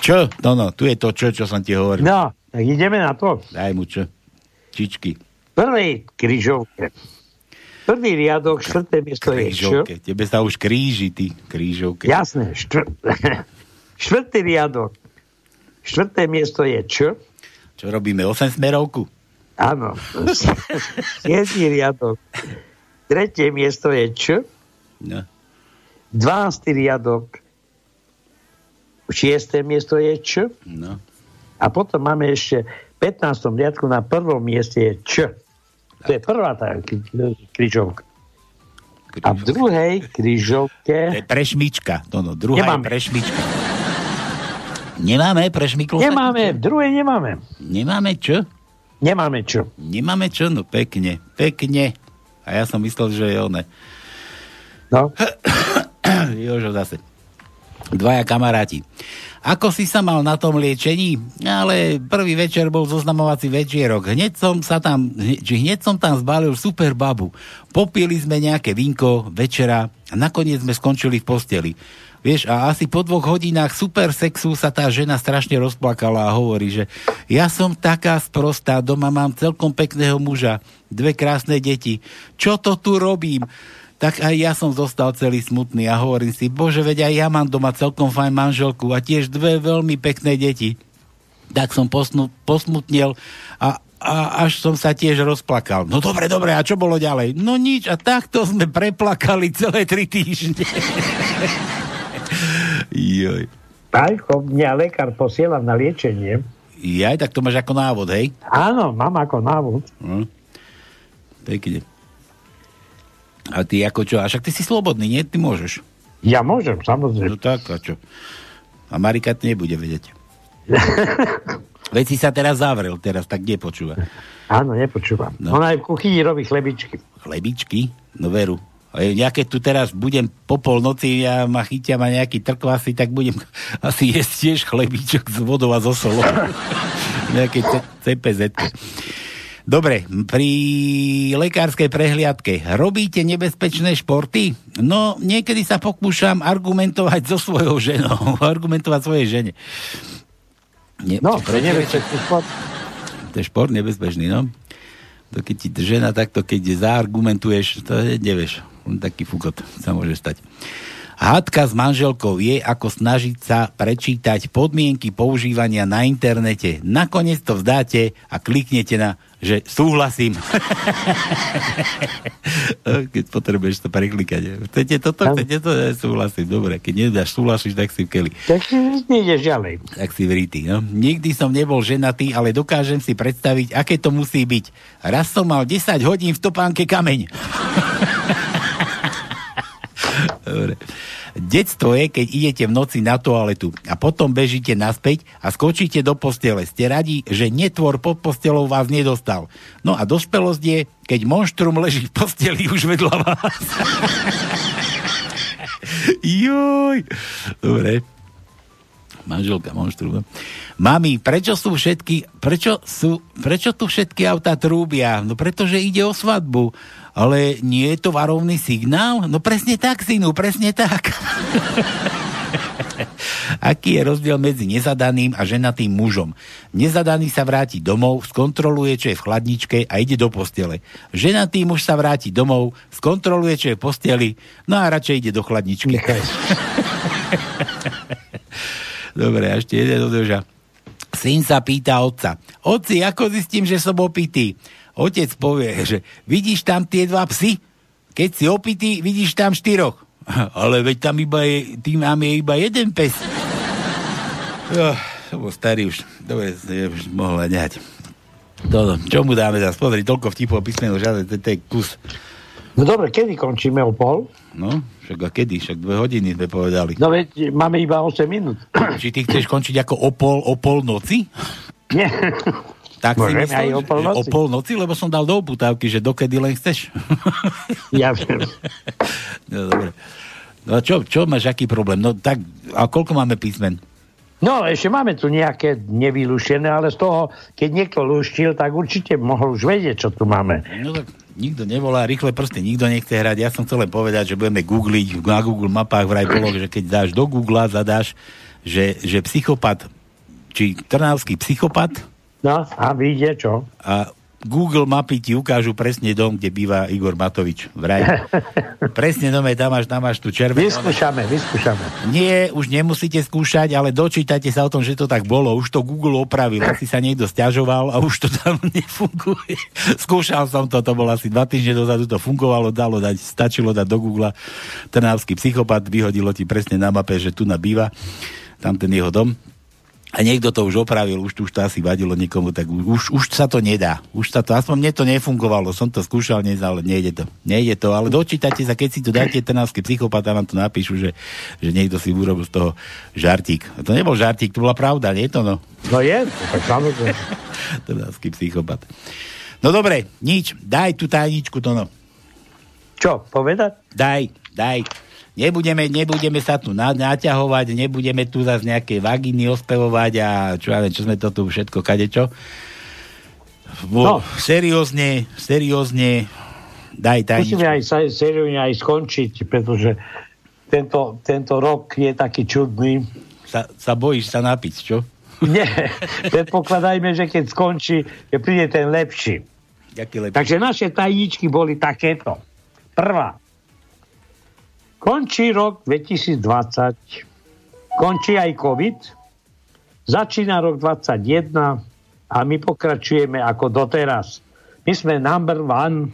Čo? No, no, tu je to čo, čo som ti hovoril. No, tak ideme na to. Daj mu čo. Čičky. Prvej križovke. Prvý riadok, štvrté miesto je čo? Tebe sa už kríži, ty. Krížovke. Jasné. Štvr... štvrtý riadok. Štvrté miesto je čo? Čo robíme? 8 smerovku? Áno. Siedmý riadok. Tretie miesto je čo? No. 12. riadok. Šiesté miesto je čo? No. A potom máme ešte v 15. riadku na prvom mieste je Č. To je prvá tá kri- križovka. A v druhej križovke... To je prešmička. To no, druhá Nemáme. je prešmička. Nemáme pre šmyklo? Nemáme, v druhej nemáme. Nemáme čo? Nemáme čo. Nemáme čo? No pekne, pekne. A ja som myslel, že je one. No. Jožo zase. Dvaja kamaráti. Ako si sa mal na tom liečení? Ale prvý večer bol zoznamovací večierok. Hneď som sa tam, či hneď som tam zbalil super babu. Popili sme nejaké vinko večera a nakoniec sme skončili v posteli. Vieš, a asi po dvoch hodinách super sexu sa tá žena strašne rozplakala a hovorí, že ja som taká sprostá, doma mám celkom pekného muža, dve krásne deti. Čo to tu robím? Tak aj ja som zostal celý smutný a hovorím si, bože, veď aj ja mám doma celkom fajn manželku a tiež dve veľmi pekné deti. Tak som posnu, posmutnil a, a až som sa tiež rozplakal. No dobre, dobre, a čo bolo ďalej? No nič, a takto sme preplakali celé tri týždne. Joj. Pajko, mňa lekár posiela na liečenie. Jaj, tak to máš ako návod, hej? Áno, mám ako návod. Hm. Pekne. A ty ako čo? A však ty si slobodný, nie? Ty môžeš. Ja môžem, samozrejme. No tak, a čo? A Marika to nebude vedieť. Veď si sa teraz zavrel, teraz tak nepočúva. Áno, nepočúvam. No. Ona aj v kuchyni robí chlebičky. Chlebičky? No veru. A ja keď tu teraz budem po polnoci a ma chytia ma nejaký trkvasy, tak budem asi jesť tiež chlebičok s vodou a so solou. Nejaké CPZ. Dobre, pri lekárskej prehliadke robíte nebezpečné športy? No, niekedy sa pokúšam argumentovať so svojou ženou. argumentovať svojej žene. Nie, no, je nebezpečný šport. To je šport nebezpečný, no. To keď ti žena takto, keď zaargumentuješ, to je, nevieš. Taký fukot sa môže stať. Hádka s manželkou je, ako snažiť sa prečítať podmienky používania na internete. Nakoniec to vzdáte a kliknete na že súhlasím. keď potrebuješ to preklikať. Chcete toto, chcete to, ja súhlasím. Dobre, keď nedáš súhlasíš, tak si v keli. Tak nejdeš ďalej. Tak si vríti. No. Nikdy som nebol ženatý, ale dokážem si predstaviť, aké to musí byť. Raz som mal 10 hodín v topánke kameň. Dobre. Detstvo je, keď idete v noci na toaletu a potom bežíte naspäť a skočíte do postele. Ste radi, že netvor pod postelou vás nedostal. No a dospelosť je, keď monštrum leží v posteli už vedľa vás. Joj. Dobre. Manželka monštrum. Mami, prečo sú všetky, prečo sú, prečo tu všetky autá trúbia? No pretože ide o svadbu ale nie je to varovný signál? No presne tak, synu, presne tak. Aký je rozdiel medzi nezadaným a ženatým mužom? Nezadaný sa vráti domov, skontroluje, čo je v chladničke a ide do postele. Ženatý muž sa vráti domov, skontroluje, čo je v posteli, no a radšej ide do chladničky. Dobre, ešte jeden održa. Syn sa pýta otca. Oci, ako zistím, že som opitý? Otec povie, že vidíš tam tie dva psy? Keď si opitý, vidíš tam štyroch. Ale veď tam iba je, tým máme je iba jeden pes. Oh, to bol starý už. Dobre, už mohla nehať. Toto, čo mu dáme zase? Pozri, toľko vtipov písmeno, žiadne, to je kus. No dobre, kedy končíme o pol? No, však a kedy? Však dve hodiny sme povedali. No veď máme iba 8 minút. Či ty chceš končiť ako o pol, o pol noci? Nie. Tak Môžeme si myslel, aj o polnoci. O polnoci, lebo som dal do oputávky, že dokedy len chceš. Ja viem. no, dobre. No čo, čo máš, aký problém? No tak, a koľko máme písmen? No, ešte máme tu nejaké nevylúšené, ale z toho, keď niekto lúštil, tak určite mohol už vedieť, čo tu máme. No tak nikto nevolá, rýchle prsty, nikto nechce hrať. Ja som chcel len povedať, že budeme googliť na Google mapách vraj bolo, že keď dáš do Google, zadáš, že, že psychopat, či trnavský psychopat, No a vyjde čo? A Google mapy ti ukážu presne dom, kde býva Igor Matovič. Vraj. presne dome, tam máš, tam máš tu červenú. Vyskúšame, vyskúšame. Nie, už nemusíte skúšať, ale dočítajte sa o tom, že to tak bolo. Už to Google opravil. Asi sa niekto stiažoval a už to tam nefunguje. Skúšal som to, to bolo asi dva týždne dozadu, to fungovalo, dalo dať, stačilo dať do Google Trnavský psychopat, vyhodilo ti presne na mape, že tu nabýva tam ten jeho dom a niekto to už opravil, už, už to asi vadilo niekomu, tak už, už sa to nedá. Už sa to, aspoň mne to nefungovalo, som to skúšal dnes, ale nejde to. Nejde to, ale dočítate sa, keď si tu dáte trnavský psychopat a vám to napíšu, že, že niekto si urobil z toho žartík. A to nebol žartík, to bola pravda, nie to no? No je, tak samozrejme. trnavský psychopat. No dobre, nič, daj tú tajničku to no. Čo, povedať? Daj, daj. Nebudeme, nebudeme sa tu na, naťahovať, nebudeme tu zase nejaké vaginy ospevovať a čo ja viem, čo sme to tu všetko kadečo. No. Seriózne, seriózne, daj tajničku. Musíme aj seriózne aj skončiť, pretože tento, tento rok je taký čudný. Sa, sa bojíš sa napiť, čo? Nie, predpokladajme, že keď skončí, že príde ten lepší. lepší. Takže naše tajničky boli takéto. Prvá. Končí rok 2020, končí aj COVID, začína rok 2021 a my pokračujeme ako doteraz. My sme number one.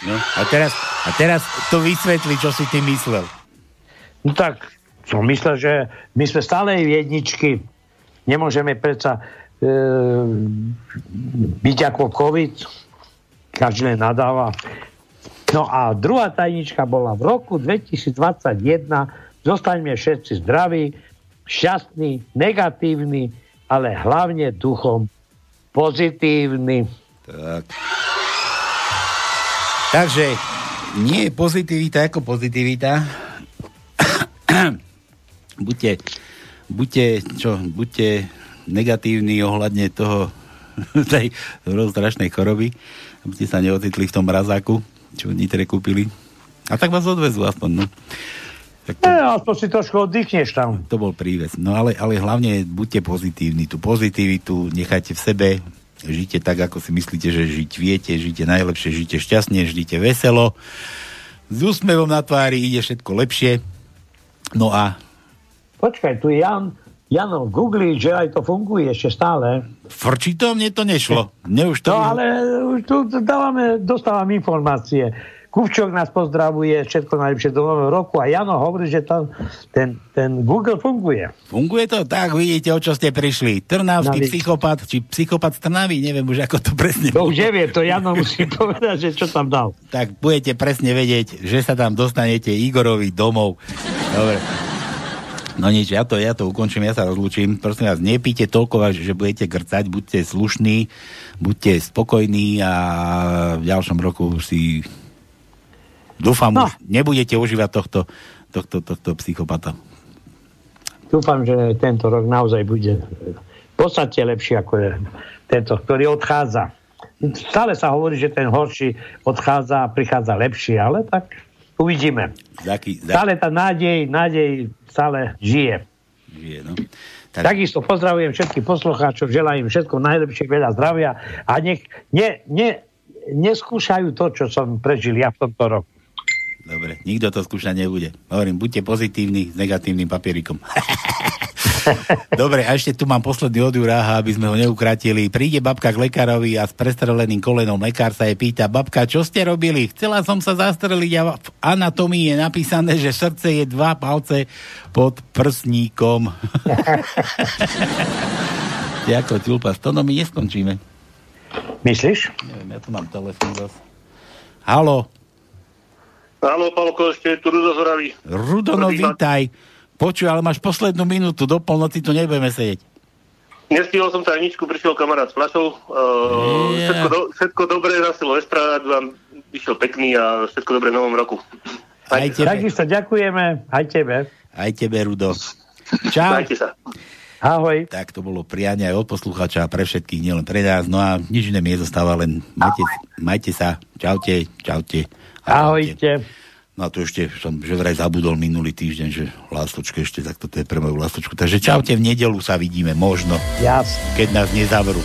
No, a teraz, a teraz to vysvetli, čo si ty myslel. No tak, som myslel, že my sme stále jedničky. Nemôžeme predsa e, byť ako COVID. Každý nadáva. No a druhá tajnička bola v roku 2021. Zostaňme všetci zdraví, šťastní, negatívni, ale hlavne duchom pozitívni. Tak. Takže nie je pozitivita ako pozitivita. buďte, buďte, čo, buďte negatívni ohľadne toho tej strašnej choroby, aby ste sa neocitli v tom mrazáku čo v Nitre kúpili. A tak vás odvezú aspoň, no. Tak to, e, aspoň si trošku oddychneš tam. To bol prívez. No ale, ale hlavne buďte pozitívni. Tú pozitivitu nechajte v sebe, žite tak, ako si myslíte, že žiť viete, žite najlepšie, žite šťastne, žite veselo. S úsmevom na tvári ide všetko lepšie. No a... Počkaj, tu je Jan, Jano, googli, že aj to funguje ešte stále. Frčí to? Mne to nešlo. Mne už to... No ale už tu dávame, dostávam informácie. Kupčok nás pozdravuje, všetko najlepšie do nového roku a Jano hovorí, že tam ten, ten Google funguje. Funguje to? Tak, vidíte, o čo ste prišli. Trnavský Navi. psychopat, či psychopat z Trnavy, neviem už, ako to presne... To už nevie, to Jano musí povedať, že čo tam dal. Tak budete presne vedieť, že sa tam dostanete Igorovi domov. Dobre. No nič, ja to, ja to ukončím, ja sa rozlúčim. Prosím vás, nepíte toľko, že budete grcať, buďte slušní, buďte spokojní a v ďalšom roku si dúfam, no. už nebudete užívať tohto, tohto, tohto psychopata. Dúfam, že tento rok naozaj bude v podstate lepší ako tento, ktorý odchádza. Stále sa hovorí, že ten horší odchádza a prichádza lepší, ale tak Uvidíme. Zaký, zaký. Stále tá nádej, nádej stále žije. Žije, no. Tak... Takisto pozdravujem všetkých poslucháčov, želám im všetko najlepšie, veľa zdravia a nech ne, ne, neskúšajú to, čo som prežil ja v tomto roku. Dobre, nikto to skúšať nebude. Hovorím, buďte pozitívni s negatívnym papierikom. Dobre, a ešte tu mám posledný od Juráha, aby sme ho neukratili. Príde babka k lekárovi a s prestreleným kolenom lekár sa jej pýta, babka, čo ste robili? Chcela som sa zastreliť a v anatomii je napísané, že srdce je dva palce pod prsníkom. Ďako, Tulpa, s my neskončíme. Myslíš? Neviem, ja tu mám telefón zase. Halo. Halo, Palko, ešte tu Rudo Zoravý. Rudo, no vítaj. Počuj, ale máš poslednú minútu, do polnoci tu nebudeme sedieť. Nestihol som tajničku, prišiel kamarát s fľašou. Uh, yeah. všetko, do, všetko dobré na Silvestra, vám vyšiel pekný a všetko dobré novom roku. Aj, aj tebe. Takisto ďakujeme, aj tebe. Aj tebe, Rudo. Čau. Majte sa. Ahoj. Tak to bolo prianie aj od poslucháča pre všetkých, nielen pre nás. No a nič iné mi nezostáva, len majte, majte sa. Čaute, čaute. Ahojte. No a to ešte som že vraj zabudol minulý týždeň, že lástočke ešte, tak toto je pre moju lástočku. Takže čaute, v nedelu sa vidíme, možno. Jasne. Keď nás nezavrú.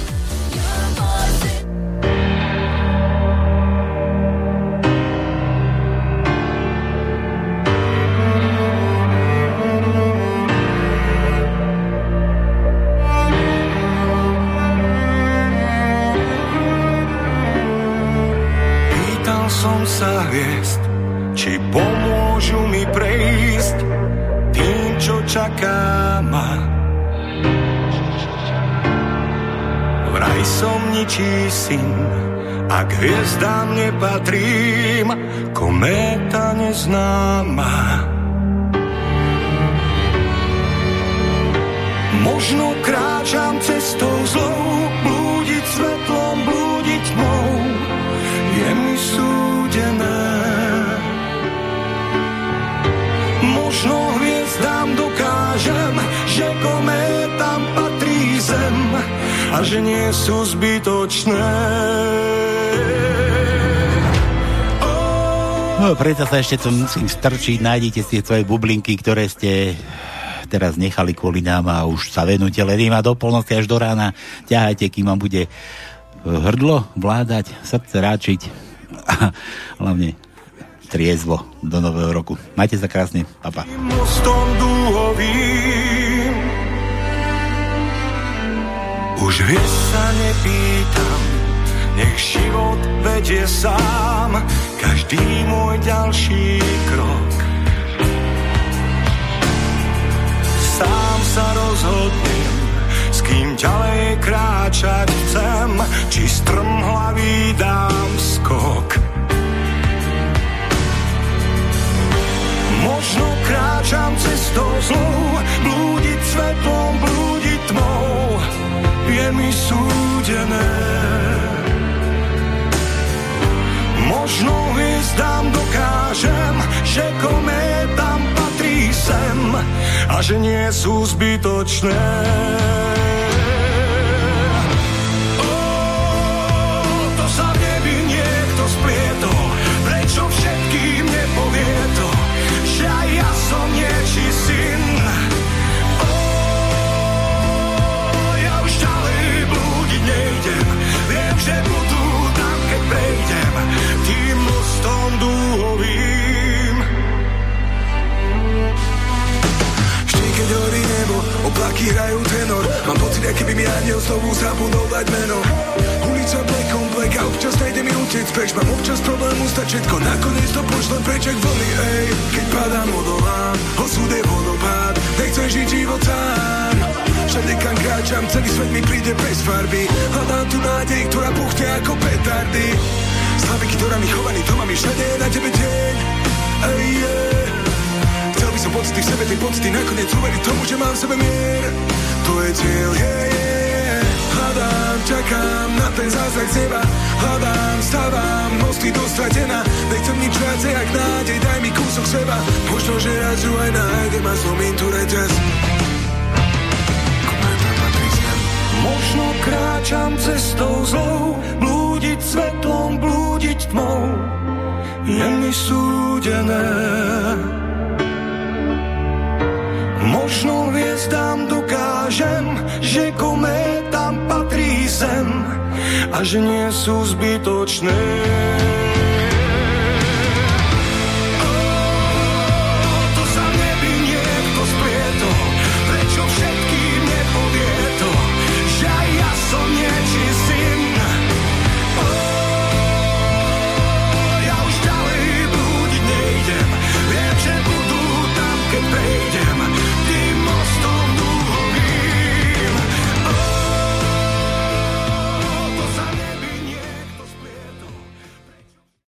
Čaká ma. vraj som ničí syn, ak hviezdám nepatrím, kométa neznáma. Možno kráčam cestou zlou, blúdiť svetlom, blúdiť tmou, je mi súdené. Možno hviezdám dokážem, že kométam patrí zem a že nie sú zbytočné. No, preto sa ešte to musím strčiť, nájdete si svoje bublinky, ktoré ste teraz nechali kvôli nám a už sa venujte len a do polnoci až do rána. Ťahajte, kým vám bude hrdlo vládať, srdce ráčiť a hlavne triezvo do nového roku. Majte sa krásne, papa. Už vieš sa nepýtam Nech život vedie sám. Každý môj ďalší krok. Sám sa rozhodnem S kým ďalej kráčať chcem. Či strmhlavý dám skok Možno kráčam cestou zlou, blúdiť svetlom, blúdiť tmou, je mi súdené. Možno hviezdám dokážem, že kométam patrí sem a že nie sú zbytočné. Oblaky hrajú tenor. Mám pocit, aké by mi aniel znovu zabudol dať meno Ulica black on black a občas nejde mi utiec preč. Mám občas problém ustať všetko, nakoniec to pošlem preč jak vlny, ej Keď padám, odolám, osud je vodopád. Nechcem žiť život sám. Všade kam kráčam, celý svet mi príde bez farby. Hľadám tu nádej, ktorá puchne ako petardy. Slaviky, ktorá mi chovaný, to mám všade na tebe deň. Ej, yeah. Chcel by som pocity v sebe, tie pocity nakoniec uveriť tomu, že mám v sebe mier. To je cieľ, yeah, yeah Hľadám, čakám na ten zázrak z neba. Hľadám, stávam, mosty do stratená Nechcem nič viacej, jak nádej, daj mi kúsok seba. Možno, že raz ju aj nájdem a zlomím tu reťaz Možno kráčam cestou zlou, blúdiť svetlom, blúdiť tmou, je mi súdené. Možno hviezdám dokážem, že kométam patrí zem a že nie sú zbytočné.